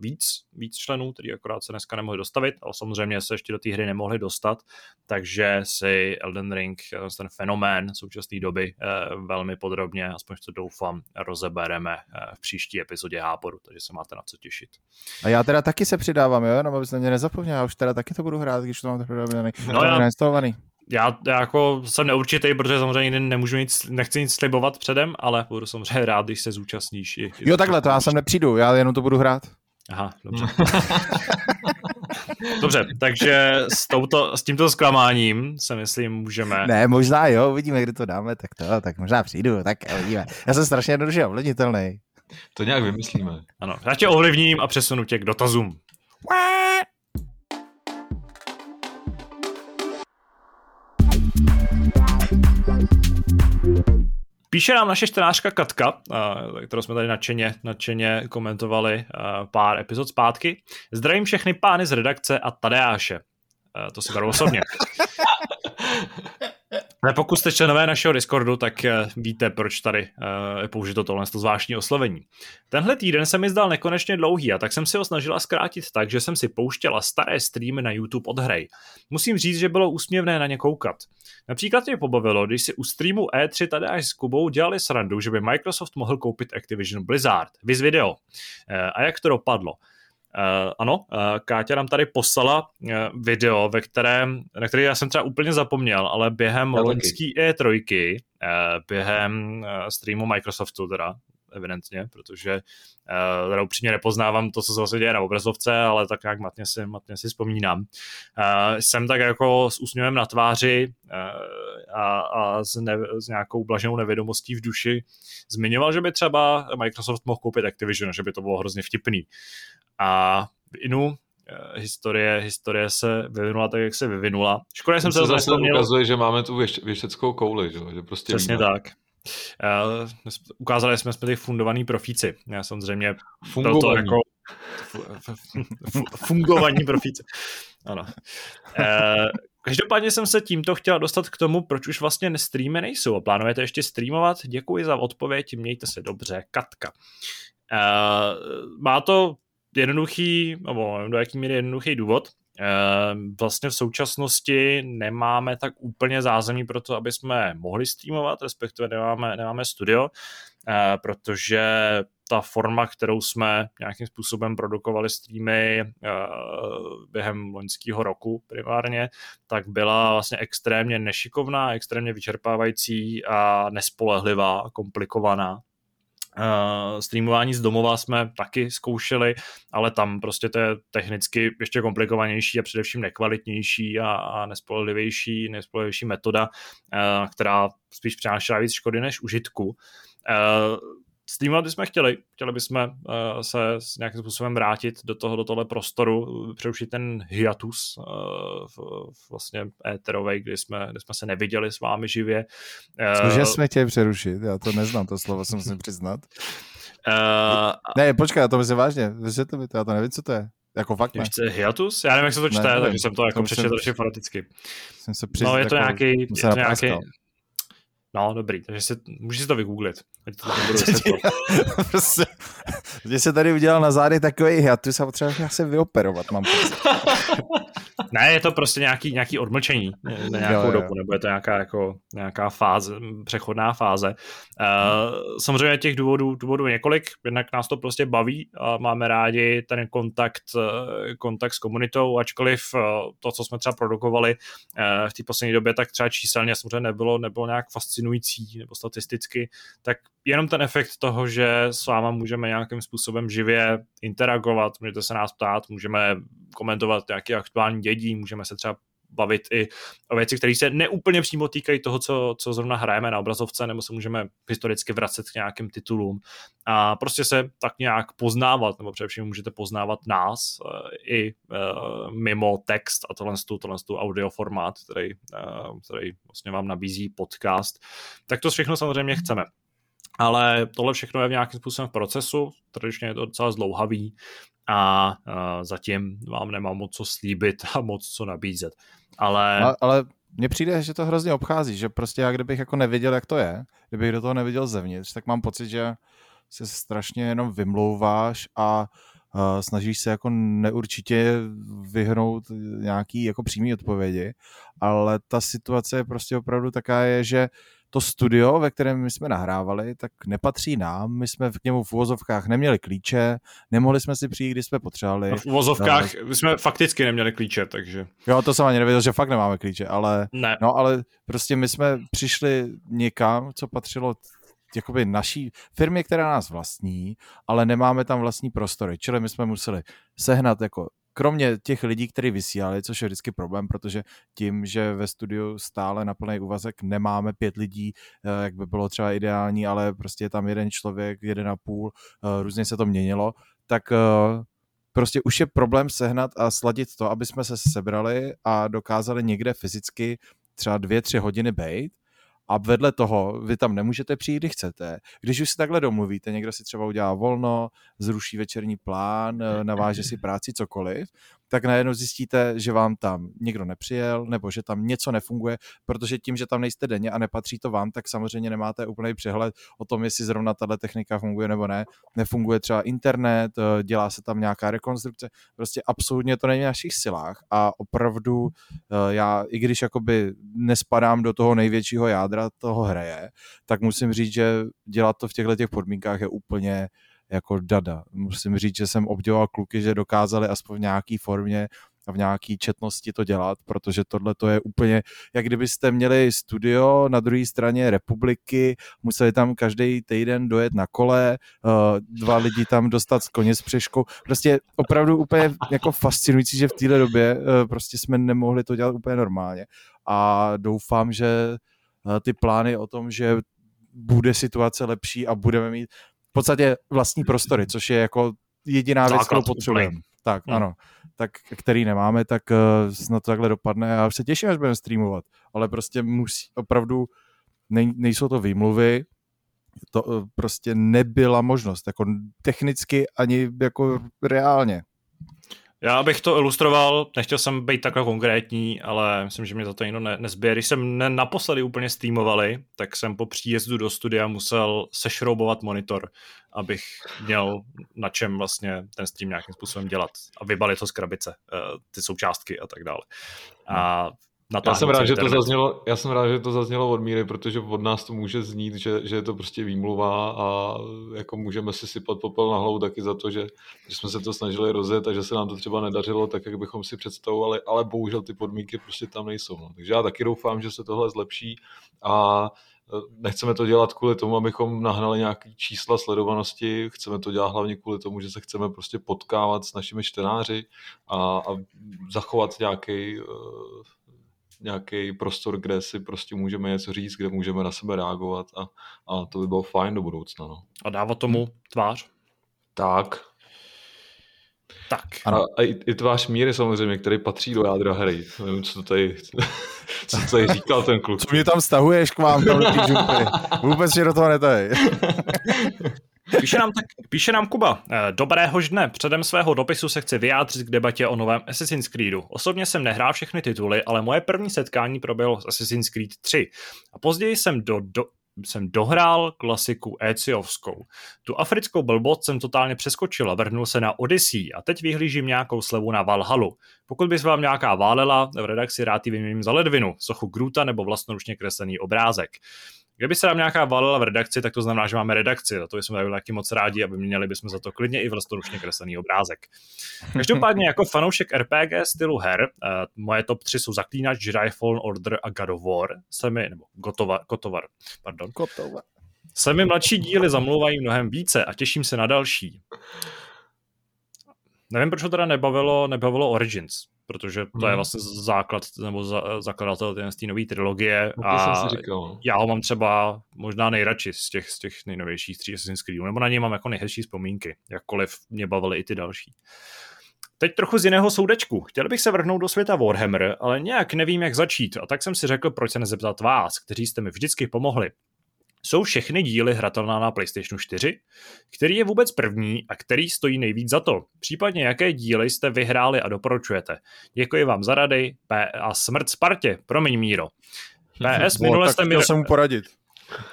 víc, víc členů, který akorát se dneska nemohli dostavit, ale samozřejmě se ještě do té hry nemohli dostat, takže si Elden Ring, ten fenomén současné doby, velmi podrobně, aspoň to doufám, rozebereme uh, v příští epizodě Háporu, takže se máte na co těšit. A já teda taky se přidávám, jo, jenom abyste mě nezapomněl, já už teda taky to budu hrát, když to mám připravený, no já, nainstalovaný. Já, já jako jsem neurčitý, protože samozřejmě nemůžu nic, nechci nic slibovat předem, ale budu samozřejmě rád, když se zúčastníš. I, jo, takhle, to já sem nepřijdu, já jenom to budu hrát. Aha, dobře. dobře, takže s, touto, s tímto zklamáním se myslím můžeme... Ne, možná jo, uvidíme, kdy to dáme, tak to, tak možná přijdu, tak uvidíme. Já jsem strašně jednoduše ovlivnitelný. To nějak vymyslíme. Ano, já tě ovlivním a přesunu tě k dotazům. Píše nám naše čtenářka Katka, kterou jsme tady nadšeně, nadšeně komentovali pár epizod zpátky. Zdravím všechny pány z redakce a Tadeáše. To si beru osobně. Ale pokud jste členové našeho Discordu, tak eh, víte, proč tady eh, je použito tohle to zvláštní oslovení. Tenhle týden se mi zdal nekonečně dlouhý a tak jsem si ho snažila zkrátit tak, že jsem si pouštěla staré streamy na YouTube od hry. Musím říct, že bylo úsměvné na ně koukat. Například mě pobavilo, když si u streamu E3 tady až s Kubou dělali srandu, že by Microsoft mohl koupit Activision Blizzard. Viz video. Eh, a jak to dopadlo? Uh, ano, uh, Káťa nám tady poslala uh, video, ve kterém, na který já jsem třeba úplně zapomněl, ale během loňský E3, uh, během uh, streamu Microsoftu teda, evidentně, protože uh, teda upřímně nepoznávám to, co se vlastně děje na obrazovce, ale tak nějak matně si, matně si vzpomínám. Uh, jsem tak jako s úsměvem na tváři uh, a, a s, ne, s nějakou blaženou nevědomostí v duši zmiňoval, že by třeba Microsoft mohl koupit Activision, že by to bylo hrozně vtipný. A v Inu eh, historie, historie se vyvinula tak, jak se vyvinula. Škoda, jsem se zase zapomněl... ukazuje, že máme tu věšteckou kouli, že, že prostě Přesně víme. tak. Uh, ukázali jsme, jsme ty fundovaný profíci. Já samozřejmě Fungovaní. to jako fungovaní profíci. Ano. Uh, každopádně jsem se tímto chtěla dostat k tomu, proč už vlastně streamy nejsou plánujete ještě streamovat. Děkuji za odpověď, mějte se dobře, Katka. Uh, má to jednoduchý, nebo do jaký míry jednoduchý důvod. Ehm, vlastně v současnosti nemáme tak úplně zázemí pro to, aby jsme mohli streamovat, respektive nemáme, nemáme studio, eh, protože ta forma, kterou jsme nějakým způsobem produkovali streamy eh, během loňského roku primárně, tak byla vlastně extrémně nešikovná, extrémně vyčerpávající a nespolehlivá, komplikovaná. Uh, streamování z domova jsme taky zkoušeli, ale tam prostě to je technicky ještě komplikovanější a především nekvalitnější a, a nespolehlivější, nespolehlivější metoda, uh, která spíš přinášela víc škody než užitku. Uh, Streamovat bychom chtěli, chtěli bychom uh, se s nějakým způsobem vrátit do toho, do tohle prostoru, přerušit ten hiatus uh, v, v vlastně éterovej, kdy jsme, kdy jsme se neviděli s vámi živě. Uh, Cože jsme chtěli přerušit? Já to neznám, to slovo se musím přiznat. Uh, ne, počkej, já to myslím vážně, vysvětli mi to, já to nevím, co to je. Jako fakt ne. Ještě hiatus? Já nevím, jak se to čte, ne, takže jsem to jako přečetl trošku fanaticky. Jsem se no, je to jako, nějaký, je to nějaký, No, dobrý, takže si, můžeš si to vygooglit. Ať to prostě, se tady udělal na zády takový hiatus a potřeba se vyoperovat, mám Ne, je to prostě nějaký, nějaký odmlčení na nějakou jo, jo. dobu, nebo je to nějaká, jako, nějaká fáze, přechodná fáze. Uh, samozřejmě těch důvodů, důvodů několik, jednak nás to prostě baví a máme rádi ten kontakt, eh, kontakt s komunitou, ačkoliv uh, to, co jsme třeba produkovali v té poslední době, tak třeba číselně samozřejmě nebylo, nebylo nějak fascinující nebo statisticky, tak jenom ten efekt toho, že s váma můžeme nějakým způsobem živě interagovat, můžete se nás ptát, můžeme komentovat nějaké aktuální dědí, můžeme se třeba bavit i o věci, které se neúplně přímo týkají toho, co, co zrovna hrajeme na obrazovce, nebo se můžeme historicky vracet k nějakým titulům a prostě se tak nějak poznávat, nebo především můžete poznávat nás uh, i uh, mimo text a tohle, tohle audio formát, který, uh, který vlastně vám nabízí podcast. Tak to všechno samozřejmě chceme. Ale tohle všechno je v nějakým způsobem v procesu, tradičně je to docela zdlouhavý a uh, zatím vám nemám moc co slíbit a moc co nabízet. Ale... ale, ale mně přijde, že to hrozně obchází, že prostě já kdybych jako neviděl, jak to je, kdybych do toho neviděl zevnitř, tak mám pocit, že se strašně jenom vymlouváš a uh, snažíš se jako neurčitě vyhnout nějaký jako přímý odpovědi, ale ta situace je prostě opravdu taká je, že to studio, ve kterém my jsme nahrávali, tak nepatří nám. My jsme k němu v uvozovkách neměli klíče, nemohli jsme si přijít, když jsme potřebovali. No v uvozovkách no, my jsme fakticky neměli klíče, takže... Jo, to jsem ani nevěděl, že fakt nemáme klíče, ale... Ne. No, ale prostě my jsme přišli někam, co patřilo jakoby naší firmě, která nás vlastní, ale nemáme tam vlastní prostory. Čili my jsme museli sehnat jako kromě těch lidí, kteří vysílali, což je vždycky problém, protože tím, že ve studiu stále na plný úvazek nemáme pět lidí, eh, jak by bylo třeba ideální, ale prostě je tam jeden člověk, jeden a půl, eh, různě se to měnilo, tak eh, prostě už je problém sehnat a sladit to, aby jsme se sebrali a dokázali někde fyzicky třeba dvě, tři hodiny bejt a vedle toho vy tam nemůžete přijít, kdy chcete. Když už si takhle domluvíte, někdo si třeba udělá volno, zruší večerní plán, eh, naváže si práci, cokoliv, tak najednou zjistíte, že vám tam někdo nepřijel, nebo že tam něco nefunguje, protože tím, že tam nejste denně a nepatří to vám, tak samozřejmě nemáte úplný přehled o tom, jestli zrovna tahle technika funguje nebo ne. Nefunguje třeba internet, eh, dělá se tam nějaká rekonstrukce, prostě absolutně to není v našich silách a opravdu eh, já, i když jakoby nespadám do toho největšího jádra toho hraje, tak musím říct, že dělat to v těchto těch podmínkách je úplně jako dada. Musím říct, že jsem obdivoval kluky, že dokázali aspoň v nějaký formě a v nějaký četnosti to dělat, protože tohle to je úplně, jak kdybyste měli studio na druhé straně republiky, museli tam každý týden dojet na kole, eh, dva lidi tam dostat z koně s přeškou. Prostě opravdu úplně jako fascinující, že v téhle době eh, prostě jsme nemohli to dělat úplně normálně. A doufám, že eh, ty plány o tom, že bude situace lepší a budeme mít podstatě vlastní prostory, což je jako jediná věc, kterou potřebujeme. Tak, hmm. ano. Tak, který nemáme, tak uh, snad to takhle dopadne a se těším, až budeme streamovat. Ale prostě musí, opravdu nej, nejsou to výmluvy, to uh, prostě nebyla možnost, jako technicky ani jako reálně. Já bych to ilustroval, nechtěl jsem být takhle konkrétní, ale myslím, že mě za to někdo ne, nezbije. Když jsem ne, naposledy úplně streamovali, tak jsem po příjezdu do studia musel sešroubovat monitor, abych měl na čem vlastně ten stream nějakým způsobem dělat a vybalit to z krabice, eh, ty součástky a tak dále. A já jsem rád, že to zaznělo, já jsem rád, že to zaznělo od Míry, protože od nás to může znít, že, že je to prostě výmluva a jako můžeme si sypat popel na hlavu taky za to, že, že jsme se to snažili rozjet a že se nám to třeba nedařilo tak, jak bychom si představovali, ale bohužel ty podmínky prostě tam nejsou. No. Takže já taky doufám, že se tohle zlepší a e, nechceme to dělat kvůli tomu, abychom nahnali nějaký čísla sledovanosti, chceme to dělat hlavně kvůli tomu, že se chceme prostě potkávat s našimi čtenáři a, a zachovat nějaký uh, nějaký prostor, kde si prostě můžeme něco říct, kde můžeme na sebe reagovat a, a to by bylo fajn do budoucna. No. A dávat tomu tvář? Tak. Tak. A, a i, i tvář míry samozřejmě, který patří do jádra hry. Nevím, co to tady, co to tady říkal ten kluk. Co mě tam stahuješ k vám tam do Vůbec mě do toho netají. Píše nám, tak, píše nám Kuba. Eh, Dobrého dne. Předem svého dopisu se chci vyjádřit k debatě o novém Assassin's Creedu. Osobně jsem nehrál všechny tituly, ale moje první setkání proběhlo s Assassin's Creed 3. A později jsem do, do, jsem dohrál klasiku Eciovskou. Tu africkou blbost jsem totálně přeskočil a vrhnul se na Odyssey a teď vyhlížím nějakou slevu na Valhalu. Pokud bys vám nějaká válela, v redakci rád ji vyměním za ledvinu, sochu Gruta nebo vlastnoručně kreslený obrázek. Kdyby se nám nějaká valila v redakci, tak to znamená, že máme redakci. Za to bychom byli taky moc rádi, aby měli bychom za to klidně i vlastnoručně kreslený obrázek. Každopádně jako fanoušek RPG stylu her, uh, moje top 3 jsou Zaklínač, Jedi Fallen Order a God of War, se mi, nebo Gotovar, Gotovar, pardon. Gotovar. Se mi mladší díly zamlouvají mnohem více a těším se na další. Nevím, proč ho teda nebavilo, nebavilo Origins. Protože to je mhm. vlastně základ nebo za, zakladatel té nové trilogie no, a říkal. já ho mám třeba možná nejradši z těch, z těch nejnovějších tří Assassin's Creedů, nebo na něj mám jako nejhezčí vzpomínky, jakkoliv mě bavily i ty další. Teď trochu z jiného soudečku. Chtěl bych se vrhnout do světa Warhammer, ale nějak nevím, jak začít, a tak jsem si řekl, proč se nezeptat vás, kteří jste mi vždycky pomohli. Jsou všechny díly hratelná na PlayStation 4? Který je vůbec první a který stojí nejvíc za to? Případně jaké díly jste vyhráli a doporučujete? Děkuji vám za rady a smrt Spartě, promiň Míro. PS, minule jste mi... jsem mu poradit.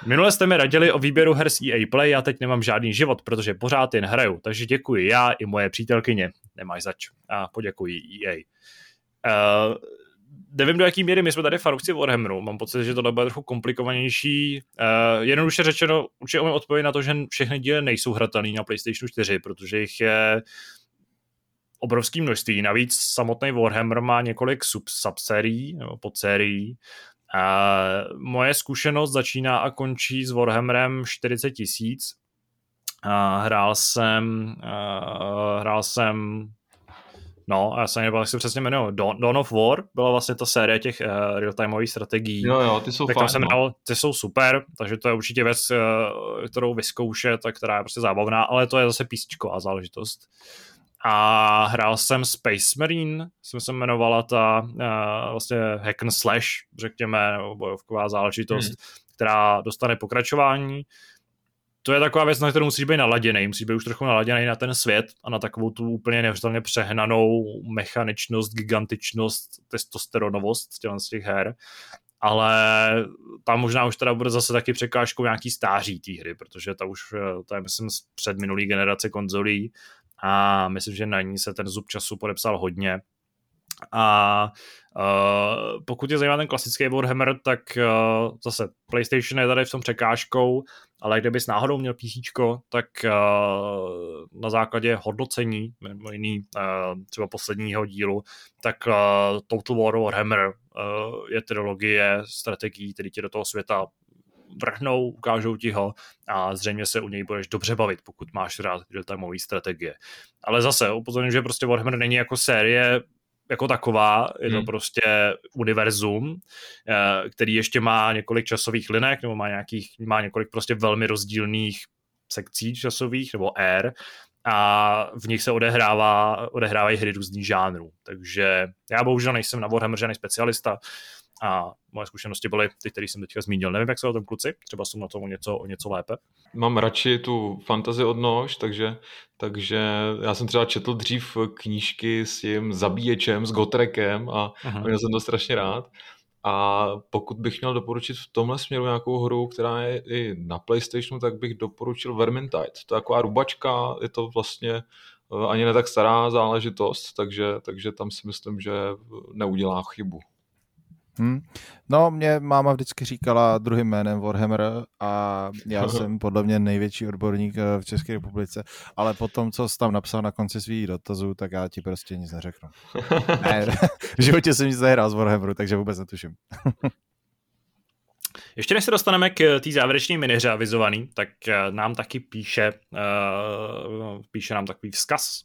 Minule jste mi radili o výběru her z EA Play a teď nemám žádný život, protože pořád jen hraju, takže děkuji já i moje přítelkyně. Nemáš zač. A poděkuji EA. Uh, nevím, do jaký míry my jsme tady fanoušci Warhammeru. Mám pocit, že to bude trochu komplikovanější. Uh, jednoduše řečeno, určitě umím odpovědět na to, že všechny díly nejsou hratelné na PlayStation 4, protože jich je obrovský množství. Navíc samotný Warhammer má několik sub subsérií nebo podsérií. A moje zkušenost začíná a končí s Warhammerem 40 tisíc. Hrál jsem, uh, hrál jsem No, já jsem jak se přesně jmenuji, Dawn, Dawn of War, byla vlastně ta série těch uh, real-timeových strategií. Jo, jo, ty jsou tak fajn, jsem no. ty jsou super, takže to je určitě věc, uh, kterou vyzkoušet a která je prostě zábavná, ale to je zase písničková záležitost. A hrál jsem Space Marine, jsem se jmenovala ta uh, vlastně hack and slash, řekněme, nebo bojovková záležitost, hmm. která dostane pokračování to je taková věc, na kterou musíš být naladěný, musíš být už trochu naladěný na ten svět a na takovou tu úplně neuvěřitelně přehnanou mechaničnost, gigantičnost, testosteronovost z těch her, ale tam možná už teda bude zase taky překážkou nějaký stáří té hry, protože ta už, to je myslím z před minulý generace konzolí a myslím, že na ní se ten zub času podepsal hodně a uh, pokud je zajímá ten klasický Warhammer, tak uh, zase PlayStation je tady v tom překážkou, ale kdybys náhodou měl PC, tak uh, na základě hodnocení, mimo jiný uh, třeba posledního dílu, tak uh, Total War Warhammer uh, je trilogie strategií, který tě do toho světa vrhnou, ukážou ti ho a zřejmě se u něj budeš dobře bavit, pokud máš rád real strategie. Ale zase upozorňuji, že prostě Warhammer není jako série jako taková, je to hmm. prostě univerzum, eh, který ještě má několik časových linek, nebo má, nějakých, má několik prostě velmi rozdílných sekcí časových, nebo ér, a v nich se odehrává, odehrávají hry různých žánrů. Takže já bohužel nejsem na Warhammer žádný specialista, a moje zkušenosti byly ty, které jsem teďka zmínil. Nevím, jak se o tom kluci, třeba jsou na tom o něco, o něco lépe. Mám radši tu fantazii od nož, takže, takže já jsem třeba četl dřív knížky s tím zabíječem, s Gotrekem a uh-huh. měl jsem to strašně rád. A pokud bych měl doporučit v tomhle směru nějakou hru, která je i na PlayStationu, tak bych doporučil Vermintide. To je taková rubačka, je to vlastně eh, ani ne tak stará záležitost, takže, takže tam si myslím, že neudělá chybu. Hmm. No, mě máma vždycky říkala druhým jménem Warhammer a já jsem podle mě největší odborník eh, v České republice, ale po tom, co jsi tam napsal na konci svých dotazů, tak já ti prostě nic neřeknu. ne, v životě jsem nic nehrál z Warhammeru, takže vůbec netuším. Ještě než se dostaneme k té závěrečné miniře avizovaný, tak eh, nám taky píše, píše nám takový vzkaz,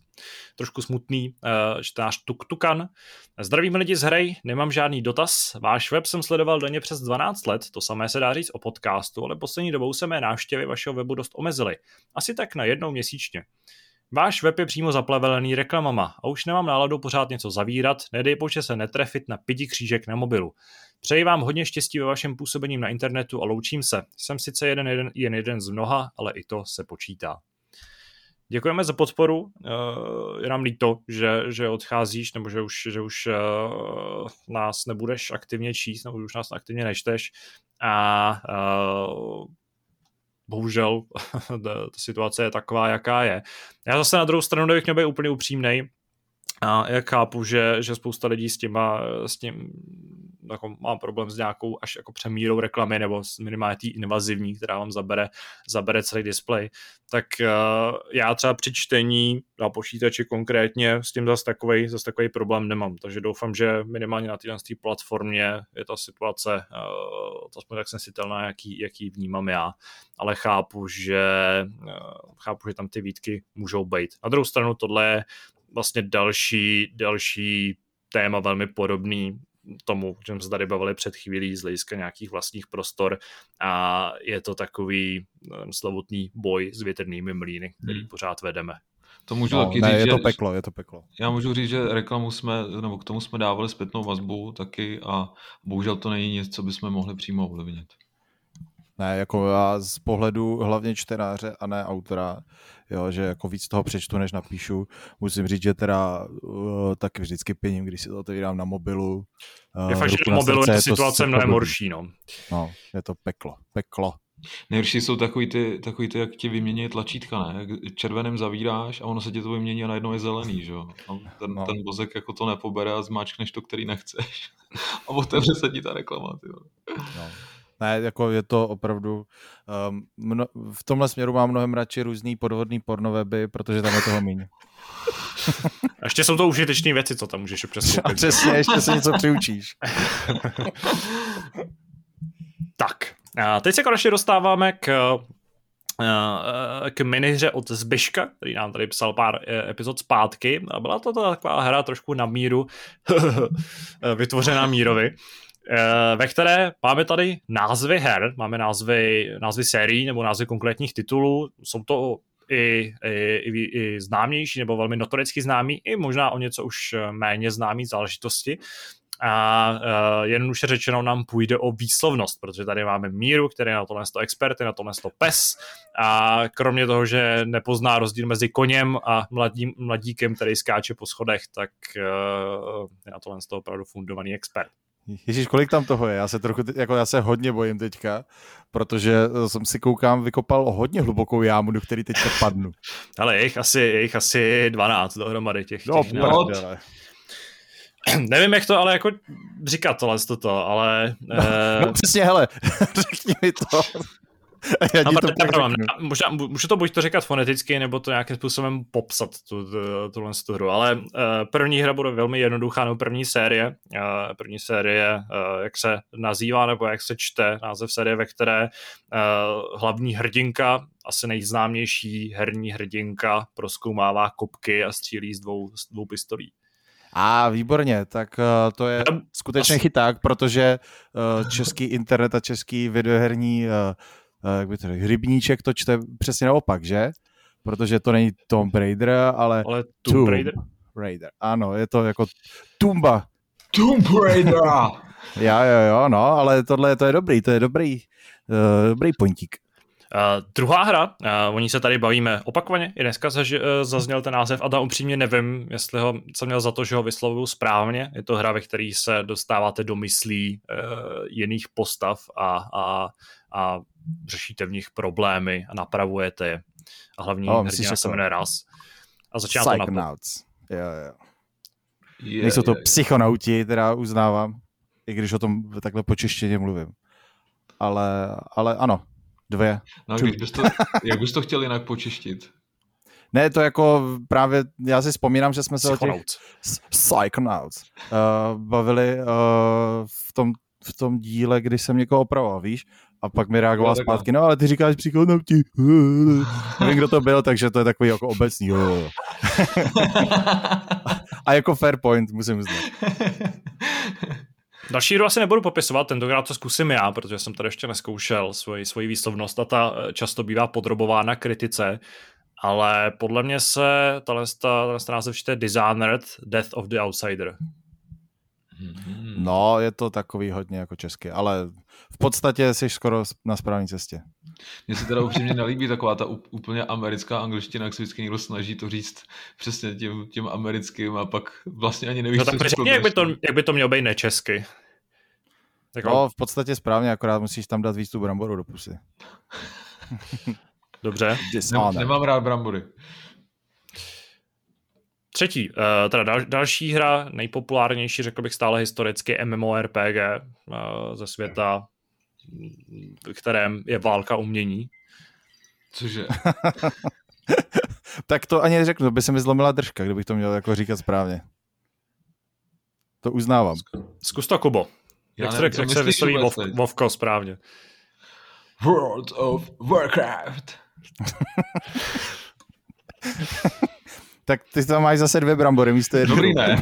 trošku smutný, uh, čtenář Tuktukan. Zdravím lidi z hry, nemám žádný dotaz. Váš web jsem sledoval denně přes 12 let, to samé se dá říct o podcastu, ale poslední dobou se mé návštěvy vašeho webu dost omezily. Asi tak na jednou měsíčně. Váš web je přímo zaplevelený reklamama a už nemám náladu pořád něco zavírat, nedej bože se netrefit na pidi křížek na mobilu. Přeji vám hodně štěstí ve vašem působením na internetu a loučím se. Jsem sice jeden, jeden, jen jeden z mnoha, ale i to se počítá. Děkujeme za podporu. Eh, je nám líto, že, že odcházíš, nebo že už, že už uh, nás nebudeš aktivně číst, nebo že už nás aktivně nečteš. A uh, bohužel ta situace je taková, jaká je. Já zase na druhou stranu bych měl být úplně upřímnej. A jak chápu, že, že spousta lidí s, těma, s tím jako mám problém s nějakou až jako přemírou reklamy nebo minimálně tý invazivní, která vám zabere, zabere celý display, tak uh, já třeba při čtení na počítači konkrétně s tím zase takový, zase takový problém nemám, takže doufám, že minimálně na této platformě je ta situace uh, aspoň tak snesitelná, jaký, jaký vnímám já, ale chápu, že uh, chápu, že tam ty výtky můžou být. Na druhou stranu tohle je vlastně další, další téma velmi podobný tomu, o čem se tady bavili před chvílí z hlediska nějakých vlastních prostor a je to takový slovutný boj s větrnými mlýny, který hmm. pořád vedeme. To můžu no, taky ne, říct, je to peklo, je to peklo. Já můžu říct, že reklamu jsme, nebo k tomu jsme dávali zpětnou vazbu taky a bohužel to není nic, co bychom mohli přímo ovlivnit. Ne, jako já z pohledu hlavně čtenáře a ne autora, jo, že jako víc toho přečtu, než napíšu. Musím říct, že teda uh, taky vždycky pěním, když si to otevírám na mobilu. Uh, je fakt, že na mobilu je situace mnohem horší, no. No, je to peklo, peklo. Nejhorší jsou takový ty, takový ty, jak ti vymění tlačítka, ne? Jak červeným zavíráš a ono se ti to vymění a najednou je zelený, že jo? Ten, no. ten vozek jako to nepobere a zmáčkneš to, který nechceš. A otevře se ti ta reklama, ty no. Ne, jako je to opravdu, um, mno, v tomhle směru mám mnohem radši různý podvodný pornoveby, protože tam je toho méně. A ještě jsou to užitečné věci, co tam můžeš občas koupit. Přesně, ještě se něco přiučíš. tak, a teď se konečně dostáváme k k minihře od Zbyška, který nám tady psal pár e, epizod zpátky. A byla to taková hra trošku na míru, vytvořená mírovi, ve které máme tady názvy her, máme názvy, názvy sérií nebo názvy konkrétních titulů. Jsou to i, i, i, známější nebo velmi notoricky známý, i možná o něco už méně známý záležitosti a uh, jednoduše řečeno nám půjde o výslovnost, protože tady máme Míru, který je na tohle to expert, je na tohle to pes a kromě toho, že nepozná rozdíl mezi koněm a mladým, mladíkem, který skáče po schodech, tak uh, je na tohle to opravdu fundovaný expert. Ježíš, kolik tam toho je? Já se trochu, jako já se hodně bojím teďka, protože jsem si koukám, vykopal hodně hlubokou jámu, do který teďka padnu. Ale je jich asi, je jich asi 12 dohromady těch. No, těch no, nevím, jak to ale jako říkat tohle toto, ale... No, uh... no přesně, hele, řekni mi to. Já no, to pravda, možná, můžu to buď to říkat foneticky, nebo to nějakým způsobem popsat, tu, tu, tuhle tu hru, ale uh, první hra bude velmi jednoduchá, nebo první série, uh, první série, uh, jak se nazývá, nebo jak se čte, název série, ve které uh, hlavní hrdinka, asi nejznámější herní hrdinka, proskoumává kopky a střílí z dvou, z dvou pistolí. A výborně, tak uh, to je skutečně chyták, protože uh, český internet a český videoherní uh, jak by to řekl, rybníček to čte přesně naopak, že? Protože to není Tomb Raider, ale, ale Tomb, Tomb Raider. Raider. Ano, je to jako Tumba. Tomb Raider! jo, jo, jo, no, ale tohle to je dobrý, to je dobrý, uh, dobrý pontík. Uh, druhá hra, uh, o ní se tady bavíme opakovaně, i dneska zaž, uh, zazněl ten název a tam upřímně nevím, jestli ho, jsem měl za to, že ho vyslovuju správně. Je to hra, ve které se dostáváte do myslí uh, jiných postav a, a, a řešíte v nich problémy a napravujete je. A hlavní oh, hrdina se jmenuje Raz. A začíná to na Jo, jo. Yeah, Nejsou to yeah, psychonauti, teda uznávám, i když o tom takhle počeštěně mluvím. Ale, ale ano, Dvě. No, když bys to, jak bys to chtěl jinak počeštit? Ne, to jako právě, já si vzpomínám, že jsme se o těch Psychonauts uh, bavili uh, v, tom, v tom díle, kdy jsem někoho opravoval, víš? A pak mi reagoval no, zpátky, no ale ty říkáš psychonauti. Nevím, kdo to byl, takže to je takový jako obecný. a jako fair point, musím uznat. Další hru asi nebudu popisovat, tentokrát to zkusím já, protože jsem tady ještě neskoušel svoji, svoji výslovnost a ta eh, často bývá podrobována kritice, ale podle mě se tahle, tahle název čte Dishonored Death of the Outsider. Hmm. No, je to takový hodně jako český, ale v podstatě jsi skoro na správné cestě. Mně se teda upřímně nelíbí taková ta úplně americká angličtina, jak se vždycky někdo snaží to říct přesně tím, tím americkým a pak vlastně ani nevíš, no, tak co jak by, to, jak by to mělo být nečesky. Jako... No, v podstatě správně, akorát musíš tam dát víc tu bramboru do pusy. Dobře. Nem, nemám rád brambory. Třetí, uh, teda dal, další hra, nejpopulárnější, řekl bych stále historicky, MMORPG uh, ze světa, v kterém je válka umění. Cože? tak to ani neřeknu, by se mi zlomila držka, kdybych to měl jako říkat správně. To uznávám. Zkus to, Kubo. Jak, nevím, jak se vysloví Vovko správně? World of Warcraft. tak ty tam máš zase dvě brambory místo jedné. Dobrý, ne?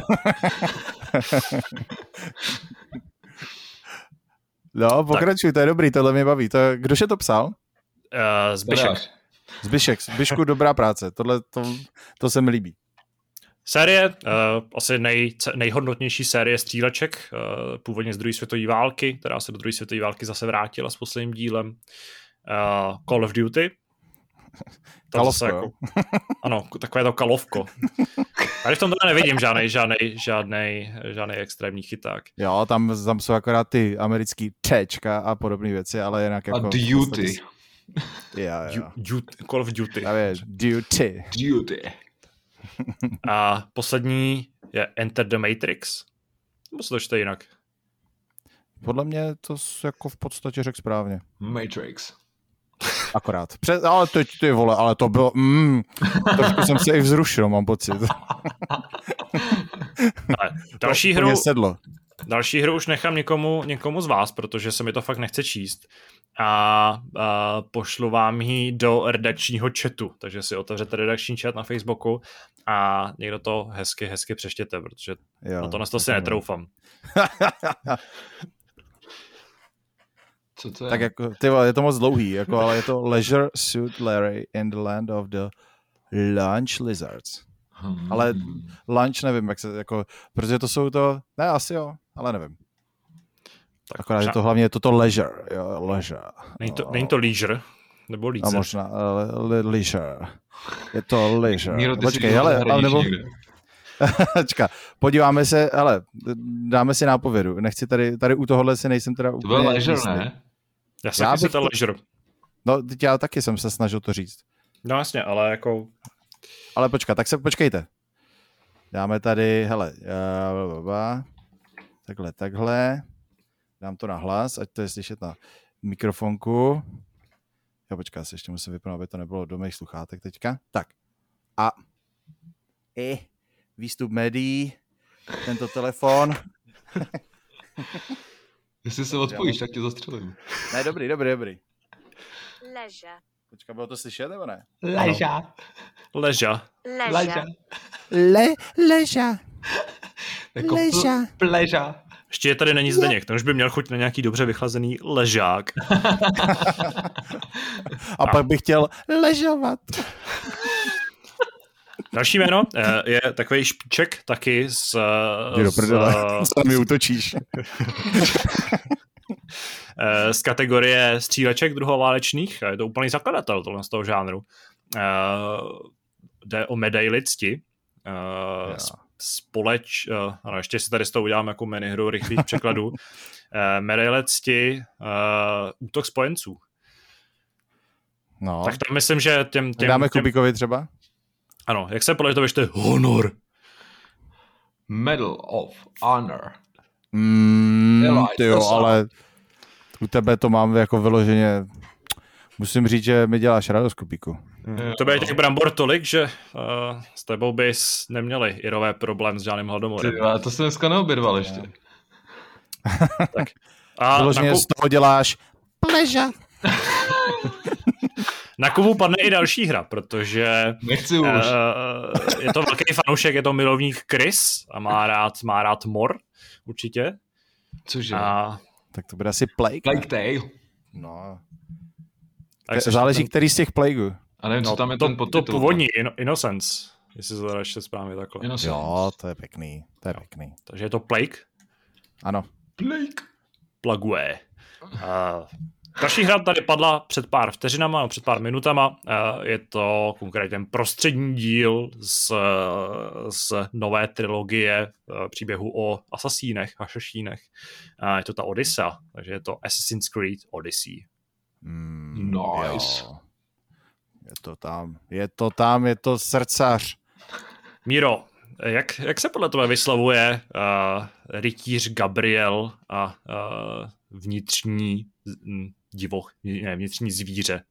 no, pokračuj, tak. to je dobrý, tohle mě baví. To, kdo se to psal? Uh, Zbyšek. Zbyšek, Zbyšku, dobrá práce. Tohle, to, to se mi líbí. Série, uh, asi nej, nejhodnotnější série stříleček, uh, původně z druhé světové války, která se do druhé světové války zase vrátila s posledním dílem. Uh, Call of Duty. To kalovko, jako, ano, takové to kalovko. Tady v tom teda nevidím žádný, žádný, žádný, žádný extrémní chyták. Jo, tam, tam jsou akorát ty americký Ččka a podobné věci, ale jinak jako... A Duty. Já, já. Duty, Call of Duty. Já věř, Duty. Duty. A poslední je Enter the Matrix. Nebo se to čte jinak? Podle mě to jako v podstatě řekl správně. Matrix. Akorát. Přes, ale teď ty vole, ale to bylo, mm, trošku jsem se i vzrušil, mám pocit. ale další hru, sedlo. Další hru už nechám někomu, někomu z vás, protože se mi to fakt nechce číst. A, a pošlu vám ji do redakčního chatu, takže si otevřete redakční chat na Facebooku a někdo to hezky, hezky přeštěte, protože jo, na to, to si netroufám. Co to je? Tak jako, ty je to moc dlouhý, jako, ale je to Leisure Suit Larry in the Land of the Lunch Lizards. Hmm. Ale lunch nevím, jak se, jako, protože to jsou to, ne, asi jo, ale nevím. Tak Akorát je to hlavně toto leisure, jo, leisure. Není to, není to leisure, nebo leisure. A možná, le, leisure. Je to leisure. Míro, Počkej, ale, ale nebo... Čeká, podíváme se, ale dáme si nápovědu. Nechci tady, tady u tohohle si nejsem teda úplně... To byl leisure, ne? Já jsem já to leisure. No, teď já taky jsem se snažil to říct. No jasně, ale jako... Ale počka, tak se počkejte. Dáme tady, hele, uh, takhle, takhle. Dám to na hlas, ať to je slyšet na mikrofonku. Já počká, se ještě musím vypnout, aby to nebylo do mých sluchátek teďka. Tak. A i výstup médií, tento telefon. Jestli se odpojíš, tak tě zastřelím. Ne, dobrý, dobrý, dobrý. Leža. Počka, bylo to slyšet, nebo ne? Leža. Leža. Leža. Le, leža. Jako leža. Pleža. Ještě tady není Zdeněk, ten už by měl chuť na nějaký dobře vychlazený ležák. A, A pak bych chtěl ležovat. Další jméno eh, je takový špiček taky z... Jdi z, z mi útočíš. Eh, z kategorie stříleček druhoválečných. Je to úplný zakladatel tohle z toho žánru. Eh, jde o medaily cti. Společ... Ano, ještě si tady s tou udělám jako minihru rychlých překladů. Medaily cti útok spojenců. No. Tak tam myslím, že těm... těm Dáme těm, Kubikovi třeba? Ano, jak se podle toho ještě honor? Medal of Honor. Mm, ty jo, ale u tebe to mám jako vyloženě musím říct, že mi děláš radost, Kubíku. Mm. To by těch brambor tolik, že uh, s tebou bys neměli irové problém s žádným hladomorem. Ty, to jsem dneska neobědval ještě. tak. A vyloženě nakup... z toho děláš pleža. Na Kubu padne i další hra, protože Nechci už. Uh, je to velký fanoušek, je to milovník Chris a má rád, má rád mor, určitě. Cože? A... Tak to bude asi Plague. Plague Tale. No. Tak záleží, ten... který z těch Plagueů. A nevím, no, co tam je to, ten podtitul. To původní, in, Innocence, jestli to ještě správně takhle. Innocence. Jo, to je pěkný, to je jo. pěkný. Takže je to Plague? Ano. Plague. Plague. Uh, Další hra tady padla před pár vteřinama, no před pár minutama. Eh, je to konkrétně prostřední díl z, z nové trilogie eh, příběhu o asasínech, hašašínech. Je to ta Odyssea, takže je to Assassin's Creed Odyssey. Mm, nice. Jo. Je to tam, je to tam, je to srdcař. Míro, jak, jak se podle tebe vyslovuje uh, rytíř Gabriel a uh, vnitřní divoch, ne, vnitřní zvíře.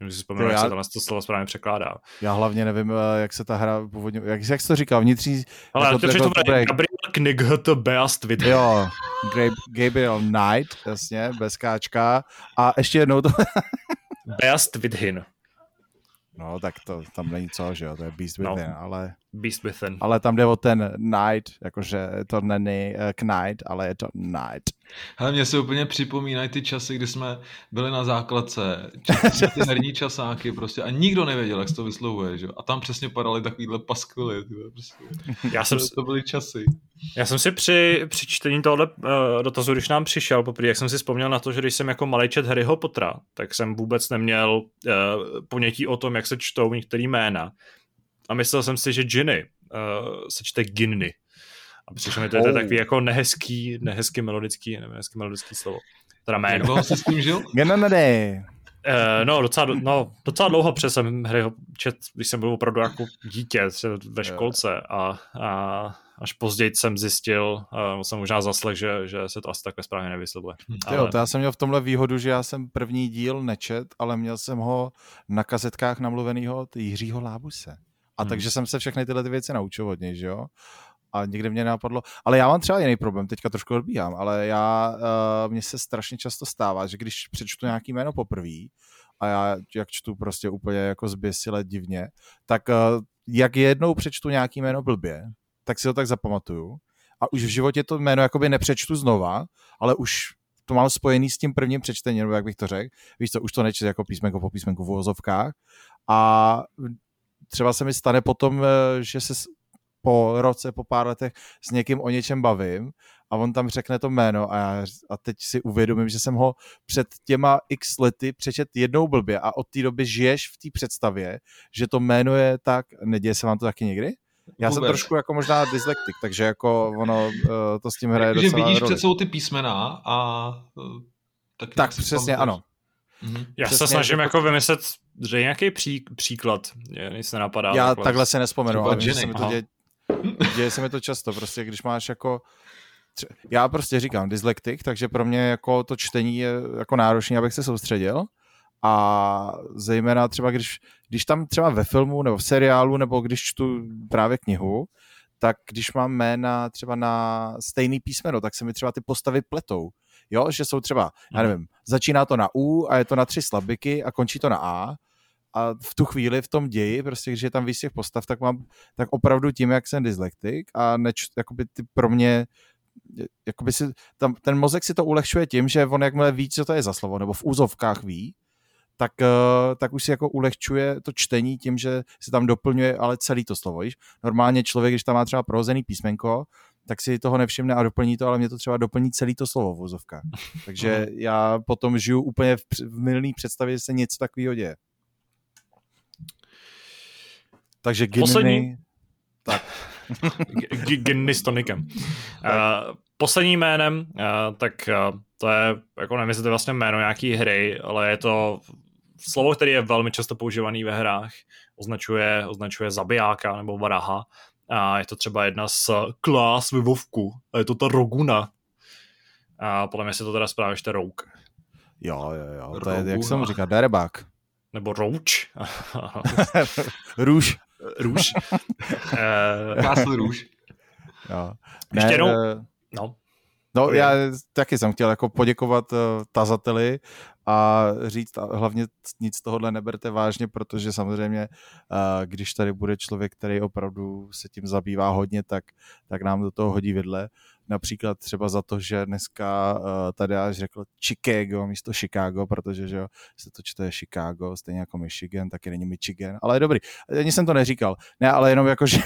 Nevím, si vzpomínám, jak se to, to slovo správně překládá. Já hlavně nevím, eh, jak se ta hra původně, jak, jak se to říká, vnitřní... Ale jako, to, jako, to bude Gabriel Knight Beast With. Jo, Gabriel Knight, jasně, bez káčka. A ještě jednou to... Beast Vidhin. No, tak to tam není co, že jo, to je Beast Within, no. ale... Beast Within. Ale tam jde o ten Night, jakože to není uh, Knight, ale je to Night. Ale mě se úplně připomínají ty časy, kdy jsme byli na základce, ty herní časáky prostě a nikdo nevěděl, jak se to vyslovuje, že? A tam přesně padaly takovýhle paskvily, prostě. Já jsem, to, to byly časy. Já jsem si při, při čtení tohle uh, dotazu, když nám přišel poprvé, jak jsem si vzpomněl na to, že když jsem jako malý čet Harryho Pottera, tak jsem vůbec neměl uh, ponětí o tom, jak se čtou některé jména. A myslel jsem si, že Ginny uh, se čte Ginny. A přišlo mi to, oh. je takový jako nehezký, nehezký melodický, nevím, nehezký melodický slovo. Teda jméno. Jak jsi s tím žil? Uh, no, docela, no, docela dlouho přes jsem hry čet, když jsem byl opravdu jako dítě ve školce a, a až později jsem zjistil, uh, jsem možná zaslech, že, že se to asi takhle správně nevyslovuje. Hm. Ale... Jo, to já jsem měl v tomhle výhodu, že já jsem první díl nečet, ale měl jsem ho na kazetkách namluvenýho od Jiřího Lábuse. A hmm. takže jsem se všechny tyhle ty věci naučil od něj, že jo? A někde mě napadlo, ale já mám třeba jiný problém, teďka trošku odbíhám, ale já, uh, mně se strašně často stává, že když přečtu nějaký jméno poprvé, a já jak čtu prostě úplně jako zběsile divně, tak uh, jak jednou přečtu nějaký jméno blbě, tak si ho tak zapamatuju. A už v životě to jméno jakoby nepřečtu znova, ale už to mám spojený s tím prvním přečtením, nebo jak bych to řekl. Víš co, už to nečte jako písmenko po písmenku v uvozovkách. A třeba se mi stane potom, eh, že se po roce, po pár letech s někým o něčem bavím a on tam řekne to jméno a, já, a teď si uvědomím, že jsem ho před těma x lety přečet jednou blbě a od té doby žiješ v té představě, že to jméno je tak, neděje se vám to taky někdy? Já Vůbec. jsem trošku jako možná dyslektik, takže jako ono eh, to s tím hraje docela vidíš roli. před sebou ty písmena a eh, tak, tak přesně ano. Mhm. Já přesně, se snažím jako vymyslet, že nějaký pří, příklad, nic nenapadá. Já takhle, takhle se nespomenu, ale se mi to děje, děje se mi to často, prostě když máš jako já prostě říkám dyslektik, takže pro mě jako to čtení je jako náročné, abych se soustředil a zejména třeba když, když tam třeba ve filmu nebo v seriálu nebo když čtu právě knihu, tak když mám jména třeba na stejný písmeno, tak se mi třeba ty postavy pletou. Jo, že jsou třeba, já mhm. nevím, začíná to na U a je to na tři slabiky a končí to na A a v tu chvíli v tom ději, prostě když je tam víc těch postav, tak mám, tak opravdu tím, jak jsem dyslektik a neč, jakoby ty pro mě jakoby si, tam, ten mozek si to ulehčuje tím, že on jakmile ví, co to je za slovo, nebo v úzovkách ví, tak, uh, tak už si jako ulehčuje to čtení tím, že se tam doplňuje ale celý to slovo. Víš? Normálně člověk, když tam má třeba prohozený písmenko, tak si toho nevšimne a doplní to, ale mě to třeba doplní celý to slovo v úzovkách. Takže já potom žiju úplně v, v milný představě, že se něco takového děje. Takže Ginny... Poslední... Tak. Ginny s tonikem. Uh, posledním jménem, uh, tak uh, to je, jako nevím, jestli to je vlastně jméno nějaký hry, ale je to slovo, které je velmi často používané ve hrách, označuje, označuje zabijáka nebo varaha. A je to třeba jedna z klás ve Vovku. A je to ta Roguna. A podle mě se to teda správně ještě Rouk. Jo, jo, jo. To je, jak jsem mu říká, derebák. Nebo Rouč. Růž. Růž. Castle Růž. Jo. Ještě jednou, no. No, já taky jsem chtěl jako poděkovat uh, tazateli a říct, a hlavně nic z tohohle neberte vážně, protože samozřejmě, uh, když tady bude člověk, který opravdu se tím zabývá hodně, tak, tak nám do toho hodí vidle. Například třeba za to, že dneska uh, tady až řekl Chicago místo Chicago, protože že jo, se to čte Chicago, stejně jako Michigan, taky není Michigan, ale je dobrý. Ani jsem to neříkal. Ne, ale jenom jako, že,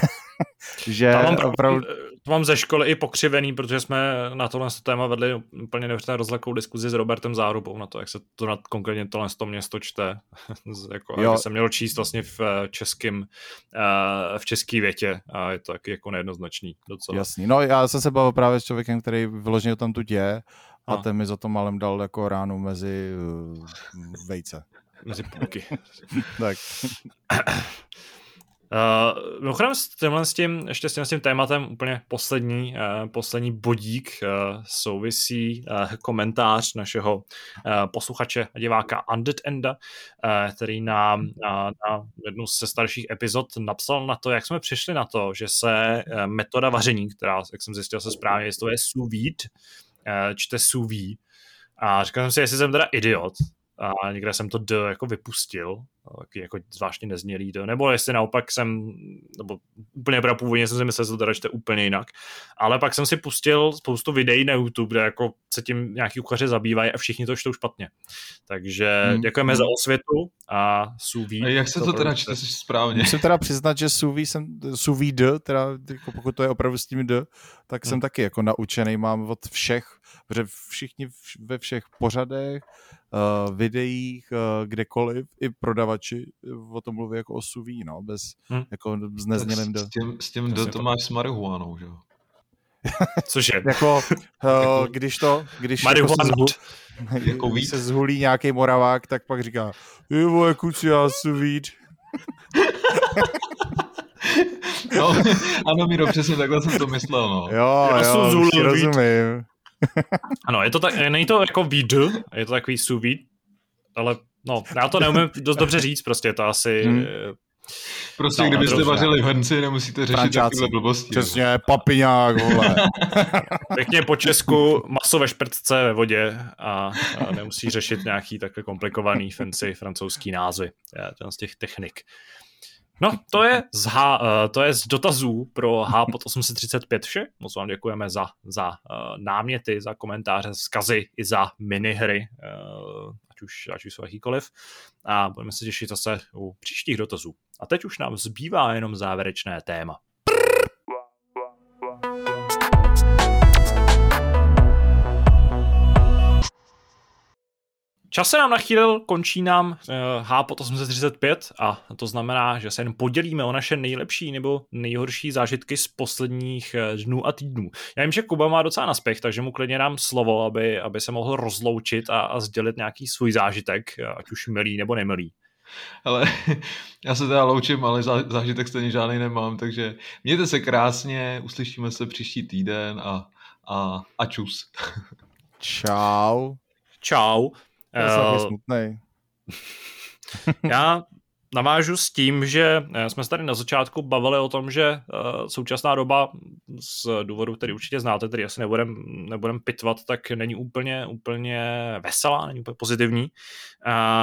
že to mám, opravdu... To mám ze školy i pokřivený, protože jsme na tohle téma vedli úplně neuvěřitelně rozlekou diskuzi s Robertem Zárubou na to, jak se to na konkrétně tohle to město čte. jako, jo. jsem měl číst vlastně v eh, českém, uh, v český větě a je to taky jako nejednoznačný docela. Jasný, no já jsem se bavil právě s člověkem, který vyloženě tam tu děje a, a ten mi za to malem dal jako ránu mezi uh, vejce. Mezi půlky. tak. Uh, mimochodem s tímhle s tím, ještě s tím, s tím tématem úplně poslední, uh, poslední bodík uh, souvisí uh, komentář našeho uh, posluchače a diváka Undead Enda, uh, který nám uh, na jednu ze starších epizod napsal na to, jak jsme přišli na to, že se uh, metoda vaření, která, jak jsem zjistil, se správně je sous vide, uh, čte sous vide. A říkal jsem si, jestli jsem teda idiot, a někde jsem to D jako vypustil, taky jako zvláštně neznělý to, nebo jestli naopak jsem, nebo úplně původně jsem si myslel, že to teda čte úplně jinak, ale pak jsem si pustil spoustu videí na YouTube, kde jako se tím nějaký kuchaři zabývají a všichni to čtou špatně. Takže hmm. děkujeme hmm. za osvětu a suví. A jak se to, to teda čte správně? Musím teda přiznat, že suví jsem, suví d, teda jako pokud to je opravdu s tím d, tak hmm. jsem taky jako naučený, mám od všech, protože všichni ve všech pořadech, uh, videích, uh, kdekoliv, i prodavači o tom mluví jako o suví, no, bez, hmm. jako s neznělým d. S tím, s tím d to máš s marihuanou, že jo? Cože? jako, uh, když to, když jako se, zhu, jako když se zhulí nějaký moravák, tak pak říká, je vole, kuci, já suvíd. no, ano, Miro, přesně takhle jsem to myslel, no. Jo, já jo, rozumím. ano, je to tak, není to jako víd, je to takový sous ale no, já to neumím dost dobře říct, prostě to asi... Hmm. Prostě no, kdybyste vařili v hrnci, nemusíte řešit takové blbosti. Přesně, papiňák, vole. Pěkně po Česku, maso ve šprtce ve vodě a, a nemusí řešit nějaký takhle komplikovaný fancy francouzský názvy. Je, z těch technik. No, to je z, H, eh, to je z dotazů pro H pod 835 vše. Moc vám děkujeme za, za uh, náměty, za komentáře, zkazy i za minihry, už, ať už jsou jakýkoliv. A budeme se těšit zase u příštích dotazů. A teď už nám zbývá jenom závěrečné téma. Čas se nám nachýlil, končí nám uh, H pod 835 a to znamená, že se jen podělíme o naše nejlepší nebo nejhorší zážitky z posledních uh, dnů a týdnů. Já vím, že Kuba má docela naspěch, takže mu klidně dám slovo, aby, aby se mohl rozloučit a, a sdělit nějaký svůj zážitek, ať už milý nebo nemilý. Ale já se teda loučím, ale zážitek stejně žádný nemám, takže mějte se krásně, uslyšíme se příští týden a, a, a čus. Čau. Čau. Já jsem smutný. já navážu s tím, že eh, jsme se tady na začátku bavili o tom, že eh, současná doba z důvodu, který určitě znáte, který asi nebudem, nebudem pitvat, tak není úplně, úplně veselá, není úplně pozitivní.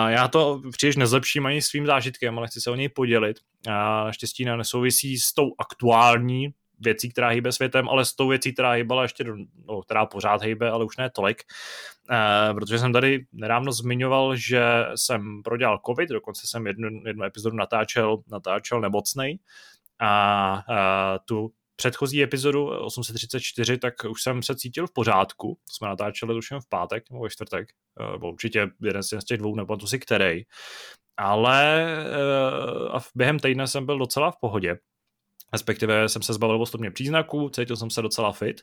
Já to příliš nezlepším ani svým zážitkem, ale chci se o něj podělit. Naštěstí nesouvisí s tou aktuální věcí, která hýbe světem, ale s tou věcí, která hýbala ještě, no, která pořád hýbe, ale už ne tolik. Uh, protože jsem tady nedávno zmiňoval, že jsem prodělal covid, dokonce jsem jednu, jednu epizodu natáčel, natáčel nemocnej a uh, tu předchozí epizodu 834, tak už jsem se cítil v pořádku. Jsme natáčeli už v pátek nebo ve čtvrtek, nebo určitě jeden z těch dvou, nebo to si který. Ale a během týdne jsem byl docela v pohodě respektive jsem se zbavil postupně příznaků, cítil jsem se docela fit,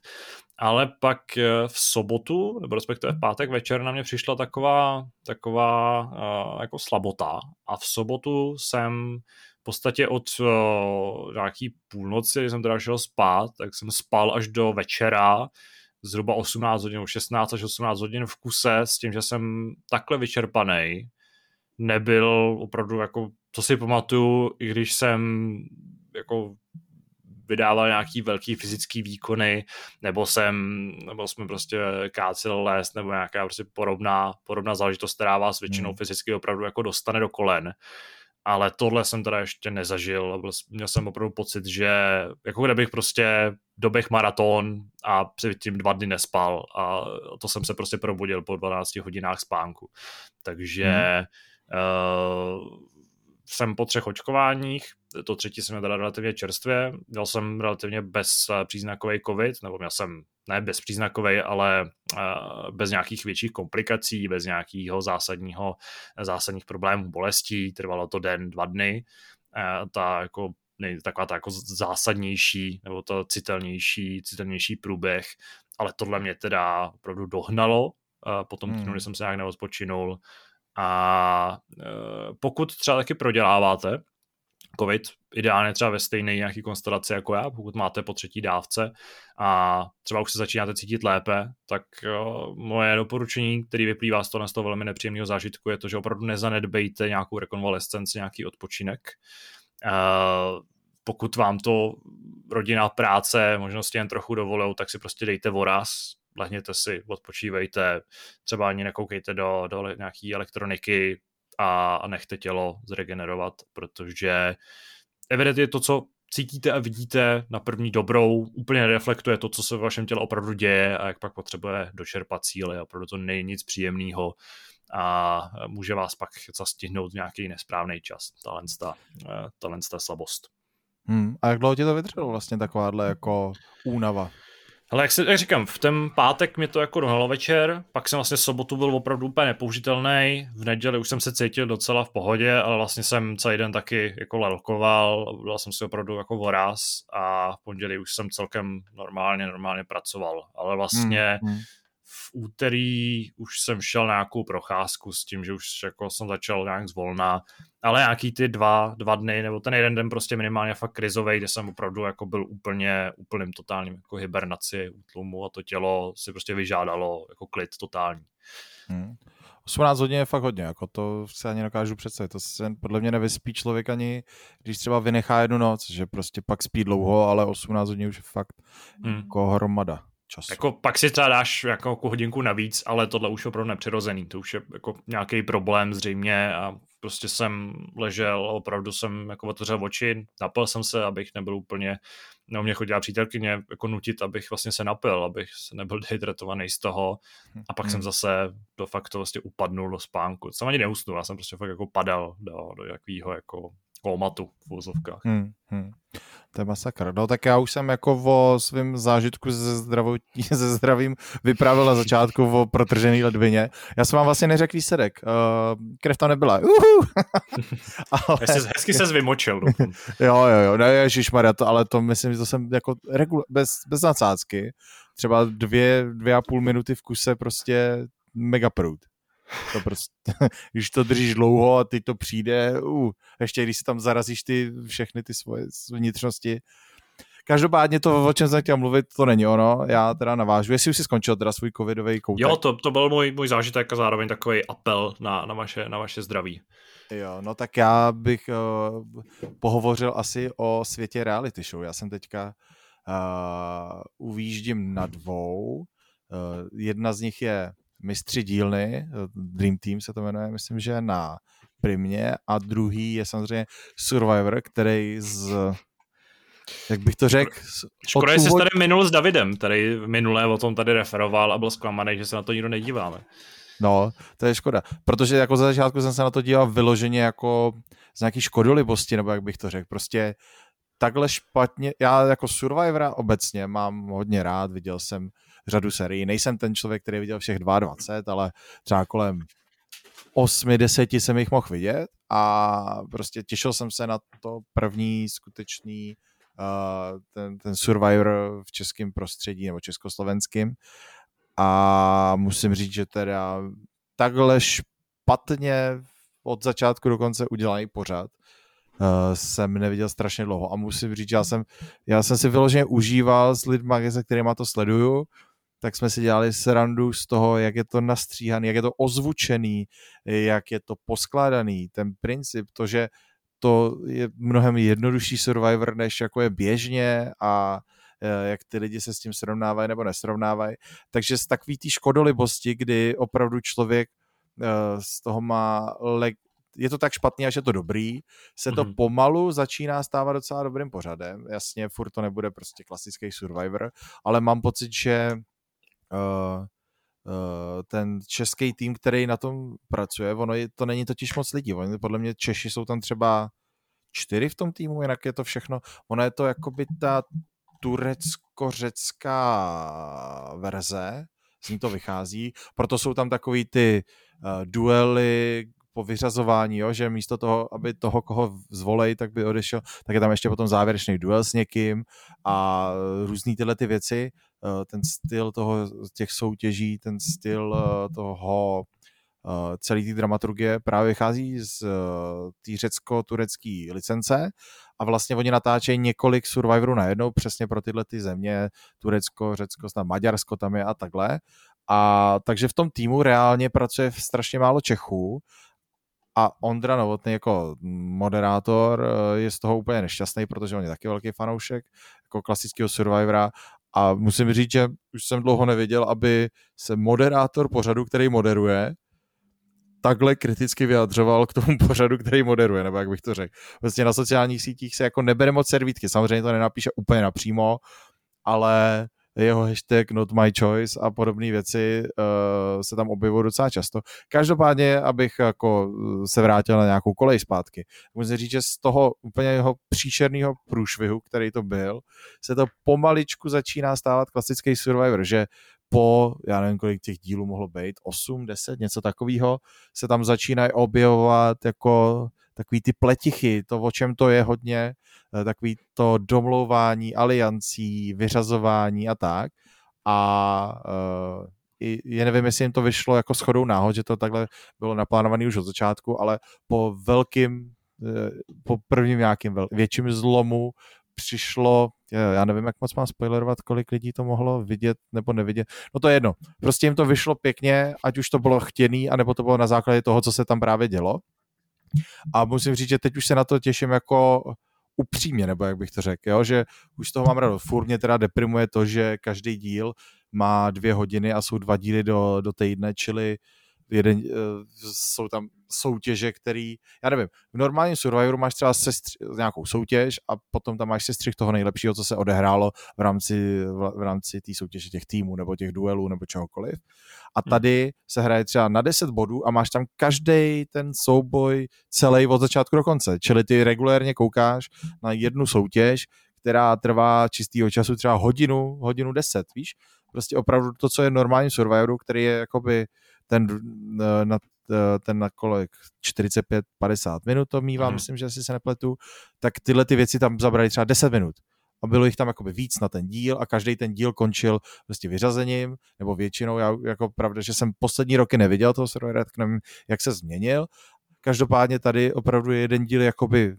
ale pak eh, v sobotu, nebo respektive v pátek večer na mě přišla taková, taková uh, jako slabota. A v sobotu jsem v podstatě od uh, nějaký půlnoci, kdy jsem teda šel spát, tak jsem spal až do večera, zhruba 18 hodin, 16 až 18 hodin v kuse s tím, že jsem takhle vyčerpaný, nebyl opravdu jako, co si pamatuju, i když jsem jako vydával nějaký velký fyzický výkony, nebo jsem, nebo jsme prostě kácel les, nebo nějaká prostě podobná, podobná záležitost, která vás většinou hmm. fyzicky opravdu jako dostane do kolen. Ale tohle jsem teda ještě nezažil a měl jsem opravdu pocit, že jako kdybych prostě doběh maraton a předtím dva dny nespal a to jsem se prostě probudil po 12 hodinách spánku. Takže hmm. uh, jsem po třech očkováních, to třetí jsem měl relativně čerstvě, měl jsem relativně bezpříznakový covid, nebo měl jsem ne bezpříznakový, ale bez nějakých větších komplikací, bez nějakého zásadního, zásadních problémů, bolestí, trvalo to den, dva dny. Ta jako nej, taková ta jako zásadnější nebo to citelnější, citelnější průběh, ale tohle mě teda opravdu dohnalo po tom týdnu, hmm. kdy jsem se nějak neodpočinul a pokud třeba taky proděláváte COVID, ideálně třeba ve stejné nějaký konstelaci jako já, pokud máte po třetí dávce a třeba už se začínáte cítit lépe, tak uh, moje doporučení, který vyplývá z toho, z toho velmi nepříjemného zážitku, je to, že opravdu nezanedbejte nějakou rekonvalescenci, nějaký odpočinek. Uh, pokud vám to rodina, práce, možnosti jen trochu dovolou, tak si prostě dejte voraz, lehněte si, odpočívejte, třeba ani nekoukejte do, do nějaký elektroniky, a, nechte tělo zregenerovat, protože evidentně to, co cítíte a vidíte na první dobrou, úplně nereflektuje to, co se v vašem těle opravdu děje a jak pak potřebuje dočerpat síly. Opravdu to není nic příjemného a může vás pak zastihnout nějaký nesprávný čas. Tahle ta slabost. Hmm. A jak dlouho ti to vydrželo vlastně takováhle jako únava? Ale jak, jak říkám, v ten pátek mě to jako dohnalo večer, pak jsem vlastně sobotu byl opravdu úplně nepoužitelný, v neděli už jsem se cítil docela v pohodě, ale vlastně jsem celý den taky jako lelkoval, byl jsem si opravdu jako voraz a v pondělí už jsem celkem normálně, normálně pracoval, ale vlastně hmm, hmm v úterý už jsem šel na nějakou procházku s tím, že už jako jsem začal nějak zvolna, ale nějaký ty dva, dva dny, nebo ten jeden den prostě minimálně fakt krizový, kde jsem opravdu jako byl úplně, úplným totálním jako hibernaci, útlumu a to tělo si prostě vyžádalo jako klid totální. Hmm. 18 hodin je fakt hodně, jako to se ani nedokážu představit. To se podle mě nevyspí člověk ani, když třeba vynechá jednu noc, že prostě pak spí dlouho, ale 18 hodin už je fakt hmm. jako hromada času. Jako pak si třeba dáš jako, jako hodinku navíc, ale tohle už je opravdu nepřirozený. To už je jako nějaký problém zřejmě a prostě jsem ležel a opravdu jsem jako otevřel oči, napil jsem se, abych nebyl úplně, no mě chodila přítelkyně jako nutit, abych vlastně se napil, abych se nebyl dehydratovaný z toho a pak hmm. jsem zase do faktu vlastně upadnul do spánku. Jsem ani neusnul, já jsem prostě fakt jako padal do, do jakýho jako komatu v vozovkách. Hmm, hmm. To je masakr. No tak já už jsem jako o svém zážitku ze, zdravotní, ze zdravím vypravil na začátku o protržený ledvině. Já jsem vám vlastně neřekl výsledek. Uh, krev tam nebyla. Uhu! ale... Hezky, hezky se vymočil. jo, jo, jo. Ne, ježišmarja, to, ale to myslím, že to jsem jako regul- bez, bez nadsázky. Třeba dvě, dvě a půl minuty v kuse prostě mega prout. To prostě, když to držíš dlouho a ty to přijde, uh, ještě když si tam zarazíš ty všechny ty svoje vnitřnosti. Každopádně to, o čem jsem chtěl mluvit, to není ono. Já teda navážu. Jestli už si skončil teda svůj covidový koutek. Jo, to, to byl můj, můj zážitek a zároveň takový apel na, na, vaše, na vaše zdraví. Jo, no tak já bych uh, pohovořil asi o světě reality show. Já jsem teďka uh, uvíždím na dvou. Uh, jedna z nich je mistři dílny, Dream Team se to jmenuje, myslím, že na Primě a druhý je samozřejmě Survivor, který z jak bych to řekl? Škoda, že jsi tady minul s Davidem, který minulé o tom tady referoval a byl zklamaný, že se na to nikdo nedíváme. No, to je škoda, protože jako za začátku jsem se na to díval vyloženě jako z nějaký škodolibosti, nebo jak bych to řekl, prostě takhle špatně, já jako Survivora obecně mám hodně rád, viděl jsem řadu serií. Nejsem ten člověk, který viděl všech 22, ale třeba kolem 8, 10 jsem jich mohl vidět a prostě těšil jsem se na to první skutečný uh, ten, ten Survivor v českém prostředí nebo československým. A musím říct, že teda takhle špatně od začátku do konce udělaný pořad uh, jsem neviděl strašně dlouho. A musím říct, že já jsem, já jsem si vyloženě užíval s lidmi, se kterými to sleduju tak jsme si dělali srandu z toho, jak je to nastříhaný, jak je to ozvučený, jak je to poskládaný, ten princip, to, že to je mnohem jednodušší Survivor, než jako je běžně a e, jak ty lidi se s tím srovnávají nebo nesrovnávají. Takže z takový té škodolibosti, kdy opravdu člověk e, z toho má le- je to tak špatný, až je to dobrý, se to mm-hmm. pomalu začíná stávat docela dobrým pořadem. Jasně, furt to nebude prostě klasický Survivor, ale mám pocit, že uh, uh, ten český tým, který na tom pracuje, ono je, to není totiž moc lidí, oni, podle mě Češi jsou tam třeba čtyři v tom týmu, jinak je to všechno, ono je to jakoby ta turecko-řecká verze, z ní to vychází, proto jsou tam takový ty uh, duely po vyřazování, jo, že místo toho, aby toho, koho zvolej, tak by odešel, tak je tam ještě potom závěrečný duel s někým a různý tyhle ty věci. Eh, ten styl toho, těch soutěží, ten styl eh, toho eh, celý té dramaturgie právě vychází z té řecko-turecké licence a vlastně oni natáčejí několik Survivorů najednou přesně pro tyhle ty země, Turecko, Řecko, tam Maďarsko tam je a takhle. A takže v tom týmu reálně pracuje strašně málo Čechů a Ondra Novotný jako moderátor je z toho úplně nešťastný, protože on je taky velký fanoušek jako klasického Survivora a musím říct, že už jsem dlouho neviděl, aby se moderátor pořadu, který moderuje, takhle kriticky vyjadřoval k tomu pořadu, který moderuje, nebo jak bych to řekl. Vlastně na sociálních sítích se jako nebere moc servítky, samozřejmě to nenapíše úplně napřímo, ale jeho hashtag not my choice a podobné věci uh, se tam objevují docela často. Každopádně, abych jako eh, se vrátil na nějakou kolej zpátky, musím říct, že z toho úplně jeho příšerného průšvihu, který to byl, se to pomaličku začíná stávat klasický Survivor, že po, já nevím, kolik těch dílů mohlo být, 8, 10, něco takového, se tam začínají objevovat jako takový ty pletichy, to, o čem to je hodně, eh, takový to domlouvání aliancí, vyřazování a tak. A uh, je nevím, jestli jim to vyšlo jako shodou náhod, že to takhle bylo naplánované už od začátku, ale po velkým, eh, po prvním nějakým větším zlomu přišlo, já nevím, jak moc mám spoilerovat, kolik lidí to mohlo vidět nebo nevidět. No to je jedno. Prostě jim to vyšlo pěkně, ať už to bylo chtěný, anebo to bylo na základě toho, co se tam právě dělo. A musím říct, že teď už se na to těším jako upřímně, nebo jak bych to řekl, jo? že už z toho mám radost. Furt mě teda deprimuje to, že každý díl má dvě hodiny a jsou dva díly do, do týdne, čili jeden, uh, jsou tam soutěže, který, já nevím, v normálním Survivoru máš třeba sestři, nějakou soutěž a potom tam máš sestřih toho nejlepšího, co se odehrálo v rámci, v, v rámci té soutěže těch týmů nebo těch duelů nebo čehokoliv. A hmm. tady se hraje třeba na 10 bodů a máš tam každý ten souboj celý od začátku do konce. Čili ty regulérně koukáš na jednu soutěž, která trvá čistýho času třeba hodinu, hodinu 10, víš? Prostě opravdu to, co je normální Survivoru, který je jakoby ten eh, na eh, ten na kolik 45-50 minut to mývá, hmm. myslím, že asi se nepletu, tak tyhle ty věci tam zabrali třeba 10 minut. A bylo jich tam jakoby víc na ten díl a každý ten díl končil prostě vyřazením, nebo většinou, já jako pravda, že jsem poslední roky neviděl toho servera, tak nevím, jak se změnil. Každopádně tady opravdu je jeden díl jakoby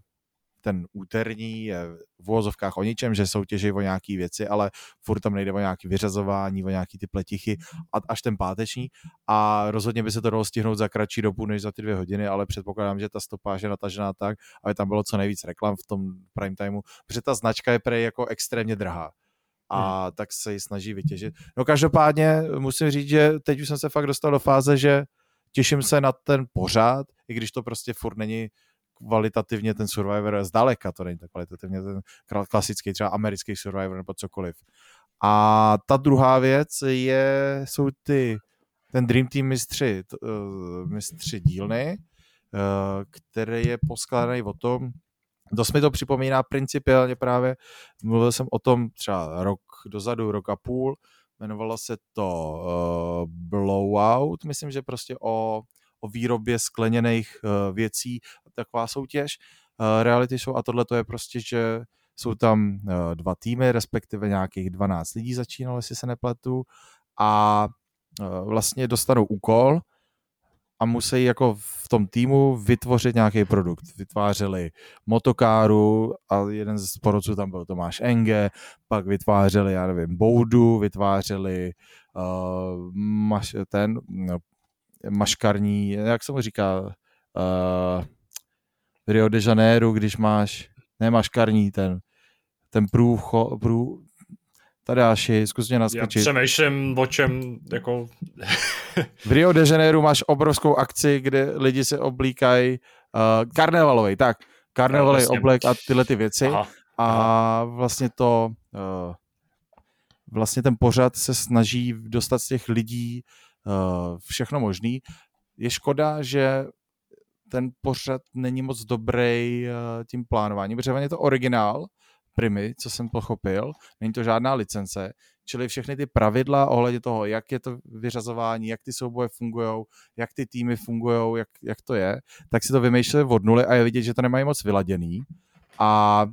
ten úterní je v uvozovkách o ničem, že soutěží o nějaké věci, ale furt tam nejde o nějaké vyřazování, o nějaké ty pletichy, a až ten páteční a rozhodně by se to dalo stihnout za kratší dobu než za ty dvě hodiny, ale předpokládám, že ta stopáž je natažená tak, aby tam bylo co nejvíc reklam v tom prime timeu, protože ta značka je prej jako extrémně drahá a hmm. tak se ji snaží vytěžit. No každopádně musím říct, že teď už jsem se fakt dostal do fáze, že těším se na ten pořád, i když to prostě furt není kvalitativně ten Survivor, zdaleka to není tak kvalitativně ten klasický třeba americký Survivor nebo cokoliv. A ta druhá věc je, jsou ty, ten Dream Team mistři, uh, mistři dílny, uh, který je poskládaný o tom, Dost mi to připomíná principiálně právě, mluvil jsem o tom třeba rok dozadu, rok a půl, jmenovalo se to uh, Blowout, myslím, že prostě o o výrobě skleněných uh, věcí, taková soutěž, uh, reality show a tohle to je prostě, že jsou tam uh, dva týmy, respektive nějakých 12 lidí začínalo, jestli se nepletu a uh, vlastně dostanou úkol a musí jako v tom týmu vytvořit nějaký produkt. Vytvářeli motokáru a jeden z porodců tam byl Tomáš Enge, pak vytvářeli, já nevím, Boudu, vytvářeli uh, maš, ten no, maškarní, jak se mu říká, uh, Rio de Janeiro, když máš, ne maškarní, ten, ten průcho, prů, Tadáši, zkus mě naskočit. Já přemýšlím, o čem, jako... v Rio de Janeiro máš obrovskou akci, kde lidi se oblíkají uh, karnevalový, tak, karnevalový no, oblek a tyhle ty věci. Aha. A vlastně to, uh, vlastně ten pořad se snaží dostat z těch lidí Eh, všechno možný. Je škoda, že ten pořad není moc dobrý eh, tím plánováním, protože je to originál, Primy, co jsem pochopil, není to žádná licence, čili všechny ty pravidla ohledně toho, jak je to vyřazování, jak ty souboje fungují, jak ty týmy fungují, jak, jak to je, tak si to vymýšleli od nuly a je vidět, že to nemají moc vyladěný. A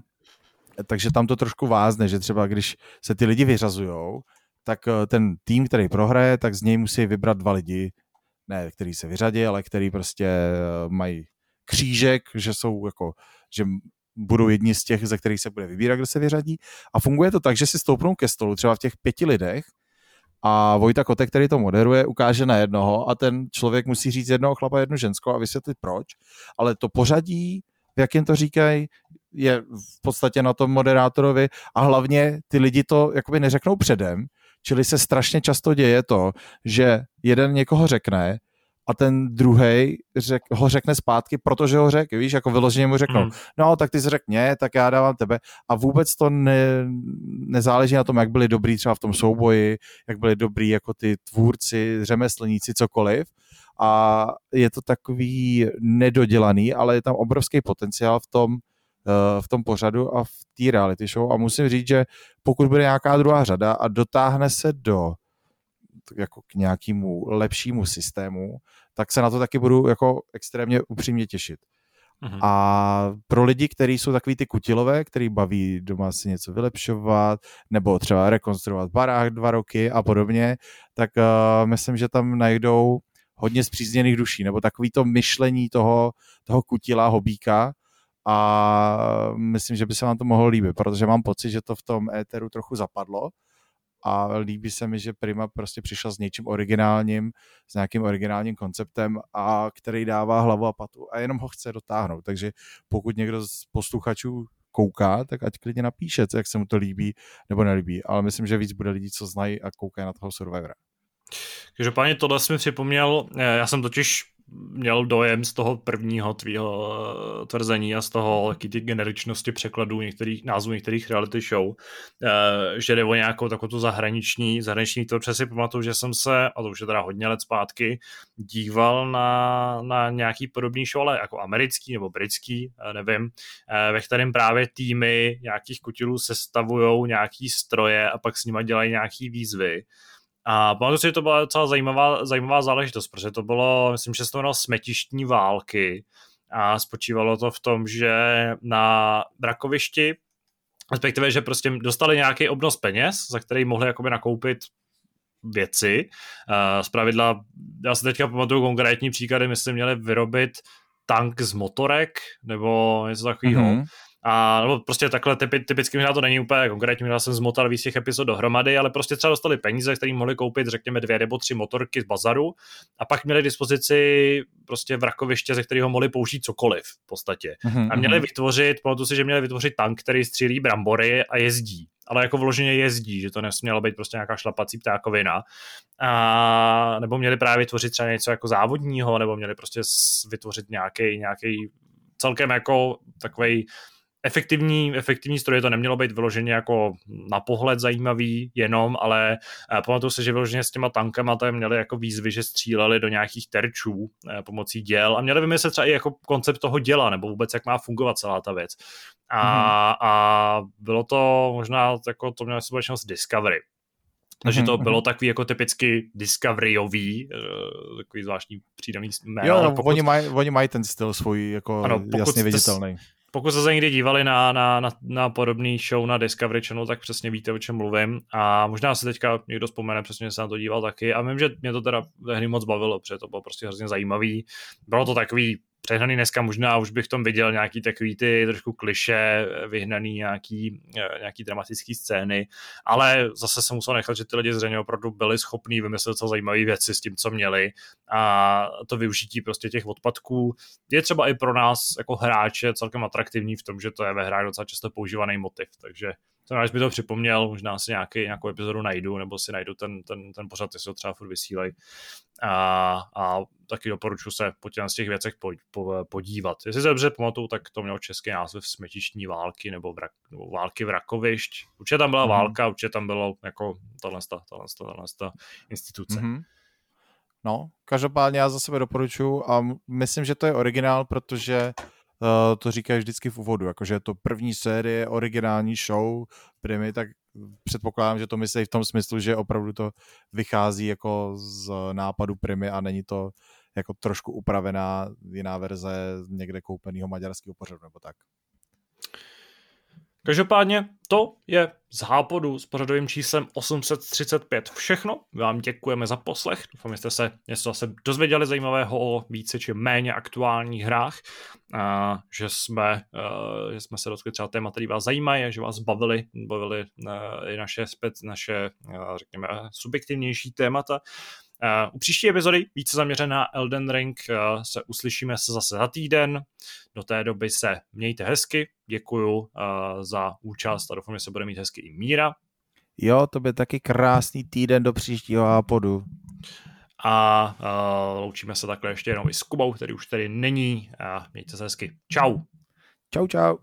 takže tam to trošku vázne, že třeba když se ty lidi vyřazují, tak eh, ten tým, který prohraje, tak z něj musí vybrat dva lidi, ne, který se vyřadí, ale který prostě eh, mají křížek, že jsou jako, že budou jedni z těch, ze kterých se bude vybírat, kdo se vyřadí. A funguje to tak, že si stoupnou ke stolu třeba v těch pěti lidech a Vojta Kotek, který to moderuje, ukáže na jednoho a ten člověk musí říct jednoho chlapa, jednu ženskou a vysvětlit proč. Ale to pořadí, v jakém to říkají, je v podstatě na tom moderátorovi a hlavně ty lidi to jakoby neřeknou předem, Čili se strašně často děje to, že jeden někoho řekne a ten druhý řek, ho řekne zpátky, protože ho řekl, víš, jako vyloženě mu řeknou, mm. no tak ty jsi řekl mě, tak já dávám tebe. A vůbec to ne, nezáleží na tom, jak byli dobrý třeba v tom souboji, jak byli dobrý jako ty tvůrci, řemeslníci, cokoliv. A je to takový nedodělaný, ale je tam obrovský potenciál v tom, v tom pořadu a v té reality show a musím říct, že pokud bude nějaká druhá řada a dotáhne se do jako k nějakému lepšímu systému, tak se na to taky budu jako extrémně upřímně těšit. Mm-hmm. A pro lidi, kteří jsou takový ty kutilové, který baví doma si něco vylepšovat, nebo třeba rekonstruovat barák dva roky a podobně, tak uh, myslím, že tam najdou hodně zpřízněných duší, nebo takový to myšlení toho, toho kutila, hobíka a myslím, že by se vám to mohlo líbit, protože mám pocit, že to v tom éteru trochu zapadlo a líbí se mi, že Prima prostě přišla s něčím originálním, s nějakým originálním konceptem, a který dává hlavu a patu a jenom ho chce dotáhnout. Takže pokud někdo z posluchačů kouká, tak ať klidně napíše, jak se mu to líbí nebo nelíbí. Ale myslím, že víc bude lidí, co znají a koukají na toho Survivora. Každopádně tohle jsi mi připomněl, eh, já jsem totiž měl dojem z toho prvního tvýho eh, tvrzení a z toho ty generičnosti překladů některých názvů některých reality show, eh, že jde o nějakou takovou tu zahraniční, zahraniční to přesně pamatuju, že jsem se, a to už je teda hodně let zpátky, díval na, na nějaký podobný show, ale jako americký nebo britský, nevím, ve kterém právě týmy nějakých kutilů sestavují nějaký stroje a pak s nimi dělají nějaký výzvy a pamatuju si, že to byla docela zajímavá, zajímavá záležitost, protože to bylo, myslím, že se to jmenovalo smetištní války a spočívalo to v tom, že na brakovišti, respektive, že prostě dostali nějaký obnos peněz, za který mohli jakoby nakoupit věci. Z pravidla, já si teďka pamatuju konkrétní příklady, my jsme měli vyrobit tank z motorek, nebo něco takového. Mm-hmm. A nebo prostě takhle typi, typicky možná to není úplně konkrétně, možná jsem zmotal víc těch epizod dohromady, ale prostě třeba dostali peníze, které mohli koupit, řekněme, dvě nebo tři motorky z bazaru a pak měli k dispozici prostě vrakoviště, ze kterého mohli použít cokoliv v podstatě. Mm-hmm. A měli vytvořit, pamatuju si, že měli vytvořit tank, který střílí brambory a jezdí ale jako vloženě jezdí, že to nesmělo být prostě nějaká šlapací ptákovina. A, nebo měli právě vytvořit třeba něco jako závodního, nebo měli prostě vytvořit nějaký, nějaký celkem jako takový efektivní, efektivní stroje to nemělo být vyloženě jako na pohled zajímavý jenom, ale uh, pamatuju se, že vyloženě s těma tankama tam měli jako výzvy, že stříleli do nějakých terčů uh, pomocí děl a měli vymyslet třeba i jako koncept toho děla, nebo vůbec jak má fungovat celá ta věc. A, mm-hmm. a bylo to možná jako to mělo společnost Discovery. Takže mhm, to bylo mhm. takový jako typicky discoveryový, uh, takový zvláštní přídavný jméno. Jo, pokud... oni, mají, oni mají ten styl svůj jako ano, jasně viditelný pokud jste se někdy dívali na, na, na, na podobný show na Discovery Channel, tak přesně víte, o čem mluvím. A možná se teďka někdo vzpomene, přesně se na to díval taky. A vím, že mě to teda hry moc bavilo, protože to bylo prostě hrozně zajímavý. Bylo to takový přehnaný dneska možná už bych v tom viděl nějaký takový ty trošku kliše, vyhnaný nějaký, eh, nějaký dramatický scény, ale zase se musel nechat, že ty lidi zřejmě opravdu byli schopní vymyslet co zajímavé věci s tím, co měli a to využití prostě těch odpadků. Je třeba i pro nás jako hráče celkem atraktivní v tom, že to je ve hrách docela často používaný motiv, takže to až by to připomněl, možná si nějaký, nějakou epizodu najdu, nebo si najdu ten, ten, ten pořad, jestli to třeba furt vysílají. A, a taky doporučuji se po těch, z těch věcech po, po, podívat. Jestli se dobře pamatuju, tak to mělo český název smetištní války nebo, vrak, nebo války vrakovišť. Určitě tam byla mm-hmm. válka, určitě tam bylo jako tahle, tahle, tahle, tahle instituce. Mm-hmm. No, každopádně já za sebe doporučuji a myslím, že to je originál, protože to říkají vždycky v úvodu, jakože je to první série, originální show Primy, tak předpokládám, že to myslí v tom smyslu, že opravdu to vychází jako z nápadu Primy a není to jako trošku upravená jiná verze někde koupeného maďarského pořadu nebo tak. Každopádně to je z Hápodu s pořadovým číslem 835 všechno. Vám děkujeme za poslech. Doufám, že jste se něco zase dozvěděli zajímavého o více či méně aktuálních hrách. A že jsme, že jsme se dotkli třeba témat, který vás zajímají, že vás bavili, bavili i naše, naše řekněme, subjektivnější témata. Uh, u příští epizody více zaměřená na Elden Ring uh, se uslyšíme se zase za týden. Do té doby se mějte hezky. Děkuju uh, za účast a doufám, že se bude mít hezky i Míra. Jo, to by taky krásný týden do příštího ápodu. a uh, loučíme se takhle ještě jenom i s Kubou, který už tady není a mějte se hezky. Čau. Čau, čau.